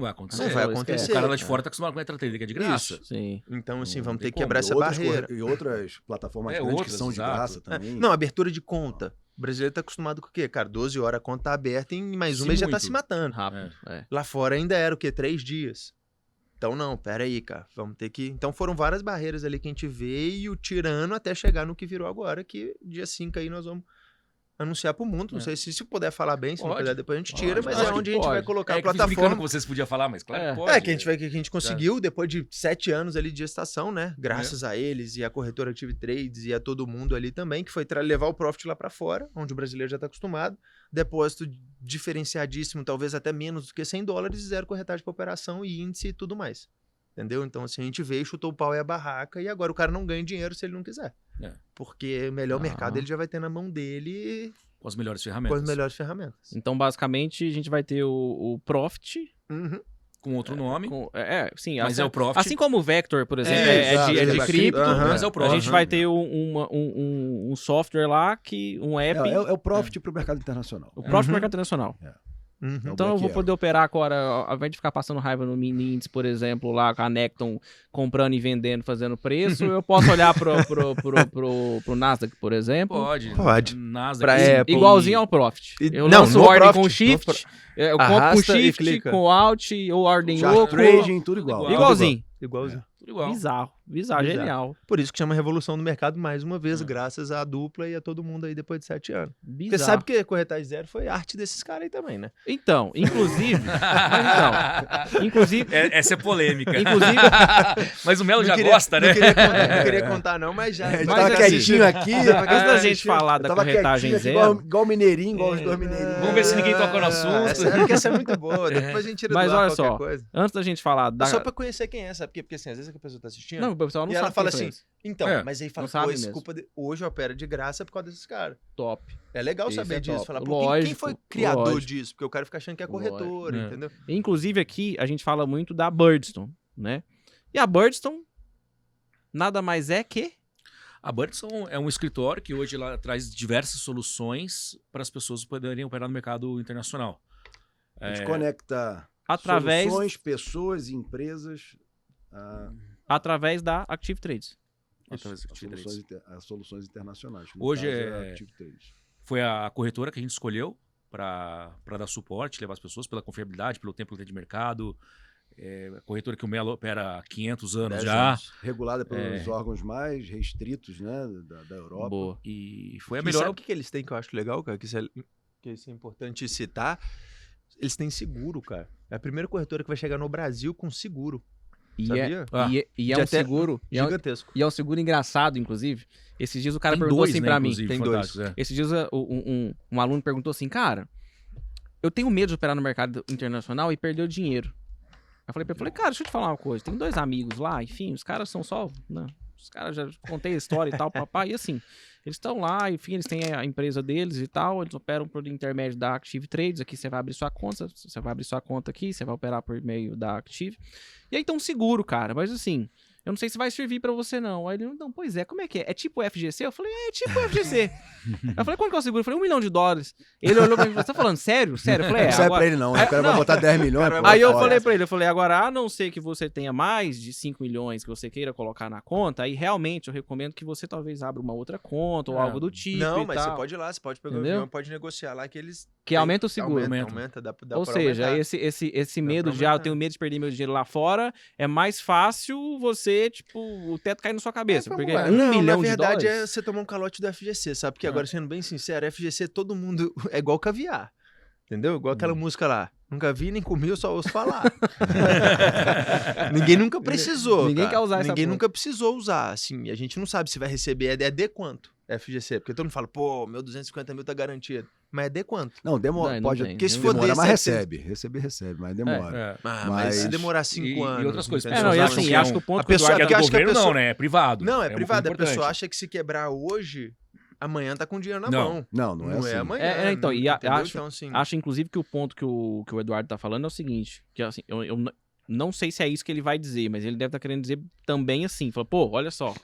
vai acontecer. Não vai acontecer. O cara lá de fora tá acostumado com a é de graça. Isso. Sim. Então, assim, Não vamos ter que quebrar E essa outras barreira. corre- E outras plataformas É, grandes outras, que são de exato. graça É, também. Não, abertura de conta. O brasileiro tá acostumado com o quê? Cara, 12 horas a conta tá aberta e em mais um Sim, mês já tá se matando. Rápido. É. Lá fora ainda era o quê? Três dias. Então, não, pera aí, cara. Vamos ter que. Então foram várias barreiras ali que a gente veio tirando até chegar no que virou agora, que dia 5 aí nós vamos anunciar pro mundo. Não É. sei se, se puder falar bem, se não Pode. puder, depois a gente Pode, tira, mas acho é onde a gente vai pode. colocar É a plataforma. que vocês podiam falar, mas claro É. que pode. É, que a gente, vai, que a gente conseguiu depois de sete anos ali de gestação, né? Graças É. a eles e a corretora Active Trades e a todo mundo ali também, que foi levar o profit lá pra fora, onde o brasileiro já tá acostumado. Depósito diferenciadíssimo, talvez até menos do que 100 dólares, e zero corretagem pra operação e índice e tudo mais. Entendeu? Então, assim, a gente veio, chutou o pau e a barraca, e agora o cara não ganha dinheiro se ele não quiser. É. Porque melhor Ah. mercado ele já vai ter na mão dele Com as melhores com ferramentas. as melhores ferramentas. Então, basicamente, a gente vai ter o, o Profit. Uhum. Com outro nome. com- é, sim. Mas assim, é o Profit. Assim como o Vector, por exemplo, É, é, é exato, de, é de cripto. Mas é o A Profit. gente vai ter um, uma- um- um- software lá, que, um É, app, é, é o profit pro mercado internacional. o Profit Uhum. Mercado Internacional. É o Então eu vou poder operar agora, ao invés de ficar passando raiva no mini índice, por exemplo, lá com a Necton comprando e vendendo, fazendo preço, eu posso olhar pro, pro, pro, pro, pro Nasdaq, por exemplo. Pode. Pode. Nasdaq. Pra Apple. Igualzinho ao Profit. E- Eu não, lanço no ordem Profit, com shift, é, eu compro com shift, com alt, ou ordem louco. trading, tudo igual. Igual. Igualzinho. Igualzinho. Tudo igual. Bizarro. Bizarro. genial. Por isso que chama Revolução do Mercado mais uma vez, É. graças à dupla e a todo mundo aí depois de sete anos. Bizarro. sabe que corretagem zero foi arte desses caras aí também, né? Então, inclusive. mas então, inclusive. É- essa é polêmica. Inclusive, Mas o Melo já queria- gosta, né? Não queria contar, não queria contar não, mas já. É, a gente Mas tava assim, quietinho aqui. antes da é, gente falar da tava corretagem zero. Igual, igual o mineirinho, igual os dois mineirinhos. Vamos ver se ninguém toca no assunto. Essa, porque essa é muito boa, depois a gente tira Mas do ar olha qualquer só, coisa. antes da gente falar da. Só pra conhecer quem é, sabe? Porque, porque assim, às vezes a pessoa tá assistindo. Não, o pessoal não e sabe. ela fala assim, então, É, mas aí fala, pô, desculpa, de- hoje opera de graça por causa desses caras. top. É legal Isso saber é disso. top. Falar, pô, quem, quem foi criador lógico. disso? Porque o cara fica achando que é Lógico, corretor, é. entendeu? Inclusive aqui a gente fala muito da Birdstone, né? E a Birdstone nada mais é que A Birdson é um escritório que hoje ela traz diversas soluções para as pessoas poderem operar no mercado internacional. A gente É, conecta através soluções, pessoas, empresas a, através da Active Trades. Através do a Active soluções, Trades. inter- a soluções internacionais. Hoje é- a Active Trades. Foi a corretora que a gente escolheu para dar suporte, levar as pessoas pela confiabilidade, pelo tempo que tem de mercado. É, corretora que o Melo opera há 500 anos Dez já. anos. Regulada pelos É. órgãos mais restritos né, da, da Europa. Boa. E foi a E melhor. sabe o que, que eles têm que eu acho legal, cara? Que isso, é, que isso é importante citar. Eles têm seguro, cara. É a primeira corretora que vai chegar no Brasil com seguro. E é? Ah, e é, e é um seguro. E é um, Gigantesco. e é um seguro engraçado, inclusive. Esses dias o cara Tem perguntou dois, assim né, pra mim. tem dois. é. Esses dias uh, um, um, um aluno perguntou assim, cara, eu tenho medo de operar no mercado internacional e perder o dinheiro. Eu falei pra ele, falei, cara, deixa eu te falar uma coisa. Tem dois amigos lá, enfim, os caras são só. né, os caras já contei a história e tal, papai. E assim, eles estão lá, enfim, eles têm a empresa deles e tal, eles operam por intermédio da Active Trades. Aqui você vai abrir sua conta, você vai abrir sua conta aqui, você vai operar por meio da Active. E aí tão seguro, cara, mas assim. Eu não sei se vai servir pra você, não. Aí ele, não, pois é, como é que é? É tipo FGC? Eu falei, é tipo FGC. eu falei, quanto que é o seguro? Eu falei, um milhão de dólares. Ele olhou pra mim e falou, você tá falando sério? Sério? Eu falei, é. não serve agora- pra ele, não. né? Aí- O cara não. vai botar 10 milhões. Cara, pô, Aí eu fora. falei pra ele, eu falei, agora, a não ser que você tenha mais de 5 milhões que você queira colocar na conta, aí realmente eu recomendo que você talvez abra uma outra conta ou É. algo do tipo não, e mas tal, você pode ir lá, você pode pegar Entendeu? o avião, pode negociar lá que eles. Que aumenta o seguro. Aumenta, Aumenta. dá, dá Ou seja, aumentar. esse, esse, esse Dá medo de, ah, eu tenho medo de perder meu dinheiro lá fora, é mais fácil você, tipo, o teto cair na sua cabeça. É, porque um Não, milhão na de verdade dólares... é você tomar um calote do FGC, sabe? Porque Ah. agora, sendo bem sincero, FGC todo mundo é igual caviar. Entendeu? Igual Hum. aquela música lá. Nunca vi nem comi, eu só ouço falar. Ninguém nunca precisou. Ninguém cara. quer usar essa Ninguém nunca precisou usar. Assim, a gente não sabe se vai receber. É de quanto? FGC. Porque todo mundo fala, pô, meu 250 mil tá garantido. Mas é de quanto? Não, demora. Não, não pode. tem. Porque se Não for demora, mas 700. recebe. Receber, recebe, mas demora. É. Ah, mas, Mas- se demorar cinco E- e anos. outras coisas, É, não, e assim, que é acho que o ponto a que o pessoa Que é que do acho que a governo, pessoa- não, né? É privado. Não, é, coisa privado. A pessoa acha que se quebrar hoje, amanhã tá com dinheiro na Não. mão. Não, não é assim. amanhã. É, é, então, e a- acho- Então, assim, Acho, inclusive, que o ponto que o, que o Eduardo tá falando é o seguinte: que assim, eu, eu não sei se é isso que ele vai dizer, mas ele deve estar querendo dizer também assim: fala, pô, olha só.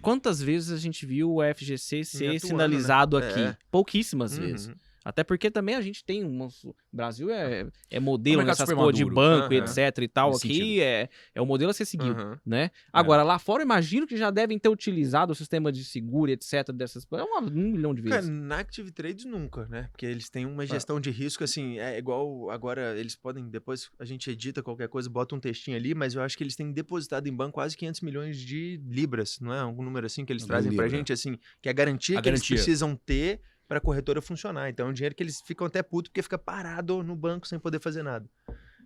Quantas vezes a gente viu o FGC ser atuando, sinalizado né? aqui? É. Pouquíssimas uhum. vezes. Até porque também a gente tem um. O Brasil é, é modelo mercado nessas super porra de maduro. banco Aham. etc e tal. Nesse Aqui sentido. é, é o modelo a ser seguido, Uhum. né? Agora, lá fora, eu imagino que já devem ter utilizado o sistema de seguro etc. dessas É uma, um milhão de Cara, vezes. na Active Trades nunca, né? Porque eles têm uma gestão de risco, assim, é igual agora, eles podem, depois a gente edita qualquer coisa, bota um textinho ali, mas eu acho que eles têm depositado em banco quase 500 milhões de libras, não é? Algum número assim que eles Em trazem pra libra. gente, assim, que é a garantia A que garantia. eles precisam ter para a corretora funcionar. Então é um dinheiro que eles ficam até puto porque fica parado no banco sem poder fazer nada.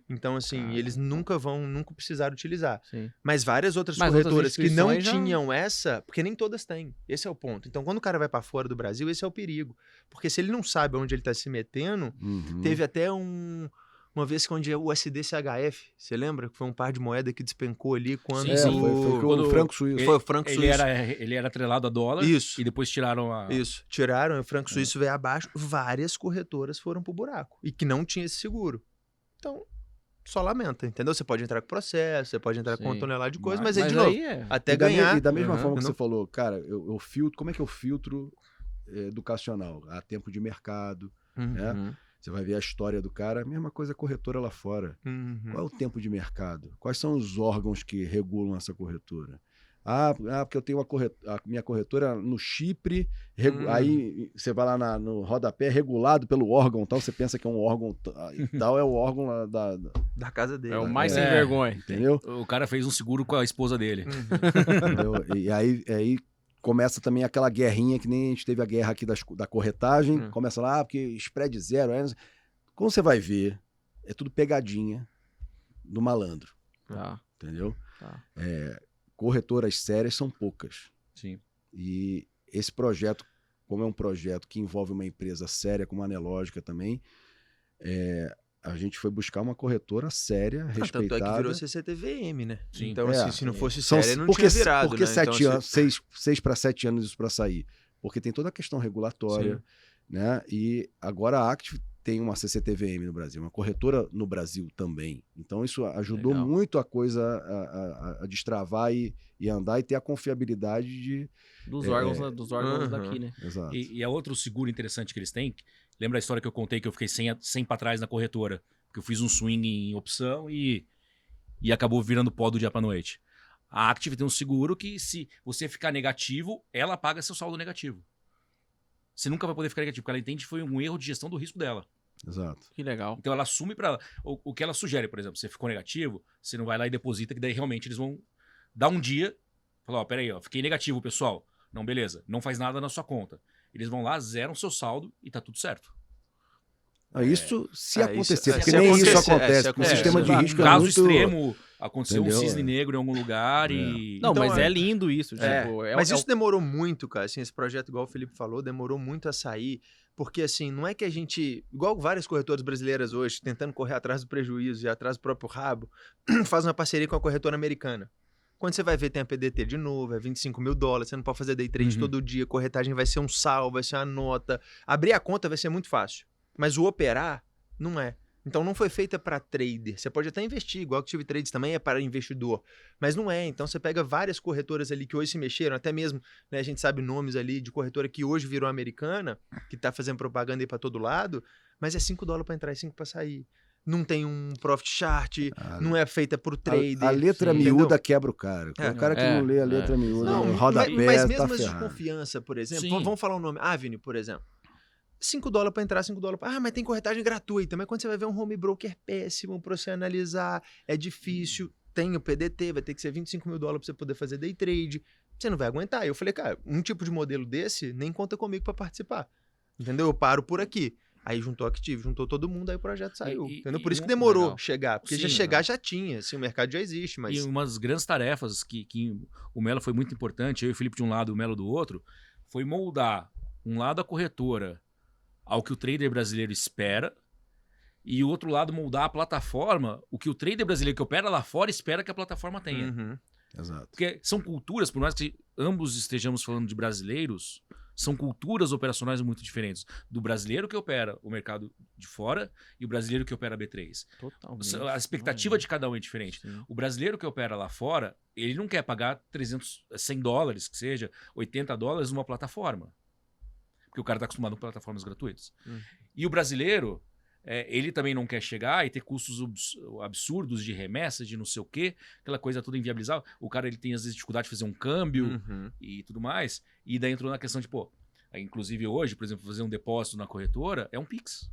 Então, assim, Cara. eles nunca vão, nunca precisaram utilizar. Sim. Mas várias outras Mas outras corretoras que não já- tinham essa, porque nem todas têm. Esse é o ponto. Então, quando o cara vai para fora do Brasil, esse é o perigo. Porque se ele não sabe onde ele tá se metendo, Uhum. teve até um. Uma vez que onde é o USD-CHF, você lembra? Que foi um par de moeda que despencou ali quando. Sim, É, sim. foi, foi Quando- o Franco Suíço. Foi o franco Ele suíço. era, ele era atrelado a dólar Isso. e depois tiraram a. Isso. Tiraram, o franco suíço veio abaixo, várias corretoras foram pro buraco. E que não tinha esse seguro. Então, só lamenta, entendeu? Você pode entrar com processo, você pode entrar com uma Sim. tonelada de coisa, Mas- mas, aí, de novo, é... até e da, ganhar. e da mesma Uhum. forma que Eu você não- falou, cara, eu, eu filtro, como é que eu filtro eh, educacional? Há tempo de mercado, Uhum, você vai ver a história do cara, a mesma coisa corretora lá fora. uhum. Qual é o tempo de mercado? Quais são os órgãos que regulam essa corretora? Ah, ah, porque eu tenho uma corretora, a minha corretora no Chipre, regu- Hum. aí você vai lá na- no rodapé, regulado pelo órgão tal, você pensa que é um órgão ah, e tal, é o órgão lá da, da- Da casa dele. É o né? mais É. sem vergonha. entendeu? O cara fez um seguro com a esposa dele. Uhum. Entendeu? E aí, aí começa também aquela guerrinha que nem a gente teve a guerra aqui das- da corretagem. Hum. Começa lá, ah, porque spread zero. sei- Como você vai ver, é tudo pegadinha do malandro, Tá, entendeu? tá. É, corretoras sérias são poucas. Sim. E esse projeto, como é um projeto que envolve uma empresa séria, como a Anelógica também, é, a gente foi buscar uma corretora séria, Ah, tanto é respeitada. que virou CCTVM, né? Sim. Então, É. assim, se não fosse São- séria, não porque, tinha virado, porque né? sete então, anos, seis, seis para sete anos isso para sair? Porque tem toda a questão regulatória, Sim. né? E agora a Active tem uma CCTVM no Brasil, uma corretora no Brasil também. Então isso ajudou Legal. muito a coisa a, a- a destravar e, e andar e ter a confiabilidade de. Dos É, órgãos, dos órgãos Uhum. daqui, né? Exato. E, e é outro seguro interessante que eles têm. Lembra a história que eu contei que eu fiquei sem, sem pra trás na corretora? Que eu fiz um swing em opção e, e acabou virando pó do dia pra noite. A Active tem um seguro que, se você ficar negativo, ela paga seu saldo negativo. Você nunca vai poder ficar negativo, porque ela entende que foi um erro de gestão do risco dela. Exato. Que legal. Então ela assume pra ela. O, o que ela sugere, por exemplo, você ficou negativo, você não vai lá e deposita, que daí realmente eles vão dar um dia. Falar, ó, peraí, ó, fiquei negativo, pessoal. Não, beleza. Não faz nada na sua conta. Eles vão lá, zeram seu saldo e tá tudo certo. Ah, Isso se é, acontecer, isso- porque se nem acontecer, isso é, acontece, porque o acontecer, sistema de risco é Caso muito... extremo, aconteceu Entendeu? um cisne É. negro em algum lugar e. Não, Então, mas é- é lindo isso. É, Tipo, é, mas é isso demorou muito, cara. Assim, esse projeto, igual o Felipe falou, demorou muito a sair. Porque, assim, não é que a gente. Igual várias corretoras brasileiras hoje, tentando correr atrás do prejuízo e atrás do próprio rabo, faz uma parceria com a corretora americana. Quando você vai ver, tem a PDT de novo, é 25 mil dólares, você não pode fazer day trade Uhum. todo dia, corretagem vai ser um sal, vai ser uma nota. Abrir a conta vai ser muito fácil. Mas o operar, não é. Então não foi feita para trader. Você pode até investir, igual que Active Trades também é para investidor. Mas não é. Então você pega várias corretoras ali que hoje se mexeram, até mesmo, né, a gente sabe nomes ali de corretora que hoje virou americana, que tá fazendo propaganda aí para todo lado, mas é 5 dólares para entrar e 5 para sair. Não tem um profit chart, A- não é feita por a- trader. A, letra sim, miúda entendeu? quebra o cara. É. o cara que É, não lê a é. letra miúda, Não, no mas, rodapé, mas mesmo tá as de ferrado. confiança, por exemplo, Sim. v- vamos falar o nome, Avenue, por exemplo. 5 dólares para entrar, 5 dólares pra... Ah, mas tem corretagem gratuita. Mas quando você vai ver um home broker péssimo para você analisar, é difícil. Tem o PDT, vai ter que ser 25 mil dólares para você poder fazer day trade. Você não vai aguentar. Eu falei, cara, um tipo de modelo desse nem conta comigo para participar. Entendeu? Eu paro por aqui. Aí juntou Active, juntou todo mundo, aí o projeto saiu. e- entendeu? e Por isso que demorou legal. chegar. Porque já Sim, chegar já tinha, assim, o mercado já existe, mas... E umas grandes tarefas que, que o Melo foi muito importante, eu e o Felipe de um lado e o Melo do outro, foi moldar um lado a corretora ao que o trader brasileiro espera e o outro lado moldar a plataforma, o que o trader brasileiro que opera lá fora espera que a plataforma tenha. Uhum. Exato. Porque são culturas, por mais que ambos estejamos falando de brasileiros, são culturas operacionais muito diferentes. Do brasileiro que opera o mercado de fora e o brasileiro que opera a B3. Totalmente. A expectativa de cada um é diferente. Sim. O brasileiro que opera lá fora, ele não quer pagar 300, 100 dólares, que seja, 80 dólares numa plataforma. Porque o cara está acostumado com plataformas gratuitas. Hum. E o brasileiro, é, ele também não quer chegar e ter custos abs- absurdos de remessa, de não sei o quê, aquela coisa toda inviabilizável. O cara ele tem às vezes dificuldade de fazer um câmbio Uhum. e tudo mais. E daí entrou na questão de, pô, inclusive hoje, por exemplo, fazer um depósito na corretora é um Pix.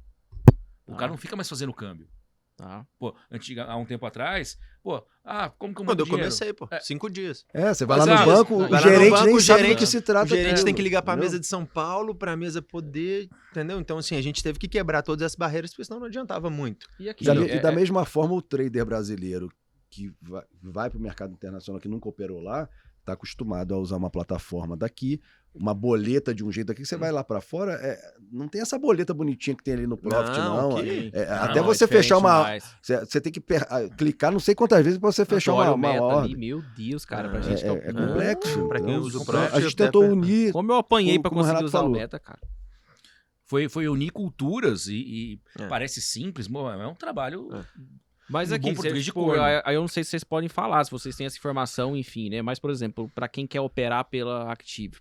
O Ah. cara não fica mais fazendo câmbio. Tá. Pô, antiga, há um tempo atrás, pô, ah, como que eu Quando eu dinheiro? comecei, pô. É. Cinco dias. É, você vai lá no banco, Vai o lá no gerente banco, nem o sabe do gerente- que se trata. O gerente tem que ligar pra entendeu? mesa de São Paulo, pra mesa poder, entendeu? Então, assim, a gente teve que quebrar todas essas barreiras, porque senão não adiantava muito. E aqui, E da, é- e da é- mesma forma, o trader brasileiro que vai, vai para o mercado internacional, que nunca operou lá, está acostumado a usar uma plataforma daqui, uma boleta de um jeito aqui, que você vai lá para fora, é, não tem essa boleta bonitinha que tem ali no Profit, não. Não, É- que- é, Não, até é você diferente fechar uma. Você, você tem que per- ah, clicar não sei quantas vezes para você fechar uma, o uma meta ordem. ali, meu Deus, cara, pra É, gente É, é Ah, complexo. pra quem então, usa o Profit, a gente tentou unir. Como eu apanhei o conseguir usar o falou. meta, cara. Foi, foi unir culturas e, e É. parece simples, mas é um trabalho. É. Mas No aqui, de tipo, corno. aí- aí eu não sei se vocês podem falar, se vocês têm essa informação, enfim, né? Mas, por exemplo, pra quem quer operar pela Active,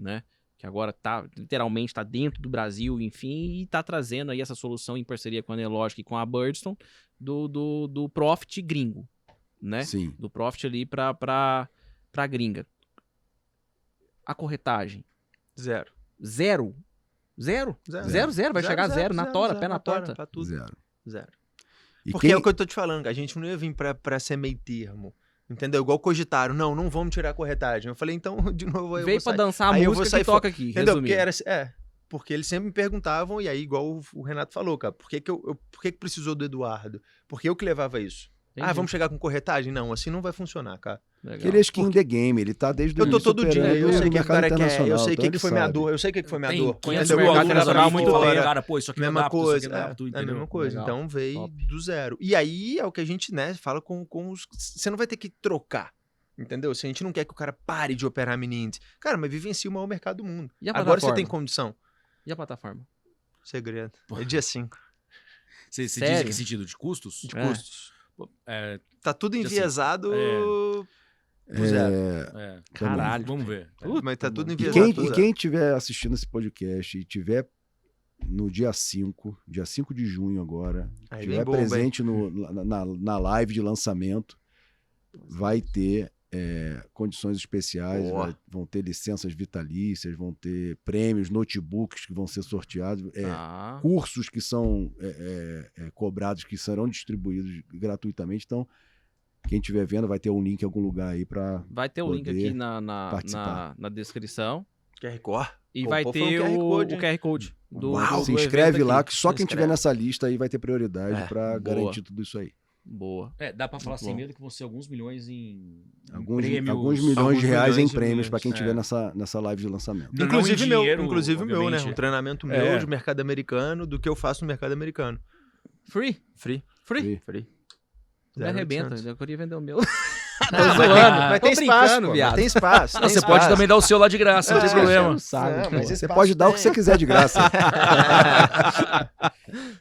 né? Que agora tá, literalmente, tá dentro do Brasil, enfim, e tá trazendo aí essa solução em parceria com a Nelogic e com a Birdstone do, do, do Profit gringo, né? Sim. Do Profit ali pra, pra, pra gringa. A corretagem, Zero. zero. Zero? Zero, Zero, zero, vai chegar zero, na tora, pé na torta. Pra tudo. Zero. Zero. E Porque quem- é o que eu tô te falando, a gente não ia vir pra, pra ser meio termo. Entendeu? Igual cogitaram. Não, não vamos tirar a corretagem. Eu falei, então, de novo, eu Veio pra dançar a Aí música que fora. toca aqui, Entendeu? Porque resumindo. era. É. Porque eles sempre me perguntavam, e aí, igual o- Renato falou, cara, por que, que, eu, eu- por que, que precisou do Eduardo? Porque eu que levava isso. Ah, Entendi. vamos chegar com corretagem? Não, assim não vai funcionar, cara. Legal. que ele é skin in the game, ele tá desde o Eu tô início todo dia, eu sei que o mercado cara quer, eu sei o então que, foi minha dor, eu sei o que, que foi minha Tem dor. 500 Entendeu? mil O internacional ali muito bem. Cara, pô, isso aqui mesma dá, coisa, isso aqui é, é a mesma coisa. Legal. Então veio Top. do zero. E aí é o que a gente, né, fala com, com os. Você não vai ter que trocar. Entendeu? Se a gente não quer que o cara pare de operar mini. Cara, mas vivencia o maior mercado do mundo. E a Agora você tem condição. E a plataforma? Segredo. É dia 5 Você, você diz em que sentido? De custos? de É. custos. É, Tá tudo enviesado é. É, é. Caralho. Vamos ver. Mas tá tudo E enviesado quem, e quem tiver assistindo esse podcast e tiver no dia 5, dia 5 de junho agora, Aí tiver hein? presente no- na, na- live de lançamento, vai ter é, condições especiais, vai- vão ter licenças vitalícias, vão ter prêmios, notebooks que vão ser sorteados, é, Ah, cursos que são é, é, é, cobrados, que serão distribuídos gratuitamente. Então, quem estiver vendo vai ter um link em algum lugar aí para vai ter o link aqui na, na, na, na descrição. QR Code. E Pô, vai ter um QR o, Code, o? QR Code. Do, Uau, do- se inscreve lá, que só quem tiver nessa lista aí vai ter prioridade É, para garantir tudo isso aí. Boa. É, dá pra falar Muito sem medo que vão ser alguns milhões em, em Alguns, prêmios. alguns milhões alguns de reais milhões em prêmios para quem é. estiver nessa, nessa live de lançamento. Não, inclusive não meu, dinheiro, inclusive o meu, né? Um treinamento meu É. de mercado americano do que eu faço no mercado americano. Free? Free. Free? Free. Free. Me arrebenta. Eu queria vender o meu. Não, Tô mas zoando. tem, mas Tô tem espaço, pô, viado. mas tem espaço. Não, tem você pode também dar o seu lá de graça, não tem É, problema. Sabe, Não, mas Você pode dar o que tem. você quiser de graça.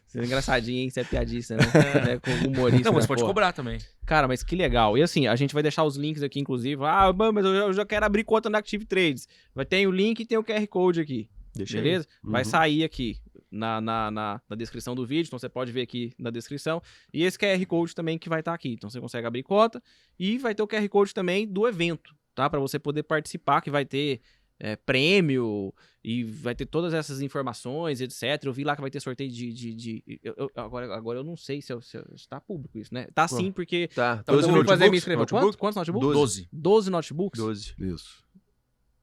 Você é engraçadinho, hein? Você é piadista, né? É, com humorista. Não, mas né, pode pô. cobrar também. Cara, mas que legal. E assim, a gente vai deixar os links aqui, inclusive. Ah, mas eu já, quero abrir conta na Active Trades. Vai ter o link e tem o QR Code aqui. Deixa aí. Beleza? Vai Uhum. sair aqui na, na, na, na descrição do vídeo, então você pode ver aqui na descrição. E esse QR Code também que vai estar aqui. Então você consegue abrir conta. E vai ter o QR Code também do evento, tá? Para você poder participar, que vai ter é, prêmio e vai ter todas essas informações, etc. Eu vi lá que vai ter sorteio de. de, de- eu- eu- agora, agora eu não sei se, eu- se eu- se tá público isso, né? Tá sim, porque. Tá. Então, eu 12 vou fazer me inscrever. Notebook? Quantos, quantos notebooks? Doze. 12 notebooks? 12. Isso.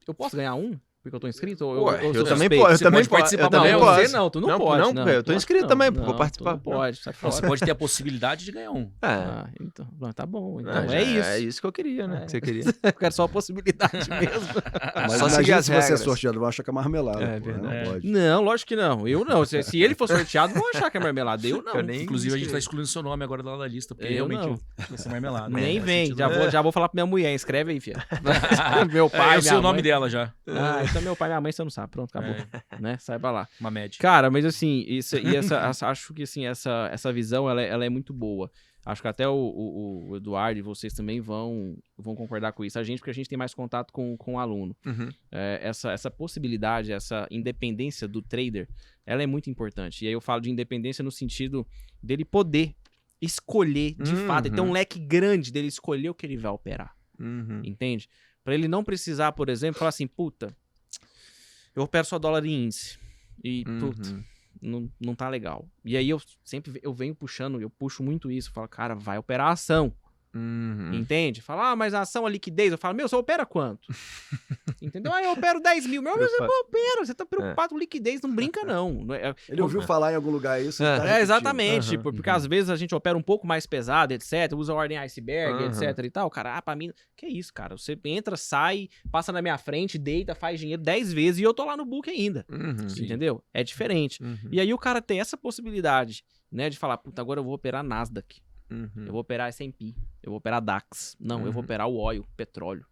Eu posso ganhar um? Porque eu tô inscrito? Ou Ué, ou eu sou também posso. Eu Você também pode posso. participar Eu também não, também, você posso. não, tu não, Não, pode. não, Não, pô, eu tô inscrito que também, não, pô, vou não, participar. Não pode, sai Não, fora. você pode ter a possibilidade de ganhar um. É. Ah, então, ah, tá bom. Então, já é isso. É isso que eu queria, né? É. Que você queria. Eu quero só a possibilidade mesmo. Mas Só seguir imagina as se você é sorteado, vai achar que é marmelada. É pô, verdade. Não pode. Não, lógico que não. Eu não. Se, se ele for sorteado, vão achar que é marmelada. Eu não. Eu nem- Inclusive, a gente tá excluindo seu nome agora lá da lista, porque Eu realmente não. vai ser marmelada. Nem É, vem. sentido. Já vou, vou falar pra minha mulher. Escreve aí, filha. meu É, pai, eu sei o nome dela já. Ah, então meu pai e minha mãe você não sabe. Pronto, acabou. É, Né? Saiba lá. uma média. Cara, mas assim, isso, e essa, essa- acho que assim, essa, essa visão ela, é- ela é muito boa. Acho que até o, o- o Eduardo e vocês também vão, vão concordar com isso. A gente, porque a gente tem mais contato com, com o aluno. Uhum. É, essa, essa possibilidade, essa independência do trader, ela é muito importante. E aí eu falo de independência no sentido dele poder escolher, de Uhum. fato, ele ter um leque grande dele escolher o que ele vai operar. Uhum. Entende? Pra ele não precisar, por exemplo, falar assim, puta, eu opero só dólar em índice. E, Uhum. não, não tá legal. E aí eu sempre eu venho puxando, eu puxo muito isso. Eu falo, cara, vai operar a ação. Uhum. Entende? Fala, ah, mas a ação, a liquidez. Eu falo, meu, você opera quanto? Entendeu? Ah, eu opero 10 mil. Meu, mas você opera, você tá preocupado com liquidez, não brinca, não. Não é- Ele ouviu falar em algum lugar isso. É. tá é, exatamente. Tipo, porque às vezes a gente opera um pouco mais pesado, etc. Usa a ordem iceberg, etc e tal. Cara, ah, pra mim. Que isso, cara? Você entra, sai, passa na minha frente, deita, faz dinheiro 10 vezes e eu tô lá no book ainda. Uhum. Entendeu? É diferente. Uhum. E aí o cara tem essa possibilidade, né? De falar, puta, agora eu vou operar Nasdaq. Uhum. Eu vou operar S&P. Eu vou operar DAX. Não, eu vou Uhum. operar o oil, petróleo.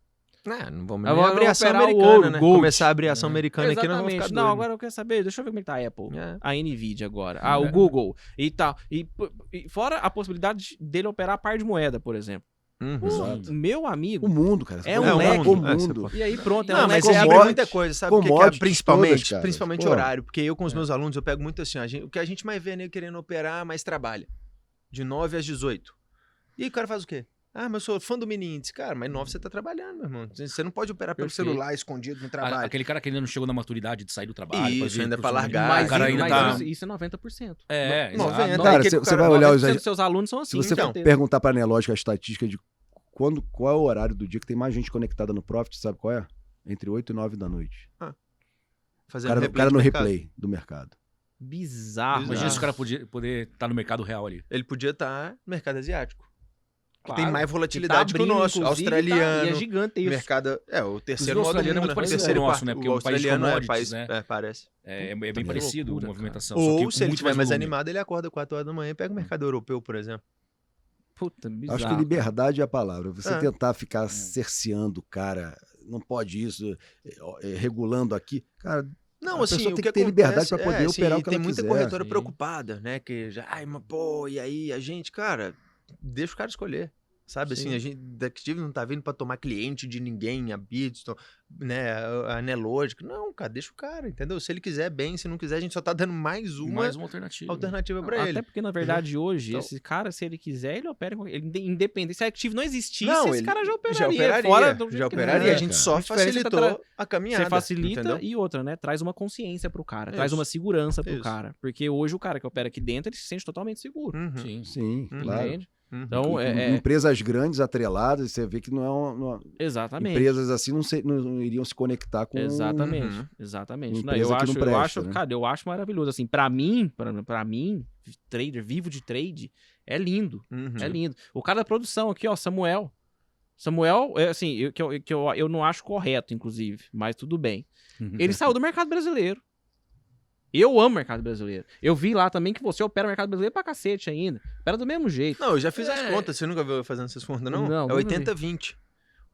É, não vamos Eu vou abrir ação americana, ouro, né? gold. Começar a abrir ação É. americana aqui, nós vamos ficar. Não, doido. agora eu quero saber. Deixa eu ver como é que tá a Apple. É. A Nvidia agora. Ah, o É. Google e tal. E, e fora a possibilidade dele operar par de moeda, por exemplo. Uhum. Exato. O meu amigo. O mundo, cara. É um leque. O É, mundo. E aí pronto, é Não, um mas leque é commodities- muita coisa, sabe? Porque que é, principalmente, todas, principalmente Pô. horário. Porque eu com os É. meus alunos, eu pego muito assim, a gente- o que a gente mais vê é querendo operar, mas trabalha. De 9 às 18. E aí o cara faz o quê? Ah, mas eu sou fã do mini índice. Cara, mas 9 você tá trabalhando, meu irmão. Você não pode operar pelo Perfeito. celular escondido no A- trabalho. Aquele cara que ainda não chegou na maturidade de sair do trabalho. Isso, ainda pra profissionalmente. largar. Mas, o cara isso- ainda mas tá... isso, é 90%. É, No- exato. 90, Cara, aí que você- o cara- vai olhar os 90% dos seus alunos são assim. Se você Então, perguntar pra Nelógica a estatística de quando, qual é o horário do dia que tem mais gente conectada no Profit, sabe qual é? Entre 8 e 9 da noite. O Fazendo cara, o cara no mercado. replay do mercado. Bizarro. Imagina se o cara podia, poder estar no mercado real ali. Ele podia estar no mercado asiático. Que Claro, tem mais que volatilidade tá que o abrindo, nosso. inclusive, tá- Australiano. e é gigante isso. mercado. É, o terceiro o modo australiano é muito né? parecido Terceiro com o nosso, quarto. né? Porque o é país de australiano é, país, né? é, parece. É, é bem Tá parecido loucura, a movimentação. Ou só que se ele estiver mais volume. animado, ele acorda 4 horas da manhã e pega o mercado europeu, por exemplo. Puta, bizarro. Acho que liberdade é a palavra. Você É. tentar ficar cerceando o cara, não pode isso, é, é, regulando aqui. Cara, Não, A assim, pessoa o tem que que ter liberdade pra poder é, operar sim, o que tem ela muita quiser. corretora Sim. preocupada, né? Que já, ai, mas pô, e aí a gente, cara, deixa o cara escolher. Sabe assim, Sim. a gente da Active não tá vindo pra tomar cliente de ninguém, a Bitston, né, a Nelogic. Não, cara, deixa o cara, entendeu? Se ele quiser, bem, se não quiser, a gente só tá dando mais uma Mais uma alternativa. alternativa pra Até ele. porque, na verdade, hoje, Então- esse cara, se ele quiser, ele opera com ele, inde- independente. Se a Active não existisse, Não, esse ele cara já operaria. já operaria, fora do jeito já que operaria. a gente só A é que facilitou tra- a caminhada. Você facilita entendeu? e outra, né? Traz uma consciência pro cara, traz Isso. uma segurança pro Isso. cara. Porque hoje o cara que opera aqui dentro, ele se sente totalmente seguro. Uhum, Sim. sim, Uhum. claro. Entende? Uhum. Então, Em- é, é- Empresas grandes, atreladas, você vê que não é uma, não- Exatamente. empresas assim não, se- não- não iriam se conectar com Exatamente, Uhum. exatamente. Uma Não, eu acho, não eu presta, acho, né? cara, eu acho maravilhoso. Assim, para mim, pra pra mim, trader, vivo de trade, é lindo. Uhum. É lindo. O cara da produção aqui, ó, Samuel. Samuel, é assim, eu, que, eu, que eu, eu não acho correto, inclusive, mas tudo bem. Uhum. Ele saiu do mercado brasileiro. Eu amo o mercado brasileiro. Eu vi lá também que você opera o mercado brasileiro pra cacete ainda. Opera do mesmo jeito. Não, eu já fiz as É. contas. Você nunca viu eu fazendo essas contas, não? Não, é nunca 80-20.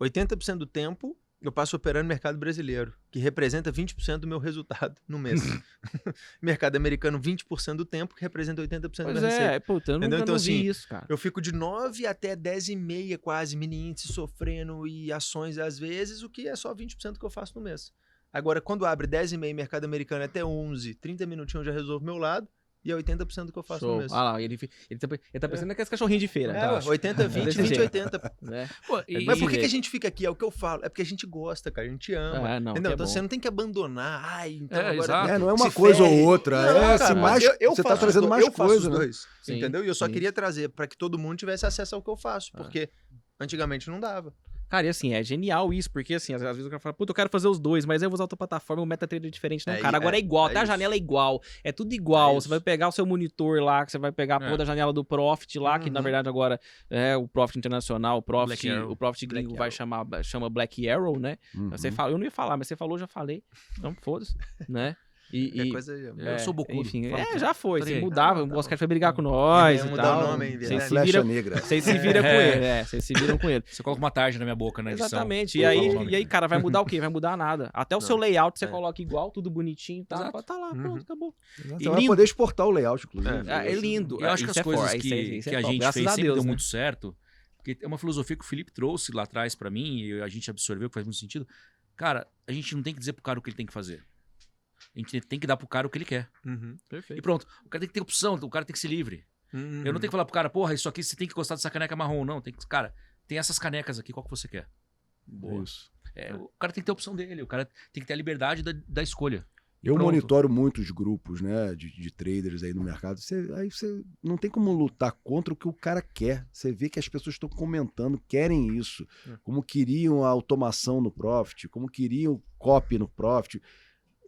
80% do tempo eu passo operando no mercado brasileiro, que representa 20% do meu resultado no mês. mercado americano, 20% do tempo, que representa 80% da Pois minha receita. é, puta, eu nunca Então, não vi assim, isso, cara. Eu fico de 9 até 10 e meia quase mini índice sofrendo e ações às vezes, o que é só 20% que eu faço no mês. Agora, quando abre 10 e meia mercado americano até 11, 30 minutinhos eu já resolvo meu lado e é 80% do que eu faço Show. no mês. Ah lá, ele, ele, tá, ele tá pensando naqueles cachorrinhos de feira. É, tá? ué, 80, 20, Desse 20, jeito. 80. Né? Pô, e- Mas por que, que a gente fica aqui? É o que eu falo. É porque a gente gosta, cara. A gente ama. É, não, entendeu? é Então bom. você não tem que abandonar. Ai, então É, agora. É, não é uma se coisa fere. ou outra. Não, é, cara, se mais, eu, eu você tá trazendo dois, mais eu coisa, né? dois, Sim, entendeu? E eu só sim. queria trazer para que todo mundo tivesse acesso ao que eu faço, Ah. porque antigamente não dava. Cara, e assim, é genial isso, porque assim, às, às vezes o cara fala, puta, eu quero fazer os dois, mas aí eu vou usar outra plataforma, o MetaTrader é diferente. Não, É, cara, agora é, é, igual, é até a isso. janela é igual, é tudo igual. É você vai pegar o seu monitor lá, que você vai pegar a porra É. da janela do Profit lá, que na Uhum. verdade agora é o Profit Internacional, o Profit, o Profit Black gringo vai chamar, chama Black Arrow, né? Uhum. Você fala, eu não ia falar, mas você falou, já falei. Então, foda-se, né? E, e- coisa. Eu sou bocudo. Enfim, Fala é, já foi. Você aí. mudava, Ah, o tá Bosquete foi brigar com nós É, e mudar tal. o nome, hein, Vocês verdade. se Flecha viram, negra. vocês se viram com É. ele, é, vocês se viram com ele. Você coloca uma tarja na minha boca na edição. Exatamente. Eu E aí, o e aí, cara, vai mudar o quê? Vai mudar nada. Até o seu layout você É. coloca igual, tudo bonitinho, tá? Exato. Tá lá, Uhum. pronto, acabou. Você E vai lindo. poder exportar o layout, inclusive. É. Ah, é lindo. Eu acho que as é coisas que, é- é a gente fez sempre deu né? muito certo. Porque é uma filosofia que o Felipe trouxe lá atrás pra mim e a gente absorveu, que faz muito sentido. Cara, a gente não tem que dizer pro cara o que ele tem que fazer. A gente tem que dar pro cara o que ele quer. Uhum. E pronto. O cara tem que ter opção, o cara tem que ser livre. Uhum. Eu não tenho que falar pro cara, porra, isso aqui você tem que gostar dessa caneca marrom, não. Tem que, cara, tem essas canecas aqui, qual que você quer? É isso. É, o cara tem que ter a opção dele, o cara tem que ter a liberdade da, da escolha. Eu Pronto. monitoro muitos grupos, né, de, de traders aí no mercado. Você- aí você não tem como lutar contra o que o cara quer. Você vê que as pessoas estão comentando, querem isso. É. Como queriam a automação no Profit, como queriam copy no Profit.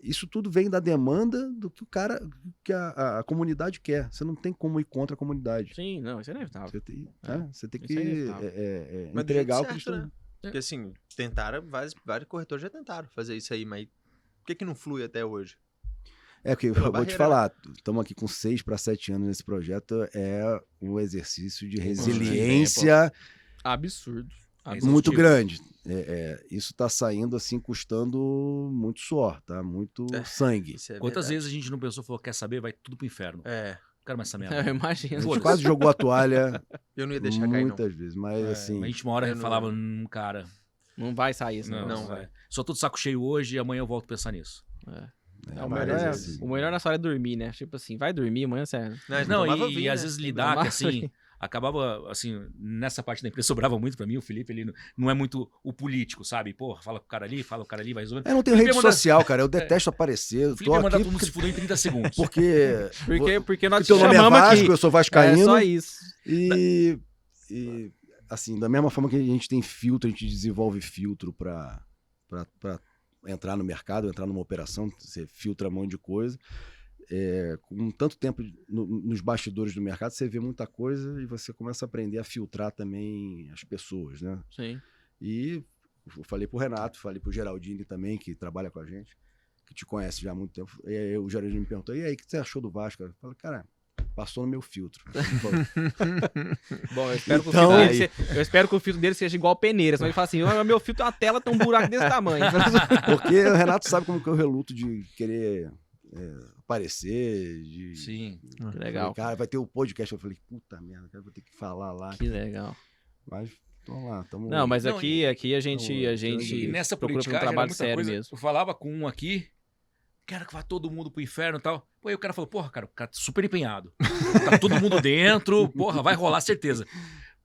Isso tudo vem da demanda do que o cara, que a, a- a comunidade quer. Você não tem como ir contra a comunidade. Sim, não, isso é inevitável. Você tem, É. é, você tem Isso que é é, é, é, entregar o jeito que eles certo, né? Porque assim, tentaram, vários, vários corretores já tentaram fazer isso aí, mas por que, que não flui até hoje? É, porque eu Pela vou te barreira, falar, estamos aqui com seis para sete anos nesse projeto, é um exercício de resiliência Absurdo. É Absurdo. muito exaustivo. grande. É, é, isso está saindo assim, custando muito suor, tá? Muito É. sangue. É Quantas verdade. vezes a gente não pensou, falou, quer saber? Vai tudo pro inferno. É, Não quero mais essa Eu merda. imagino. A gente quase jogou a toalha eu não ia deixar cair, não. muitas vezes, mas É, assim, a gente uma hora eu não- falava, hum, cara, Não vai sair isso, não, não. não vai. Só tô de saco cheio hoje e amanhã eu volto a pensar nisso. É. é, É, o, mas melhor é, assim, o melhor nessa hora é dormir, né? Tipo assim, vai dormir amanhã, sério. Não, Não, tomava e, vinho, e às né? vezes lidar, que assim. Acabava, assim, nessa parte da empresa sobrava muito pra mim, o Felipe, ele não- é muito o político, sabe? Porra, fala com o cara ali, fala com o cara ali, vai resolvendo. Eu não tenho Felipe rede manda- social, cara. Eu detesto aparecer. O Felipe tô ia mandar todo mundo se porque, fuder em 30 segundos. porque, Porque, porque nós porque te teu nome é Vasco, aqui. eu sou É vascaíno. só isso. E, e, assim, da mesma forma que a gente tem filtro, a gente desenvolve filtro para entrar no mercado, entrar numa operação, você filtra um monte de coisa. É, com tanto tempo no- nos bastidores do mercado, você vê muita coisa e você começa a aprender a filtrar também as pessoas, né? Sim. E eu falei pro Renato, falei pro Geraldine também, que trabalha com a gente, que te conhece já há muito tempo. E aí o Geraldine me perguntou, e aí, o que você achou do Vasco? Eu falei, cara, passou no meu filtro. Bom, eu espero, que o Então- filtro dele se- eu espero que o filtro dele seja igual peneira. Senão ele fala assim: "Ah, meu filtro é uma tela, tem um buraco desse tamanho. Porque o Renato sabe como que eu reluto de querer aparecer, de... Sim. Que Falei, legal. cara, vai ter o podcast. Eu falei, puta merda, cara, vou ter que falar lá. Que legal. Mas, vamos lá, tamo... Não, mas Não, aqui, aqui a gente, a gente nessa procura um trabalho sério coisa. mesmo. Eu falava com um aqui, quero que vá todo mundo pro inferno e tal. Pô, aí o cara falou, porra, cara, o cara tá super empenhado. Tá todo mundo dentro, porra, vai rolar certeza.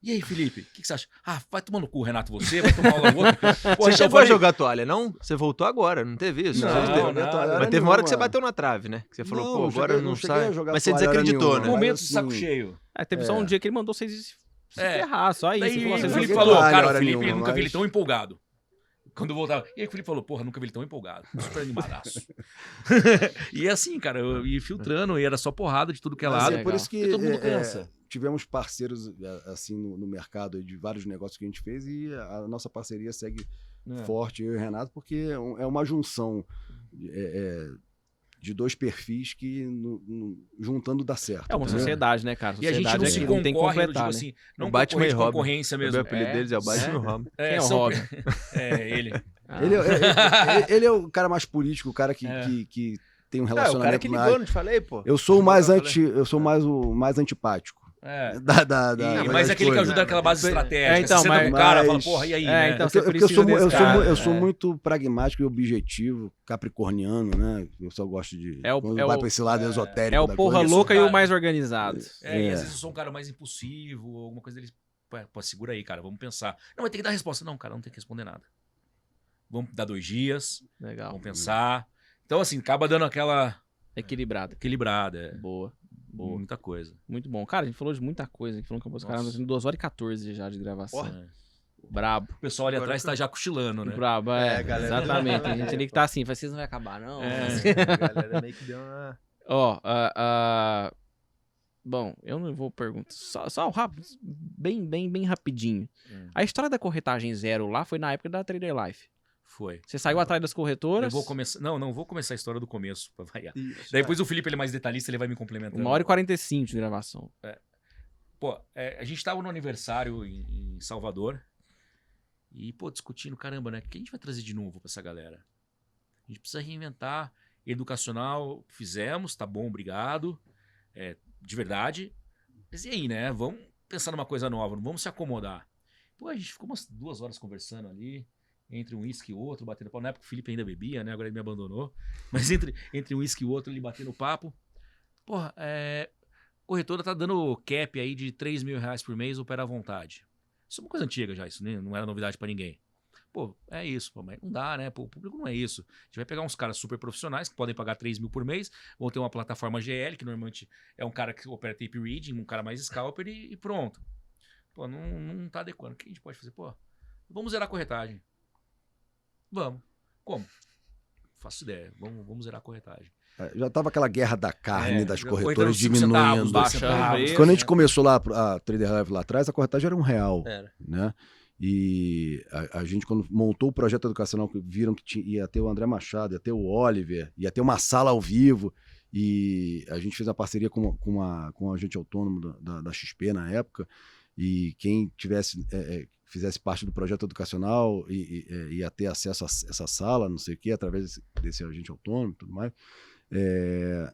E aí, Felipe, o que, que você acha? Ah, vai tomar no cu, Renato, você, vai tomar aula outro. Pô, Você chegou falei- a jogar toalha, não? Você voltou agora, não teve isso? Não, Você teve- não, não. Mas teve uma hora que você bateu na trave, né? Que você falou, Não, pô, não agora cheguei- não, não sai. Mas você desacreditou, nenhuma, né? mas Momento de saco assim, cheio. É, teve só É. um dia que ele mandou vocês se É. ferrar, só isso. Daí o não Felipe falou, cara, o Felipe nenhuma, nunca vi ele tão empolgado. Quando eu voltava. E aí o Felipe falou, porra, nunca vi ele tão empolgado. Super animadaço. e assim, cara, eu ia filtrando e era só porrada de tudo que é Mas lado. é por isso que Porque todo mundo é, cansa. É, tivemos parceiros é, assim no, no mercado de vários negócios que a gente fez e a, nossa parceria segue É. forte, eu e o Renato, porque é é uma junção é, é, de dois perfis que no- no- juntando dá certo. É uma entendeu? sociedade, né, cara? E a gente Sociedade não é se que não tem que concorre, eu digo completar, né? assim, não O Batman e Robin. concorrência O mesmo. meu apelido É, deles é o Batman é. e o Robin. É, Quem é o são- Robin? É, ele. Ah, Ele, é- ele- ele- ele é o cara mais político, o cara que, É. que, que tem um É, o cara relacionamento que na ligou, não te falei, pô. Eu sou o mais anti, eu sou mais o mais antipático. É. Da, da, da, E, mas é aquele que ajuda naquela base É, estratégica. então, você senta mas- com o cara, fala, mas- porra, e aí, É, né? então, É você eu precisa sou, eu, desse sou, cara, eu sou é. muito pragmático e objetivo, capricorniano, né? Eu só gosto de. É o- quando é vai o- pra esse lado esotérico. É o porra coisa. louca e o cara. mais organizado. É, e É. às vezes eu sou um cara mais impulsivo, alguma coisa deles. Pô, segura aí, cara, vamos pensar. Não, mas tem que dar resposta. Não, cara, não tem que responder nada. Vamos dar dois dias, Legal. vamos pensar. Então, assim, acaba dando aquela Equilibrado. equilibrada. É. Boa. Boa. Muita coisa. Muito bom. Cara, a gente falou de muita coisa. A gente falou que os caras Nossa. têm 2 horas e 14 já de gravação. É. Brabo. O pessoal ali Agora atrás foi- tá já cochilando, né? Brabo, é. É, galera. Exatamente. A gente ali que tá assim, vai, vocês não vai acabar, não. É. A galera meio que deu uma... Ó, ah, ah, bom, eu não vou perguntar. Só, só rápido, bem, bem, bem rapidinho. Hum. A história da corretagem zero lá foi na época da Trader Life. Foi. Você saiu atrás das Eu corretoras. vou começar. Não, não vou começar a história do começo, pra variar. Isso. Daí Depois o Felipe ele é mais detalhista, ele vai me complementando. Uma hora e 45 de gravação. Pô, é, a gente tava no aniversário em, em Salvador e, pô, discutindo, caramba, né? O que a gente vai trazer de novo pra essa galera? A gente precisa reinventar. Educacional, fizemos, tá bom, obrigado. É, de verdade. Mas e aí, né? Vamos pensar numa coisa nova, não vamos se acomodar. Pô, a gente ficou umas duas horas conversando ali, entre um uísque e outro, batendo papo. Na época o Felipe ainda bebia, né? Agora ele me abandonou. Mas entre, entre um uísque e outro, ele batendo papo. Porra, é, corretora tá dando cap aí de 3 mil reais por mês, opera à vontade. Isso é uma coisa antiga já, isso né? não era novidade pra ninguém. pô, é isso, pô, mas não dá, né? Pô, o público não é isso. A gente vai pegar uns caras super profissionais que podem pagar 3 mil por mês, vão ter uma plataforma GL, que normalmente é um cara que opera tape reading, um cara mais scalper e, e pronto. Pô, não, não tá adequando. O que a gente pode fazer? Pô, vamos zerar a corretagem. Vamos. Como? Faço ideia. Vamos, vamos zerar a corretagem. É, Já tava aquela guerra da carne É, das já corretoras diminuindo. centavos, baixando centavos. o preço. Quando a gente né? começou lá a Trader Live lá atrás, a corretagem era um real, Era. né? E a, a gente, quando montou o projeto educacional, que viram que tinha, ia ter o André Machado, ia ter o Oliver, ia ter uma sala ao vivo, e a gente fez uma parceria com, uma- com, uma, com um agente autônomo da, da, da XP na época, e quem tivesse é, é, fizesse parte do projeto educacional e, e, é, ia ter acesso a essa sala, não sei o quê, através desse, desse agente autônomo e tudo mais. É,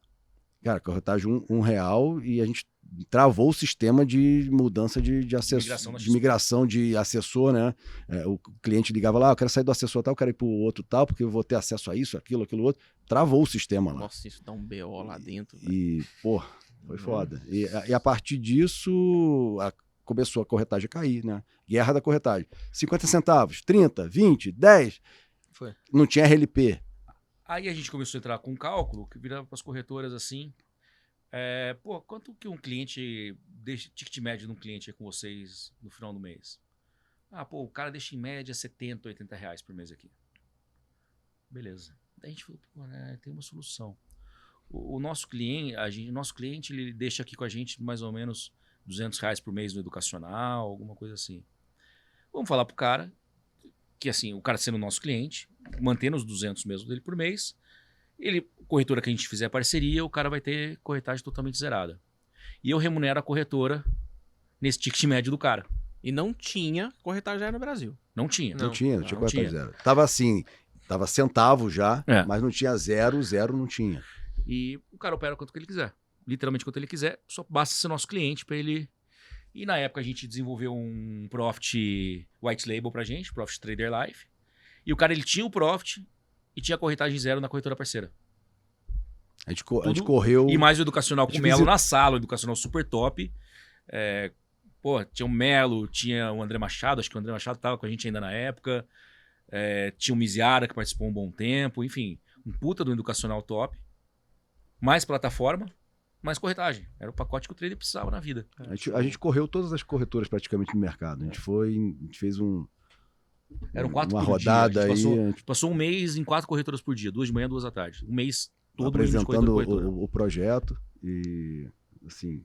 cara, corretagem um, um real e a gente travou o sistema de mudança de, de Migração de migração de assessor, né? É, o cliente ligava lá, ah, eu quero sair do assessor tal, eu quero ir para o outro tal, porque eu vou ter acesso a isso, aquilo, aquilo outro. Travou o sistema lá. Nossa, isso dá um BO lá dentro. velho. E, pô, foi foda. E, a- e a partir disso, a- começou a corretagem a cair, né? Guerra da corretagem. 50 centavos, 30, 20, 10. Foi. Não tinha RLP. Aí a gente começou a entrar com um cálculo que virava para as corretoras assim. É, pô, quanto que um cliente deixa ticket médio de um cliente aí com vocês no final do mês? Ah, pô, o cara deixa em média 70, 80 reais por mês aqui. Beleza. Daí a gente falou, pô, né, tem uma solução. O, o nosso cliente, a gente, nosso cliente, ele deixa aqui com a gente mais ou menos 200 reais por mês no educacional, alguma coisa assim. Vamos falar pro cara que assim, o cara sendo nosso cliente, mantendo os 200 mesmo dele por mês, ele, corretora que a gente fizer parceria, o cara vai ter corretagem totalmente zerada. E eu remunero a corretora nesse ticket médio do cara. E não tinha corretagem no Brasil. Não tinha. Não, Não, tinha, não tinha não corretagem tinha. zero. Tava assim, tava centavo já, É. mas não tinha zero, zero não tinha. E o cara opera quanto que ele quiser. Literalmente quanto ele quiser. Só basta ser nosso cliente para ele. E na época a gente desenvolveu um Profit White Label pra gente, Profit Trader Life. E o cara ele tinha o Profit e tinha corretagem zero na corretora parceira. A gente, a gente correu. E mais o educacional com o Melo na sala, o educacional super top. É, pô, tinha o Melo, tinha o André Machado, acho que o André Machado tava com a gente ainda na época. É, tinha o Miziara, que participou um bom tempo. Enfim, um puta do educacional top. Mais plataforma, mais corretagem. Era o pacote que o trader precisava na vida. A gente, a gente correu todas as corretoras praticamente no mercado. A gente foi, a gente fez um. Eram quatro uma por dia, rodada a aí, passou- a gente Passou um mês em quatro corretoras por dia, duas de manhã, duas à tarde. Um mês todo corretora apresentando em corretora. o, o projeto e assim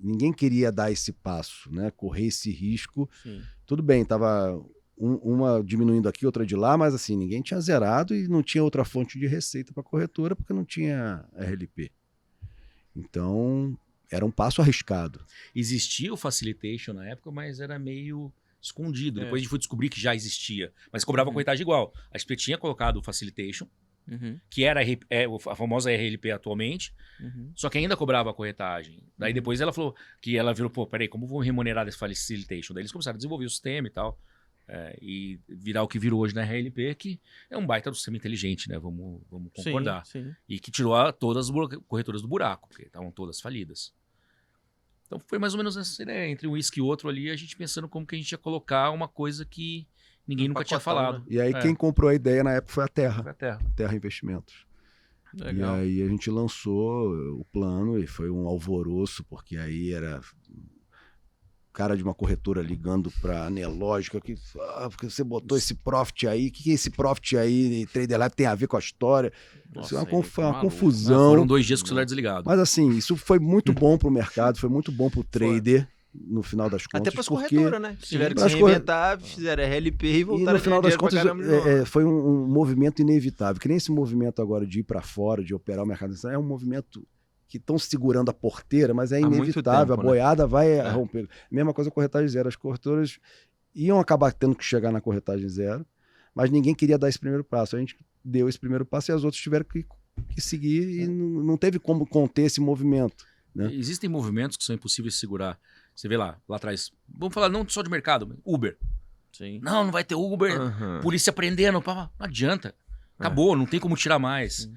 ninguém queria dar esse passo, né? Correr esse risco. Sim. Tudo bem, tava um- uma diminuindo aqui, outra de lá, mas assim ninguém tinha zerado e não tinha outra fonte de receita para corretora porque não tinha RLP. Então era um passo arriscado. Existia o Facilitation na época, mas era meio escondido. É. Depois a gente foi descobrir que já existia. Mas cobrava Uhum. corretagem igual. A XP tinha colocado o Facilitation, Uhum, que era é, a famosa RLP atualmente, uhum. só que ainda cobrava a corretagem. Daí depois ela falou que ela virou, pô, peraí, como vão remunerar esse Facilitation? Daí eles começaram a desenvolver o sistema e tal. É, e virar o que virou hoje na RLP, que é um baita do sistema inteligente, né? Vamos, vamos concordar. Sim, sim. E que tirou a- todas as corretoras do buraco, porque estavam todas falidas. Então foi mais ou menos essa ideia. Entre um uísque e outro ali, a gente pensando como que a gente ia colocar uma coisa que ninguém Um nunca tinha pacotão, falado. E aí É. quem comprou a ideia na época foi a Terra, Foi a terra. Terra Investimentos. Legal. E aí a gente lançou o plano e foi um alvoroço, porque aí era cara de uma corretora ligando para Anelógica, que ah, porque você botou esse profit aí, o que, que esse profit aí, Trader Lab tem a ver com a história? Isso é uma, aí conf- foi uma confusão. Foram dois dias com o celular desligado. Mas assim, isso foi muito bom pro mercado, foi muito bom pro trader, no final das contas. Até para as porque... corretoras, né? Tiveram que se corre- reinventar, fizeram RLP e E voltaram no final das contas é, é, foi um, um movimento inevitável. Que nem esse movimento agora de ir para fora, de operar o mercado é um movimento que estão segurando a porteira, mas é inevitável. tempo, a né? boiada vai É. romper. Mesma coisa com a corretagem zero. As corretoras iam acabar tendo que chegar na corretagem zero, mas ninguém queria dar esse primeiro passo. A gente deu esse primeiro passo e as outras tiveram que, que seguir É. e não, não teve como conter esse movimento. né? Existem movimentos que são impossíveis de segurar. Você vê lá, lá atrás. Vamos falar não só de mercado, Uber. Sim. Não, não vai ter Uber. Aham. Polícia prendendo. pá. Não adianta. Acabou, não tem como tirar mais. Sim.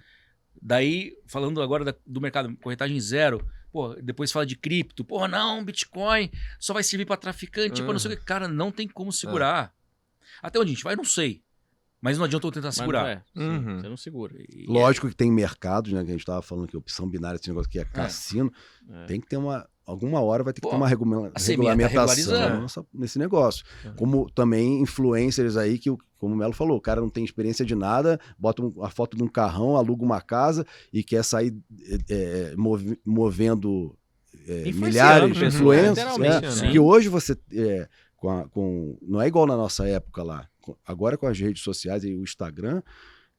Daí, falando agora da- do mercado, corretagem zero. Pô, depois fala de cripto. Pô, não, Bitcoin só vai servir pra traficante, pra não sei o que. Cara, não tem como segurar. Até onde a gente vai, não sei. Mas não adianta eu tentar Mas segurar. não é. Sim, Uhum. Você não segura. E- Lógico que tem mercados, né? Que a gente tava falando que opção binária, esse negócio que é cassino. É. Tem que ter uma. Alguma hora vai ter que Pô, ter uma regula- tá regulamentação nessa- nesse negócio. Como também influencers aí, que, o- como o Melo falou, o cara não tem experiência de nada, bota um- a foto de um carrão, aluga uma casa e quer sair é, é, movi- movendo é, milhares de pessoas, influencers. literalmente, é, né? Hoje você. é, com a- com- não é igual na nossa época lá. Agora com as redes sociais e o Instagram,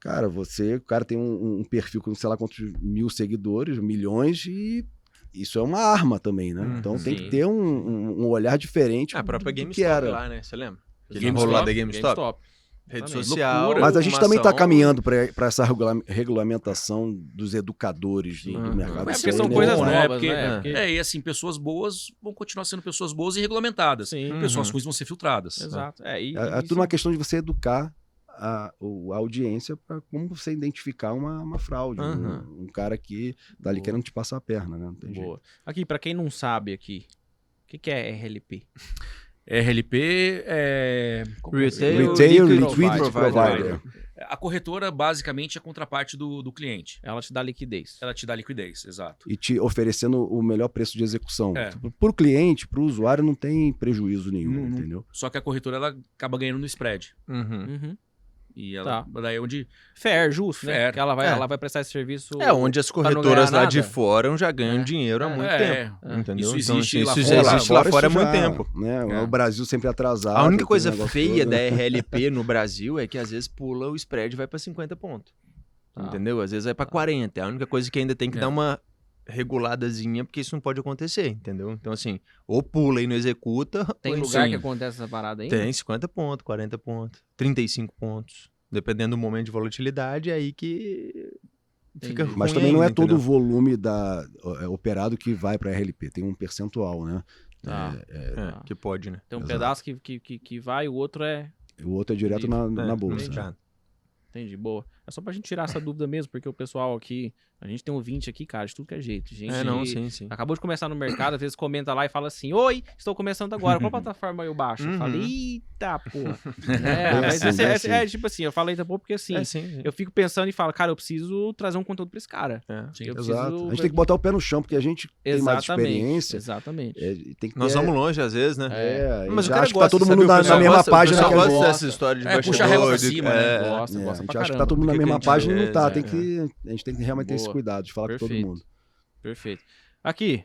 cara, você. O cara tem um, um perfil com sei lá quantos mil seguidores, milhões, e isso é uma arma também, né? Uhum. então tem Sim. que ter um, um- um olhar diferente Ah, a própria GameStop era. lá, né? Você lembra? Aquele GameStop, lá da GameStop. Rede Exatamente. social. Loucura. Mas a gente também está caminhando para essa regula- regulamentação dos educadores do, do mercado. É porque são é coisas né? novas, Porque- né? é. Porque- É, e assim, pessoas boas vão continuar sendo pessoas boas e regulamentadas. Sim. Pessoas Uhum. ruins vão ser filtradas. Exato. É, e, É, é tudo uma questão de você educar a, o- a audiência para como você identificar uma, uma fraude. Uhum. Um, um cara que tá ali Boa. querendo te passar a perna, né? Não tem jeito. Boa. Aqui, pra quem não sabe aqui, o que, que é RLP? RLP é. é? Retail, Retail Liquid Liquidity Provider. Provider. A corretora, basicamente, é a contraparte do, do cliente. Ela te dá liquidez. Ela te dá liquidez, exato. E te oferecendo o melhor preço de execução. É. Para o cliente, para o usuário, não tem prejuízo nenhum, não- entendeu? Só que a corretora ela acaba ganhando no spread. Uhum. Uhum. E ela, daí é onde. Fair, justo, né? Fair. Que ela vai, É. ela vai prestar esse serviço. É, onde as corretoras lá de nada. fora já ganham É. dinheiro há muito É, tempo. é. Entendeu? Isso Então, existe assim, lá isso fora. já existe lá fora há muito já, tempo. Né? É. O Brasil sempre atrasado. A única coisa feia todo. da RLP no Brasil é que às vezes pula o spread e vai pra 50 pontos. Tá. Entendeu? Às vezes vai pra 40. É a única coisa que ainda tem que É. dar uma reguladazinha, porque isso não pode acontecer, entendeu? Então, assim, ou pula e não executa. Tem lugar sim. que acontece essa parada aí? Tem 50 pontos, 40 pontos, 35 pontos. Dependendo do momento de volatilidade, é aí que fica Entendi. ruim Mas também não é ainda, todo o entendeu? volume da, é, operado que vai para RLP. Tem um percentual, né? Tá. É, que pode, né? Tem um Exato. pedaço que, que, que, que vai, o outro é. O outro é direto na, É, na no bolsa. mercado. Entendi, boa. É só pra gente tirar essa dúvida mesmo, porque o pessoal aqui. A gente tem um 20 aqui, cara, de tudo que é jeito. Gente, É, não, sim, sim. Acabou de começar no mercado, às vezes comenta lá e fala assim: Oi, estou começando agora. Qual plataforma eu baixo? Eu Uhum. falei, eita, porra. é, Bem mas assim, esse- é, tipo assim, eu falei eita, porra, porque assim, É, sim, sim. eu fico pensando e falo, cara, eu preciso trazer um conteúdo pra esse cara. É. Sim. Eu Exato. preciso- A gente tem que botar o pé no chão, porque a gente tem mais experiência. Exatamente. É, tem que Nós ter- vamos longe às vezes, né? É, Mas o cara acho que tá gosta, todo mundo na, na mesma gosta- página O que pessoal a gosta gente. dessa história de É, puxa a régua pra cima, né? é, Gosta, É, a gosta gente pra acha que tá caramba. todo mundo na mesma página, não tá. é, Tem é. que, a gente tem que realmente ter esse Boa. cuidado de falar com todo Perfeito. mundo. Perfeito. Aqui.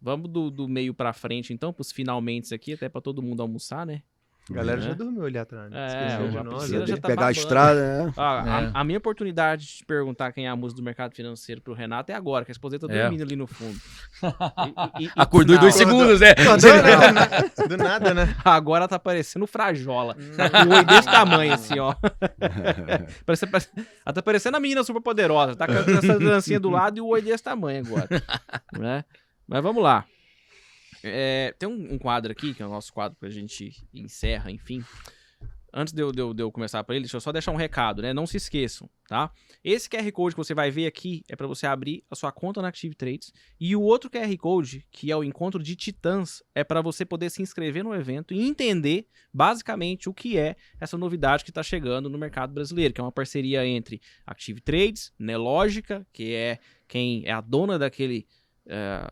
Vamos do, do meio pra frente, então, pros finalmente aqui, até pra todo mundo almoçar, né? A galera É. já dormiu ali atrás. né? É, Esqueceu de a nós, né? já tá pegar a estrada, né? Ah, a- É. a, minha oportunidade de te perguntar quem é a música do mercado financeiro pro Renato é agora, que a esposa tá É. dormindo ali no fundo. E- e- e- Acordou em dois segundos, né? Não, do nada, do nada, né? Agora tá parecendo frajola. Um oi desse tamanho, assim, ó. Parece, parece- ela tá parecendo a menina super poderosa. Tá com essa dancinha do lado e o oi desse tamanho agora. né? Mas vamos lá. É, tem um, um quadro aqui, que é o nosso quadro que a gente encerra, enfim. Antes de eu, de eu- de eu começar para ele, deixa eu só deixar um recado, né? Não se esqueçam, tá? Esse QR Code que você vai ver aqui é para você abrir a sua conta na Active Trades. E o outro QR Code, que é o encontro de titãs, é para você poder se inscrever no evento e entender basicamente o que é essa novidade que está chegando no mercado brasileiro, que é uma parceria entre Active Trades, Nelogica, que é quem é a dona daquele é,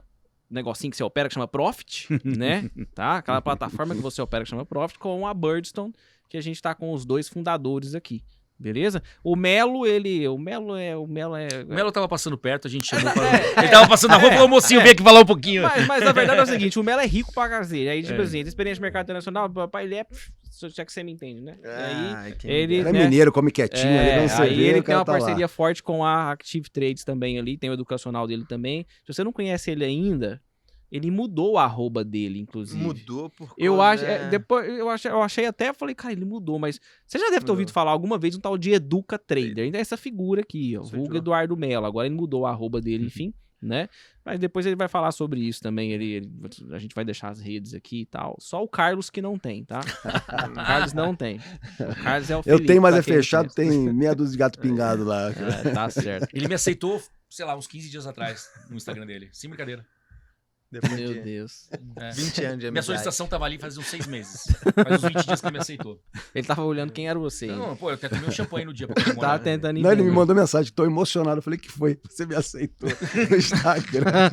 negocinho que você opera que chama Profit, né? Tá? Aquela plataforma que você opera que chama Profit, com a Birdstone, que a gente está com os dois fundadores aqui. Beleza? O Melo, ele. O Melo é. O Melo é. O Melo tava passando perto, a gente chamou pra... É, Ele tava passando na rua e falou, mocinho, vem aqui falar um pouquinho. Mas, mas a verdade é o seguinte: o Melo é rico pra cacete. Aí, tipo É. assim, tem experiência de mercado internacional, papai, ele é. Já que você me entende, né? E aí, Ai, quem ele- Ele é né? mineiro, come quietinho, É, não você aí ele tem uma tá lá. parceria forte com a Active Trades também ali, tem o educacional dele também. Se você não conhece ele ainda, ele mudou o arroba dele, inclusive. Mudou por Eu acho, é, depois eu achei, eu achei até, falei, cara, ele mudou, mas você já deve ter Mudou. ouvido falar alguma vez um tal de Educa Trader, ainda é essa figura aqui, ó, vulgo lá. Eduardo Mello, agora ele mudou o arroba dele, enfim, né? Mas depois ele vai falar sobre isso também, ele, ele- a gente vai deixar as redes aqui e tal. Só o Carlos que não tem, tá? o Carlos não tem. O Carlos é o Eu tenho, mas pra é fechado, tem meia dúzia de gato pingado lá. É, tá certo. Ele me aceitou, sei lá, uns 15 dias atrás no Instagram dele. Sem brincadeira. Depois Meu de Deus. É. 20 anos de Minha amizade. solicitação tava ali faz uns seis meses. Faz uns 20 dias que ele me aceitou. Ele tava olhando quem era você. hein? Não, pô, eu até tomei um champanhe no dia pra Tava comemorar. tentando Não, ele me mandou mensagem, tô emocionado. Eu falei, que foi? Você me aceitou no Instagram.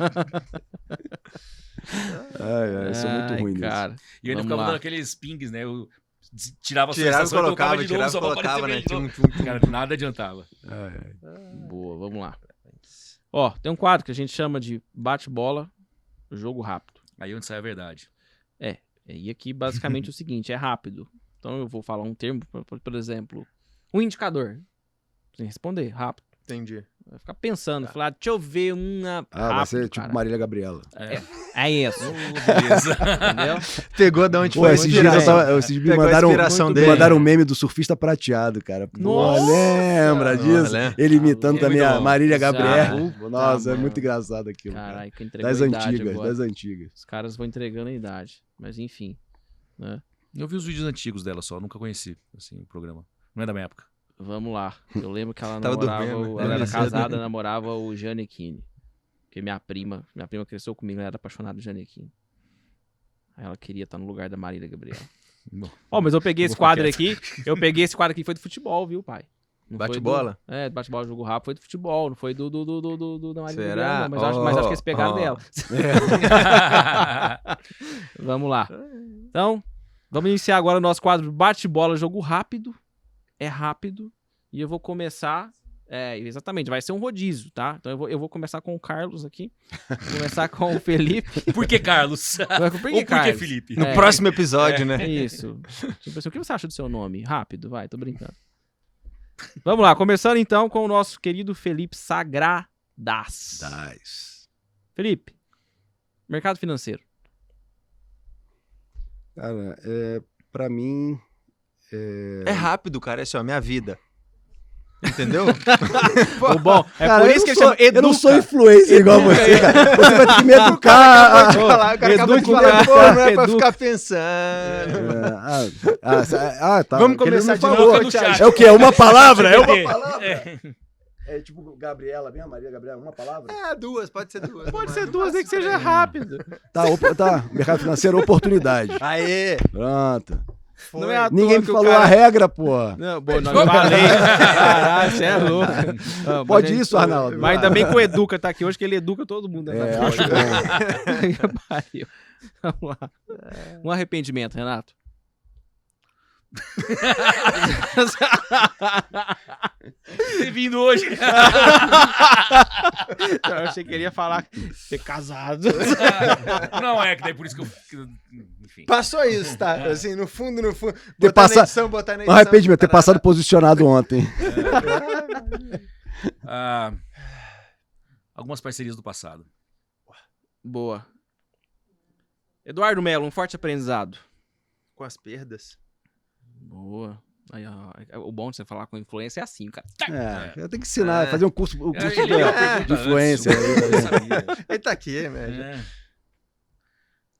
ai, ai, eu sou muito Ai, ruim nisso. cara. E eu ainda Vamos ficava lá. dando aqueles pings, né? Eu tirava a Tirava e solicitação e colocava, de novo, tirava colocava, né? Tum, tum, tum. Cara, nada adiantava. Ai, ai. Boa, vamos lá. Ó, tem um quadro que a gente chama de bate-bola, jogo rápido. Aí onde sai a verdade. E aqui, basicamente, é o seguinte, é rápido. Então eu vou falar um termo, por exemplo, um indicador. Sem responder, rápido. Entendi. Vai ficar pensando, falar, deixa eu ver uma Ah, vai rápido, ser tipo cara. Marília Gabriela. É. É isso, entendeu? Pegou de onde Pô, foi esses dias, tava, esses me mandaram, me mandaram um meme do surfista prateado, cara. Pô, Nossa! lembra Nossa, disso? né? Ele imitando É também a. Marília. Gabriela. Nossa, é muito engraçado aquilo. cara. Caralho, que entregou Das antigas, agora. das antigas. Os caras vão entregando a idade. Mas enfim. Né? Eu vi os vídeos antigos dela só, nunca conheci, assim, o programa. Não é da minha época. Vamos lá. Eu lembro que ela namorava. dormindo, o- né? ela era casada, namorava o Janequine. Porque minha prima, minha prima cresceu comigo, ela era apaixonada do Janequine. Aí ela queria estar no lugar da Marília Gabriela. Ó, mas eu peguei esse quadro aqui. Eu peguei esse quadro aqui, foi do futebol, viu, pai? Não foi Bate do- bola? É, bate-bola, jogo rápido, foi do futebol, não foi do, do, do, do, do, do- da Marília Será? Gabriela, não, mas, acho, mas acho que eles pegaram Oh, dela. Vamos lá. Então, vamos iniciar agora o nosso quadro bate-bola, jogo rápido. É rápido. E eu vou começar. É, exatamente, vai ser um rodízio, tá? Então eu vou, eu vou começar com o Carlos aqui. Vou começar com o Felipe. Por que Carlos? Por Ou que, por que Carlos? Felipe? No É. próximo episódio, né? Isso. Tipo o que você acha do seu nome? Rápido, vai, tô brincando. Vamos lá, começando então com o nosso querido Felipe Sagradas. Das. Felipe, mercado financeiro. Cara, é, pra mim, É rápido, cara. É assim, ó, minha vida. Entendeu? O bom, é Cara, por isso que ele sou- chama Educa. Eu não sou influencer igual você, cara. Você vai ter que me Acabou educar. de falar, o cara acabou de falar, pô, não é pra ficar pensando. É, ah, ah, sa- ah, tá. Vamos começar de falou. novo, no Thiago. chat. É o quê? É uma palavra? É uma É. palavra? É. É tipo Gabriela, mesmo? Maria Gabriela, uma palavra? É, duas, pode ser duas. Pode ser duas, nem que seja rápido. Tá, op- tá. Mercado financeiro, oportunidade. Aê! Pronto. Foi. Não é à toa Ninguém me falou cara- a regra, pô. Não, bom, não, eu falei. Caralho, você é louco. Mas Pode é isso, Arnaldo. Mas ainda bem que o Educa tá aqui hoje, que ele educa todo mundo. nessa É, porra. acho bom. Vamos lá. Um arrependimento, Renato. Ter vindo hoje. Eu achei que ele ia falar ser casado. Não, é que daí por isso que eu. que- Enfim. Passou isso, tá? Assim, no fundo, no fundo. Ter Botar passa- na edição, botar na edição. arrependimento, ter passado posicionado ontem. Ah, algumas parcerias do passado. Boa. Eduardo Melo, um forte aprendizado. Com as perdas. Boa. Aí, ó, o bom de você falar com influência é assim, cara. É, eu tenho que ensinar, fazer um curso, um curso É, de, ia de influência. antes, sabia. Ele tá aqui, né?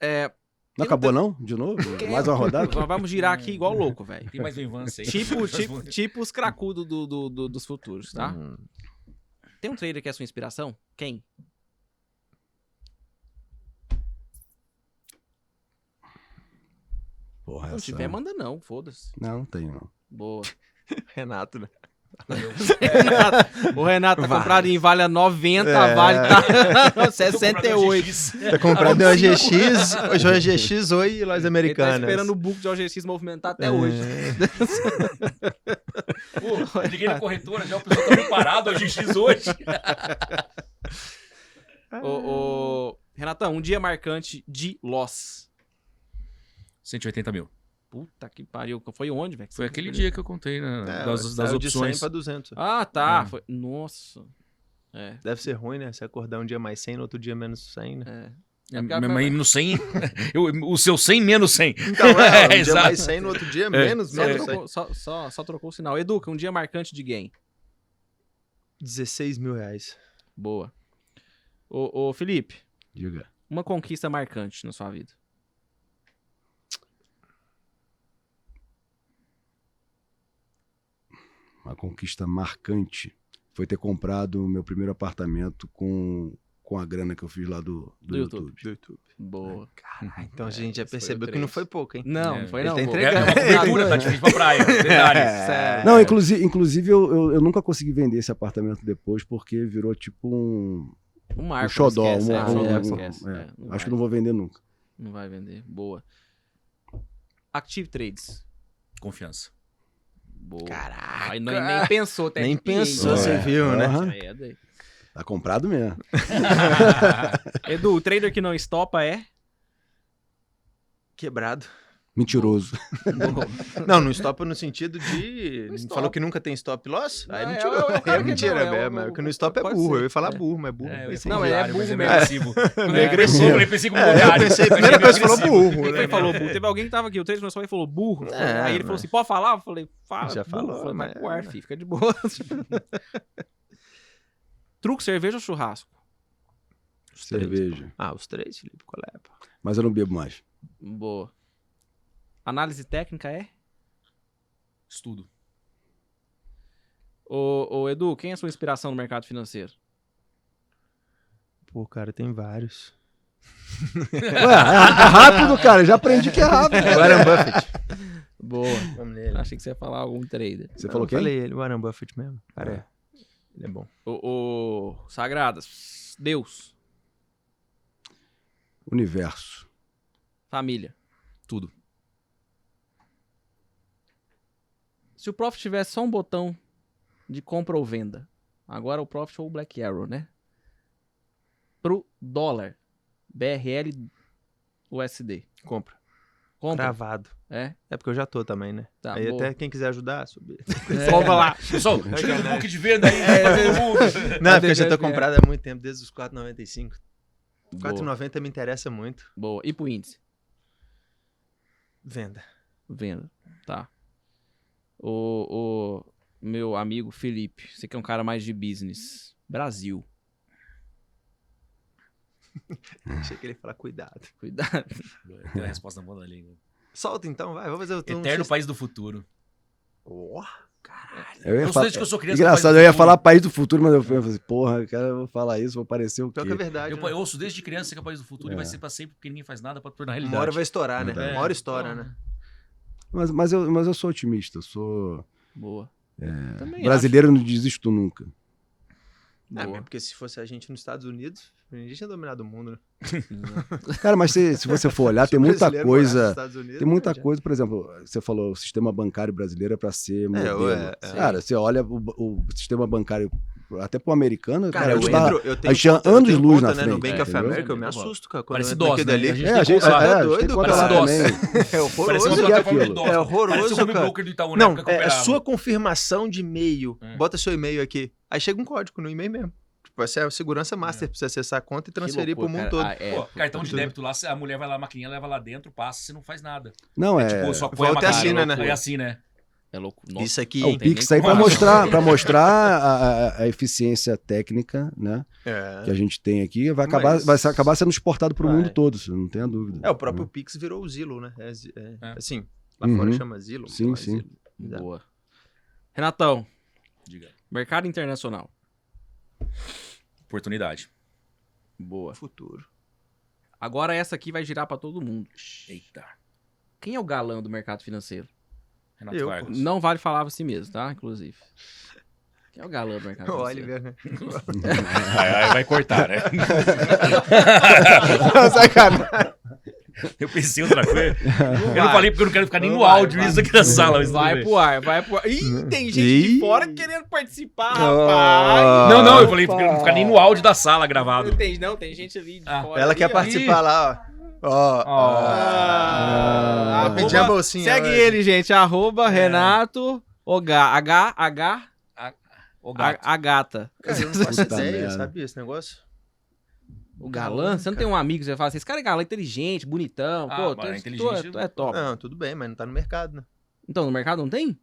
É. É, Não acabou, não? De novo? Mais uma rodada? nós vamos girar aqui igual louco, velho. Tem mais venvança aí. Tipo, tipo, tipo os cracudos do, do, do- dos futuros, tá? Hum. Tem um trader que é sua inspiração? Quem? Porra, Se não essa- tiver, manda não, foda-se. Não, não tem, não. Boa. Renato, né? o Renato tá Vai. comprado em Vale a 90, É. Vale tá 68. Tá comprando o OGX, o OGX Oi e Lojas Ele tá Americanas. esperando o book de OGX movimentar até É. hoje. Pô, liguei na corretora, já o pessoal tá preparado, a GX hoje. Ô, ô, Renatão, um dia marcante de loss. 180 mil. Puta que pariu. Foi onde, velho? Foi aquele dia que eu contei né, É, das, das saiu de 100 opções. pra 200. Ah, tá. É. Foi... Nossa. É. Deve ser ruim, né? Se acordar um dia mais 100, no outro dia menos 100, né? É. É, É mas no 100, eu, o seu 100 menos 100. Então, é, um dia exato. mais 100, no outro dia menos, Só, menos 100. trocou, só, só, só trocou o sinal. Educa, um dia marcante de game. 16 mil reais. Boa. Ô, ô, Felipe, Diga. uma conquista marcante na sua vida. Uma conquista marcante foi ter comprado o meu primeiro apartamento com com a grana que eu fiz lá do, do, Do YouTube. YouTube. Do YouTube. Boa. Então a É, gente já percebeu que não foi pouco, hein? Não, É, não foi ele não. tá pô. É, entregando. é uma cobertura, tá difícil pra praia. Detalhes. Sério. Não, inclusive, inclusive eu, eu, eu nunca consegui vender esse apartamento depois porque virou tipo um, Um um marco. xodó. não esquece, um- é, um- xodó, um- esquece. é, É, não acho vai. que não vou vender nunca. Não vai vender. Boa. Active Trades. Confiança. Boa. Caraca. Aí nem, nem pensou, até Nem arrepiei. pensou, É. você viu, né? Aham. É, daí. Tá comprado mesmo. Edu, o trader que não estopa é? Quebrado. Mentiroso. Não, não stop no sentido de. Não stop. Falou que nunca tem stop loss? Aí Não, não é, tirou. eu- eu É, quero que mentira, não, é é, o- mas o que no stop é burro. ser. Eu ia falar É. burro, mas burro. É, Não, ele é burro é mesmo. meio agressivo. Ele pensou, agressivo. ele pensei como É, eu contrário. pensei, a Mas primeira é coisa que falou burro, né? foi que falou burro? Teve alguém que tava aqui, o trader começou e falou burro. É, Aí ele falou assim, pode falar? Eu falei, fala. Já falou, falei, mas- pro ar, fica de boa. Truco, cerveja ou churrasco? Os três. Cerveja. Ah, os três, Felipe, qual é? pô? Mas eu não bebo mais. Boa. Análise técnica é? Estudo. Ô, ô, Edu, quem é a sua inspiração no mercado financeiro? Pô, cara, tem vários. Ué, é, é rápido, cara. Já aprendi que é rápido. Warren Buffett. Boa. Vamos nele. Achei que você ia falar algum trader. Você Não, falou eu quem? falei ele, Warren Buffett mesmo. Cara, ele é bom. Ô, ô, Sagradas, Deus, Universo. família. Tudo. Se o Profit tivesse só um botão de compra ou venda, agora o Profit ou o Black Arrow, né? Pro dólar, BRL, USD. Compra. Compra. Cravado. É? É porque eu já tô também, né? Tá, Aí boa. até quem quiser ajudar, subir. Compra lá. Pessoal, tira do book de venda aí. É, mundo. Não, é porque eu já tô comprado há muito tempo, desde os 4,95. Boa. 4,90 me interessa muito. Boa. E pro índice? Venda. Venda. Tá. O, o meu amigo Felipe, você que é um cara mais de business. Brasil. Achei que ele ia falar cuidado. Cuidado. Tem a resposta na ponta da língua. Solta então, vai. Vamos fazer o. Eterno país do futuro. Oh, Eu ia Eu sou falar- desde que eu sou criança. Engraçado, eu ia falar país do futuro, mas eu falei assim, porra, cara, eu vou falar isso, vou parecer o quê? pior que é verdade. Eu, né? eu ouço desde criança que é o país do futuro e vai ser pra sempre porque ninguém faz nada pra tornar realidade. Uma hora vai estourar, né? É. Uma hora estoura, Então, né? Mas, mas, eu, mas eu sou otimista, eu sou... Boa. É, Também brasileiro não desisto nunca. acho. Ah, mesmo porque se fosse a gente nos Estados Unidos, a gente tinha dominado o mundo, né? Cara, mas se, se você for olhar, tem muita coisa... Unidos, Tem muita já- coisa, por exemplo, você falou, o sistema bancário brasileiro é para ser modelo. ué, é. Cara, você olha o, o sistema bancário, até pro americano, Cara, cara, a eu, tá- entro, eu tenho a gente tinha conta, eu anos tenho luz conta, na né, no frente, Bank of entendeu? America, eu me É, assusto, cara. Quando Parece naquele né? ali. A gente É, a gente, conta é, Tá tem doido, lá Parece também. É Parece horroroso, uma que é. É horroroso, Parece cara. broker do Itaú, né? Não, é operava. sua confirmação de e-mail. É. Bota seu e-mail aqui. Aí chega um código no e-mail mesmo. Tipo, essa é a segurança master pra você acessar a conta e transferir pro mundo todo. Ah, é. Pô, cartão de débito lá, a mulher vai lá, a maquininha leva lá dentro, passa, você não faz nada. Não, é. Tipo, só põe a volta maquininha, assina, né? Assim, né? É louco. Nossa, Isso aqui, é o Pix aí pra como. mostrar, pra mostrar a, a- a eficiência técnica, né? É. Que a gente tem aqui, vai acabar, Mas- vai ser- acabar sendo exportado pro Vai. mundo todo, não tenha dúvida. É, o próprio Pix virou o Zilo, né? É, é, É. Assim, lá Uhum. fora chama Zilo. Sim, é sim. Zilo. Exato. boa. Renatão, Diga. mercado internacional. Oportunidade. Boa. Futuro. Agora essa aqui vai girar pra todo mundo. Eita. Quem é o galã do mercado financeiro? Renato Eu, Vargas. Não vale falar si mesmo, tá? Inclusive. Quem é o galã do mercado O financeiro? Oliver, né? Aí, aí vai cortar, né? Sacanagem. Eu pensei outra coisa. Eu não falei porque eu não quero ficar nem no áudio vai. isso aqui na sala. Vai pro ar, vai pro ar. Ih, tem gente de Ih. fora querendo participar, Oh. rapaz. Não, não, eu falei porque não ficar nem no áudio da sala gravado. Não tem, não, tem gente ali de Ah, fora. Ela ali, quer participar lá, ó. Ó. Ah, Ah, pedi a bolsinha Segue hoje. ele, gente. Arroba Renato H, H, H, a, gato. a gata. Cara, eu não faço ideia, sabia esse negócio? O galã? Você não tem um amigo que você fala assim, esse cara é galã, inteligente, bonitão. Ah, pô, mas tu, tu inteligente- é, tu é top. Não, tudo bem, mas não tá no mercado, né? Então, no mercado não tem?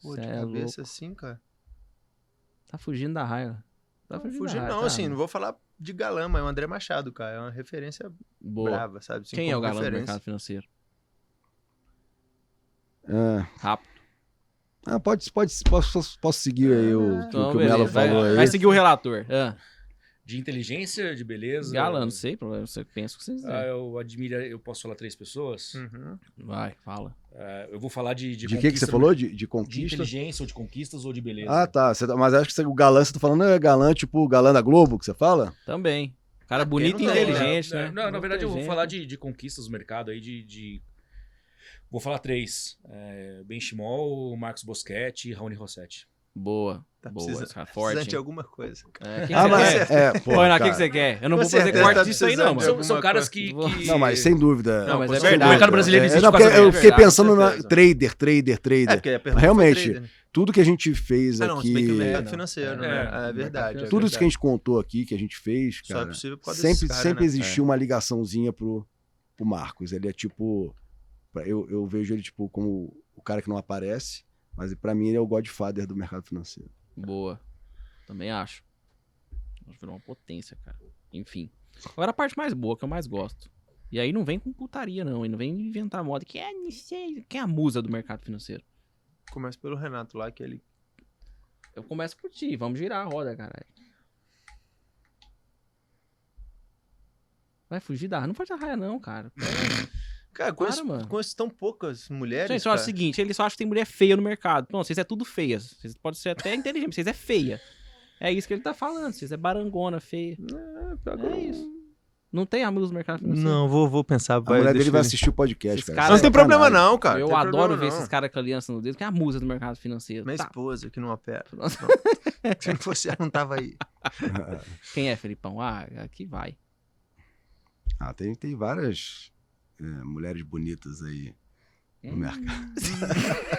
Pô, de Cê é cabeça assim, cara. Tá fugindo da raiva. Tá Não, fugindo fugir da raiva, não, tá. assim, não vou falar de galã, mas é o André Machado, cara. É uma referência Boa. brava, sabe? Assim, Quem é o galã do referência. mercado financeiro? É. Rápido. Ah, pode, pode, posso, posso seguir aí o, que- Então, o que o Melo beleza. Vai, falou aí. vai seguir o relator. Ah, De inteligência, de beleza. Galã, não sei, problema. Você pensa o que vocês Ah, eu admiro. Eu posso falar três pessoas? Uhum. Vai, fala. Ah, eu vou falar de. De que, que você falou? De, de De conquista? inteligência, ou de conquistas, ou de beleza. Ah, tá. Você tá- Mas acho que você- o galã, você tá falando é galã, tipo o galã da Globo que você fala? Também. Cara bonito e não inteligente, É, né? Não, na verdade, eu vou falar de, de conquistas do mercado aí, de. de- Vou falar três: é, Ben Chimol, Marcos Boschetti e Raoni Rossetti. Boa. Tá boa, cara, Precisando forte. de alguma coisa. É, quem Ah, mas quer? é, pô, lá, o que, cara. que você quer? Eu não Com vou fazer corte tá disso aí, não, São, são caras que, que- Não, mas sem dúvida. Não, mas é verdade. dúvida. O mercado brasileiro É, existe não, porque causa eu disso. fiquei Verdade, pensando na trader, trader, É, trader. pergunta Realmente, né? Tudo que a gente fez Ah, não, bem que aqui, mercado não. financeiro, É, né? É, mercado verdade. é tudo isso que a gente contou aqui, que a gente fez, Só é cara, possível por causa sempre, sempre né? existiu uma ligaçãozinha pro, pro Marcos. Ele é tipo. Eu, eu vejo ele tipo como o cara que não aparece, mas pra mim ele é o Godfather do mercado financeiro. Boa. Também acho. Acho que virou uma potência, cara. Enfim. Agora a parte mais boa, que eu mais gosto. E aí não vem com putaria, não. E não vem inventar moda. Que é, não sei, quem é a musa do mercado financeiro? Começa pelo Renato lá, que ele. Eu começo por ti. Vamos girar a roda, caralho. Vai fugir da raia. Não pode dar raia, não, cara. Cara, conheço, mano. conheço tão poucas mulheres. Gente, acho o cara. seguinte, eles só acham que tem mulher feia no mercado. Não, vocês é tudo feias. Vocês podem ser até inteligentes, vocês é feia. É isso que ele tá falando, vocês é barangona, feia. É, É isso. Não tem amigos no mercado financeiro. Não, vou, vou pensar. A mulher dele vai assistir o podcast, cara. caras- Não tem problema Sacanagem. não, cara. eu tem adoro problema ver não. esses caras com aliança no dedo, que é a musa do mercado financeiro. Minha Tá. esposa que não opera. Não. Se não fosse ela, não tava aí. Quem é, Felipão? Ah, aqui vai. Ah, tem, tem várias é, mulheres bonitas aí no Hum. mercado.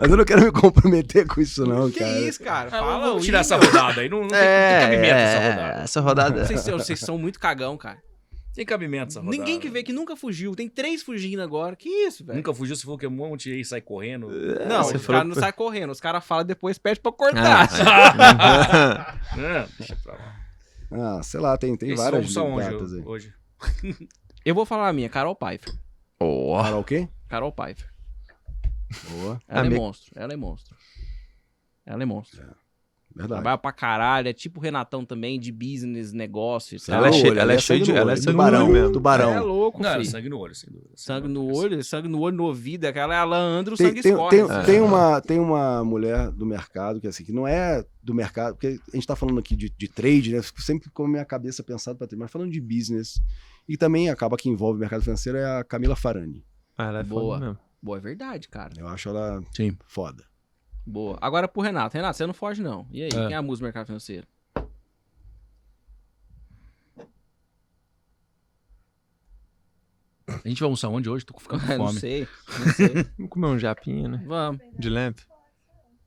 Mas eu não quero me comprometer com isso, não, que cara. isso, cara? Ah, Fala vamos tirar essa rodada aí. Não, não tem, não tem cabimento essa rodada. essa rodada. Vocês, são- vocês são muito cagão, cara. Tem cabimento essa rodada. Ninguém que vê que nunca fugiu. Tem três fugindo agora. Que isso, velho? Nunca fugiu, se for que um monte aí sai correndo. Não, você os falou caras não que- saem correndo. Os caras falam e depois pede pra cortar. Ah, Não, deixa pra lá. Ah, sei lá, tem, tem Esse várias são onde gatas aí. hoje? Eu vou falar a minha, Carol Pfeiffer. Carol o quê? Carol Pfeiffer. Boa, Ela A é minha- monstro. Ela é monstro. Ela é monstro. Verdade. Trabalha pra caralho. É tipo o Renatão também, de business, negócio e tal. Ela é Sangue cheia- ela é cheia de- sangue ela é sangue tubarão, mesmo. tubarão. É louco, Não, era filho. sangue no olho, sem dúvida. Sangue no olho, sangue no olho, no ouvido. Aquela é a Leandro, Tem, sangue tem, escorre. tem, assim. tem uma, tem uma mulher do mercado que assim, que não é do mercado, porque a gente tá falando aqui de, de trade, né? Fico sempre com a minha cabeça pensado para trade, mas falando de business. E também acaba que envolve o mercado financeiro é a Camila Farani. Ah, ela é Boa. foda mesmo. Boa, é verdade, cara. Eu acho ela Sim. foda. Boa. Agora pro Renato. Renato, você não foge, não. E aí, É. quem é a musa do mercado financeiro? A gente vai almoçar onde hoje? Tô ficando com não fome. sei. Não sei. Vamos comer um japinha, né? Vamos. De lamp.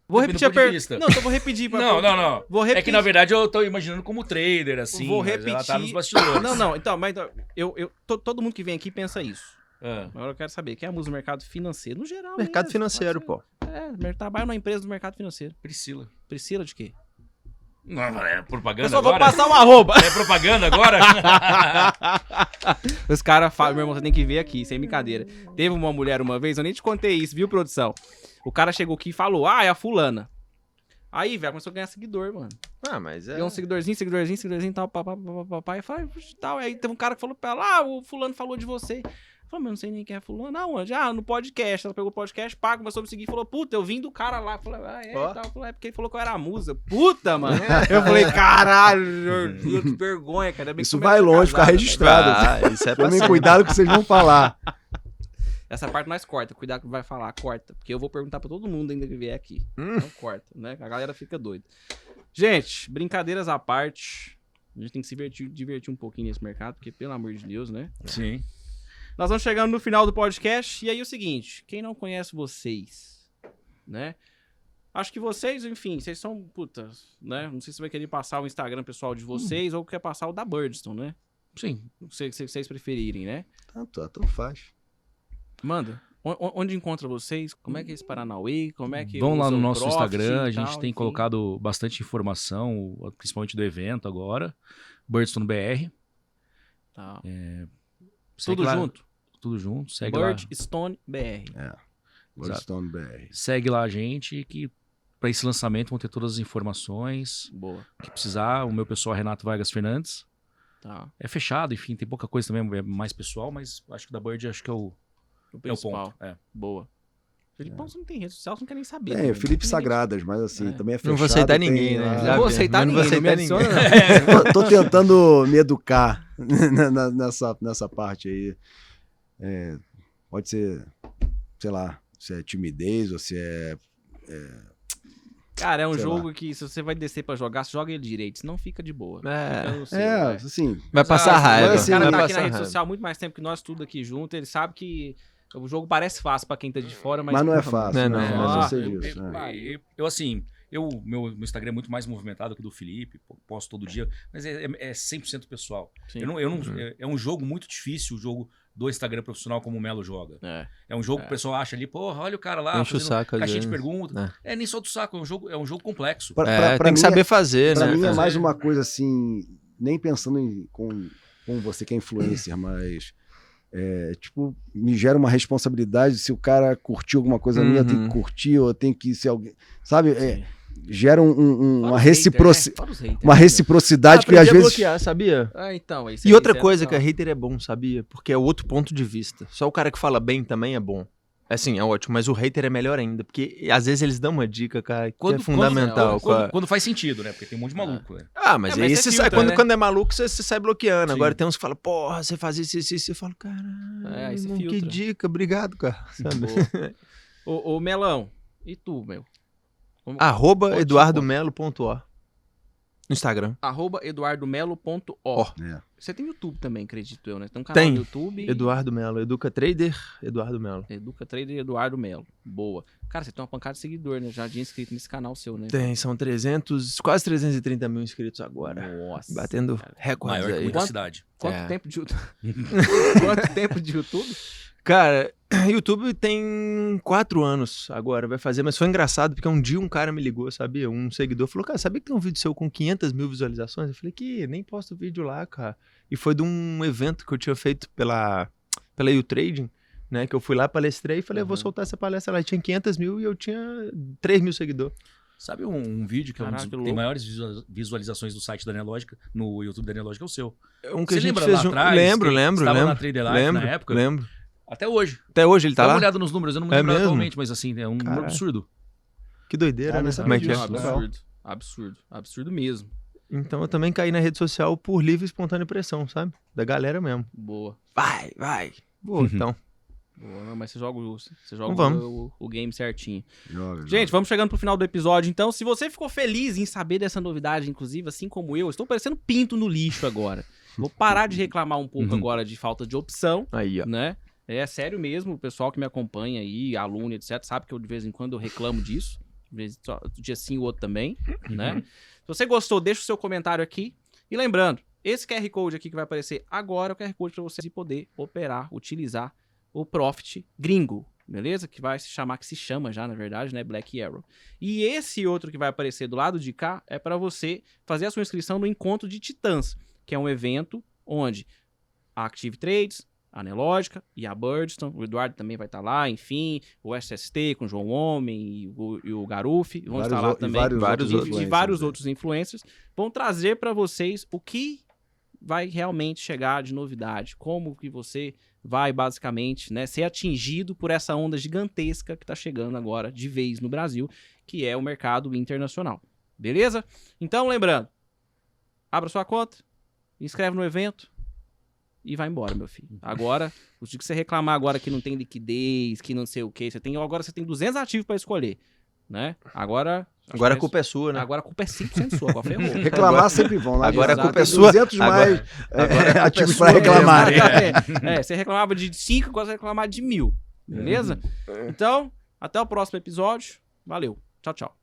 Vou Depende repetir a pergunta. Não, então vou repetir. pra- Não, não, não. Vou repetir. É que na verdade eu tô imaginando como trader, assim. Vou repetir. Ela tá nos bastidores. Não, não. Então, mas então, eu, eu, to- todo mundo que vem aqui pensa isso. Ah. Agora eu quero saber quem é a musa do mercado financeiro. No geral. Mercado mesmo, financeiro, pô. É, trabalha numa empresa do mercado financeiro. Priscila. Priscila de quê? Não, é propaganda Eu só vou agora? passar um arroba. É propaganda agora? Os caras falam, meu irmão, você tem que ver aqui, sem brincadeira. Teve uma mulher uma vez, eu nem te contei isso, viu, produção? O cara chegou aqui e falou, ah, é a fulana. Aí, velho, começou a ganhar seguidor, mano. Ah, mas é. Ganhou um seguidorzinho, seguidorzinho, seguidorzinho, tal, papá, papá, papá. E falei, "Puxa, tal. Aí teve um cara que falou pra ela, ah, o fulano falou de você. Falei, mas eu não sei nem quem é fulano. Não, onde? Ah, no podcast. Ela pegou o podcast, pá, começou a me seguir e falou, puta, eu vim do cara lá. Falei, ah, é, Ó. tal. Falei, é porque ele falou que eu era a musa. Puta, mano. eu falei, caralho, que vergonha, cara. Bem Isso vai longe, fica casado, registrado. Ah, isso é pra Tomem cuidado que vocês vão falar. Essa parte nós corta, cuidado que vai falar, corta. Porque eu vou perguntar pra todo mundo ainda que vier aqui. Hum. Então corta, né? A galera fica doida. Gente, brincadeiras à parte. A gente tem que se divertir, divertir um pouquinho nesse mercado, porque, pelo amor de Deus, né? Sim. Nós vamos chegando no final do podcast. E aí, o seguinte: quem não conhece vocês, né? Acho que vocês, enfim, vocês são putas, né? Não sei se você vai querer passar o Instagram pessoal de vocês ou quer passar o da Birdstone, né? Sim. Não sei se vocês preferirem, né? Tanto, tanto faz. Manda. O- o- Onde encontra vocês? Como é que é esse Paranauê? Como é que Vão lá no o nosso Instagram, a gente tal, tem enfim. colocado bastante informação, principalmente do evento agora. Birdstone BR. Tá. Segue Tudo lá- junto. Tudo junto. Segue lá. Birdstone BR. Bloodstone BR. Segue lá a gente que para esse lançamento vão ter todas as informações. Boa. que precisar, o meu pessoal é Renato Vargas Fernandes. Tá. É fechado, enfim, tem pouca coisa também, é mais pessoal, mas acho que da Bird acho que é o, O é o principal. ponto. É. Boa. Felipão, você não tem rede social, você não quer nem saber. É, né? Felipe Ninguém- Sagradas, mas assim, É. também é fechado. Não vou aceitar tem ninguém, né? lá- Já Não vou aceitar não vou ninguém, não me aceitar adiciona, não. tô, tô tentando me educar nessa, nessa parte aí. É, pode ser, sei lá, se é timidez ou se é. Cara, é um Sei jogo que se você vai descer pra jogar, você joga ele direito, senão fica de boa. É. No seu, É, vai. assim. Vai passar Mas, raiva. mas O assim, cara vai tá aqui na rede raiva. social há muito mais tempo que nós, tudo aqui junto, ele sabe que o jogo parece fácil pra quem tá de fora, mas, Mas, não é fácil. Não, né? não, Mas não. eu sei eu, disso. eu- né? ah, eu- assim, eu, meu, meu Instagram é muito mais movimentado que o do Felipe, posto todo dia, mas é, é, é 100% pessoal. Sim. Eu não, eu não, Uhum. é, é um jogo muito difícil, o jogo do Instagram profissional como o Melo joga. É. É um jogo É. que o pessoal acha ali, porra, olha o cara lá, Enche o fazendo saco às caixinha de vezes. pergunta. É. nem só do saco, é um jogo, é um jogo complexo. Pra- É, pra- pra tem que mim é- saber fazer, Pra né? mim é fazer. mais uma coisa assim, nem pensando em, com, com você que é influencer, mas é, tipo, me gera uma responsabilidade se o cara curtiu alguma coisa minha, tem Uhum. que curtir, ou tem que ser alguém. Sabe? É. gera um- um- uma, os reciproci- haters, né? Haters, uma né? reciprocidade que Aprendi às vezes. bloquear, sabia? Ah, então, isso E aí, outra isso é coisa legal. que a hater é bom, sabia? Porque é outro ponto de vista. Só o cara que fala bem também é bom. É Assim, é ótimo, mas o hater é melhor ainda, porque às vezes eles dão uma dica, cara, que é fundamental. Quando, a- quando- quando faz sentido, né? Porque tem um monte de maluco, né? Ah, mas É, aí mas você você sai, filtra, quando, né? quando é maluco, você, você sai bloqueando. Sim. Agora tem uns que falam, porra, você faz isso, isso, isso. Eu falo, caralho, É, aí que dica, obrigado, cara. Sabe? Boa. ô, ô, Melão, e tu, meu? Como- Arroba eduardomelo.o no Instagram. Arroba eduardomelo.o. Ó. É. Você tem YouTube também, acredito eu, né? Tem um canal Tem. no YouTube. Eduardo Melo, Educa Trader, Eduardo Melo. Educa Trader Eduardo Melo. Boa. Cara, você tem uma pancada de seguidor, né? Já tinha inscrito nesse canal seu, né? Tem, são 300, quase 330 mil inscritos agora. Nossa. Batendo cara. recordes Maior que aí. muita Quanto- cidade. Quanto É. tempo de YouTube? Quanto tempo de YouTube? Cara, YouTube tem quatro anos agora, vai fazer, mas foi engraçado porque um dia um cara me ligou, sabia? Um seguidor falou, cara, sabia que tem um vídeo seu com 500 mil visualizações? Eu falei, que nem posto vídeo lá, cara. E foi de um evento que eu tinha feito pela, pela U-Trading, né? Que eu fui lá, palestrei e falei, eu vou Uhum. soltar essa palestra lá. E tinha 500 mil e eu tinha 3 mil seguidores. Sabe um, um vídeo que é um dos, Caraca, que tem maiores visualiza- visualizações do site da Neológica, no YouTube da Neológica, é o seu. Um que Você a gente lembra fez lá um... atrás? Lembro, lembro, estava lembro. na Trader Life lembro, na época? lembro. Até hoje. Até hoje ele tá Dá lá? uma olhada nos números, eu não me É lembro mesmo? atualmente, mas assim, é um número absurdo. Que doideira, Ah, né? Como é que é? Absurdo. Absurdo. Absurdo mesmo. Então eu também caí na rede social por livre e espontânea pressão, sabe? Da galera mesmo. Boa. Vai, vai. Boa, Uhum. então. Boa, não, mas você joga, o, você joga Então vamos. o, o game certinho. Joga, Gente, joga. vamos chegando pro final do episódio, então. Se você ficou feliz em saber dessa novidade, inclusive, assim como eu, estou parecendo pinto no lixo agora. Vou parar de reclamar um pouco Uhum. agora de falta de opção, Aí, ó. né? É sério mesmo, o pessoal que me acompanha aí, aluno, etc, sabe que eu de vez em quando eu reclamo disso. De vez, um dia sim, o outro também, né? Se você gostou, deixa o seu comentário aqui. E lembrando, esse QR Code aqui que vai aparecer agora é o QR Code para você poder operar, utilizar o Profit gringo, beleza? Que vai se chamar, que se chama já, na verdade, né? Black Arrow. E esse outro que vai aparecer do lado de cá é para você fazer a sua inscrição no Encontro de Titãs, que é um evento onde a Active Trades, a Nelógica e a Birdstone, o Eduardo também vai estar lá, enfim, o SST com o João Homem e o, e o Garuf vão Vários estar lá e também. vários Vários E- outros e influencers, vários né? outros influencers vão trazer para vocês o que vai realmente chegar de novidade, como que você vai basicamente, né, ser atingido por essa onda gigantesca que está chegando agora de vez no Brasil, que é o mercado internacional. Beleza? Então, lembrando, abra sua conta, inscreve no evento e vai embora, meu filho. Agora, o dia que você reclamar agora que não tem liquidez, que não sei o que, você tem agora você tem 200 ativos para escolher, né? Agora Agora a culpa é sua, né? Agora a culpa é 100% sua, agora ferrou. Reclamar sempre vão. não agora a culpa é sua. 200 Agora- mais é, agora a culpa é ativos sua para reclamar. É, é, você reclamava de 5, agora você vai reclamar de mil. Beleza? Então, até o próximo episódio. Valeu. Tchau, tchau.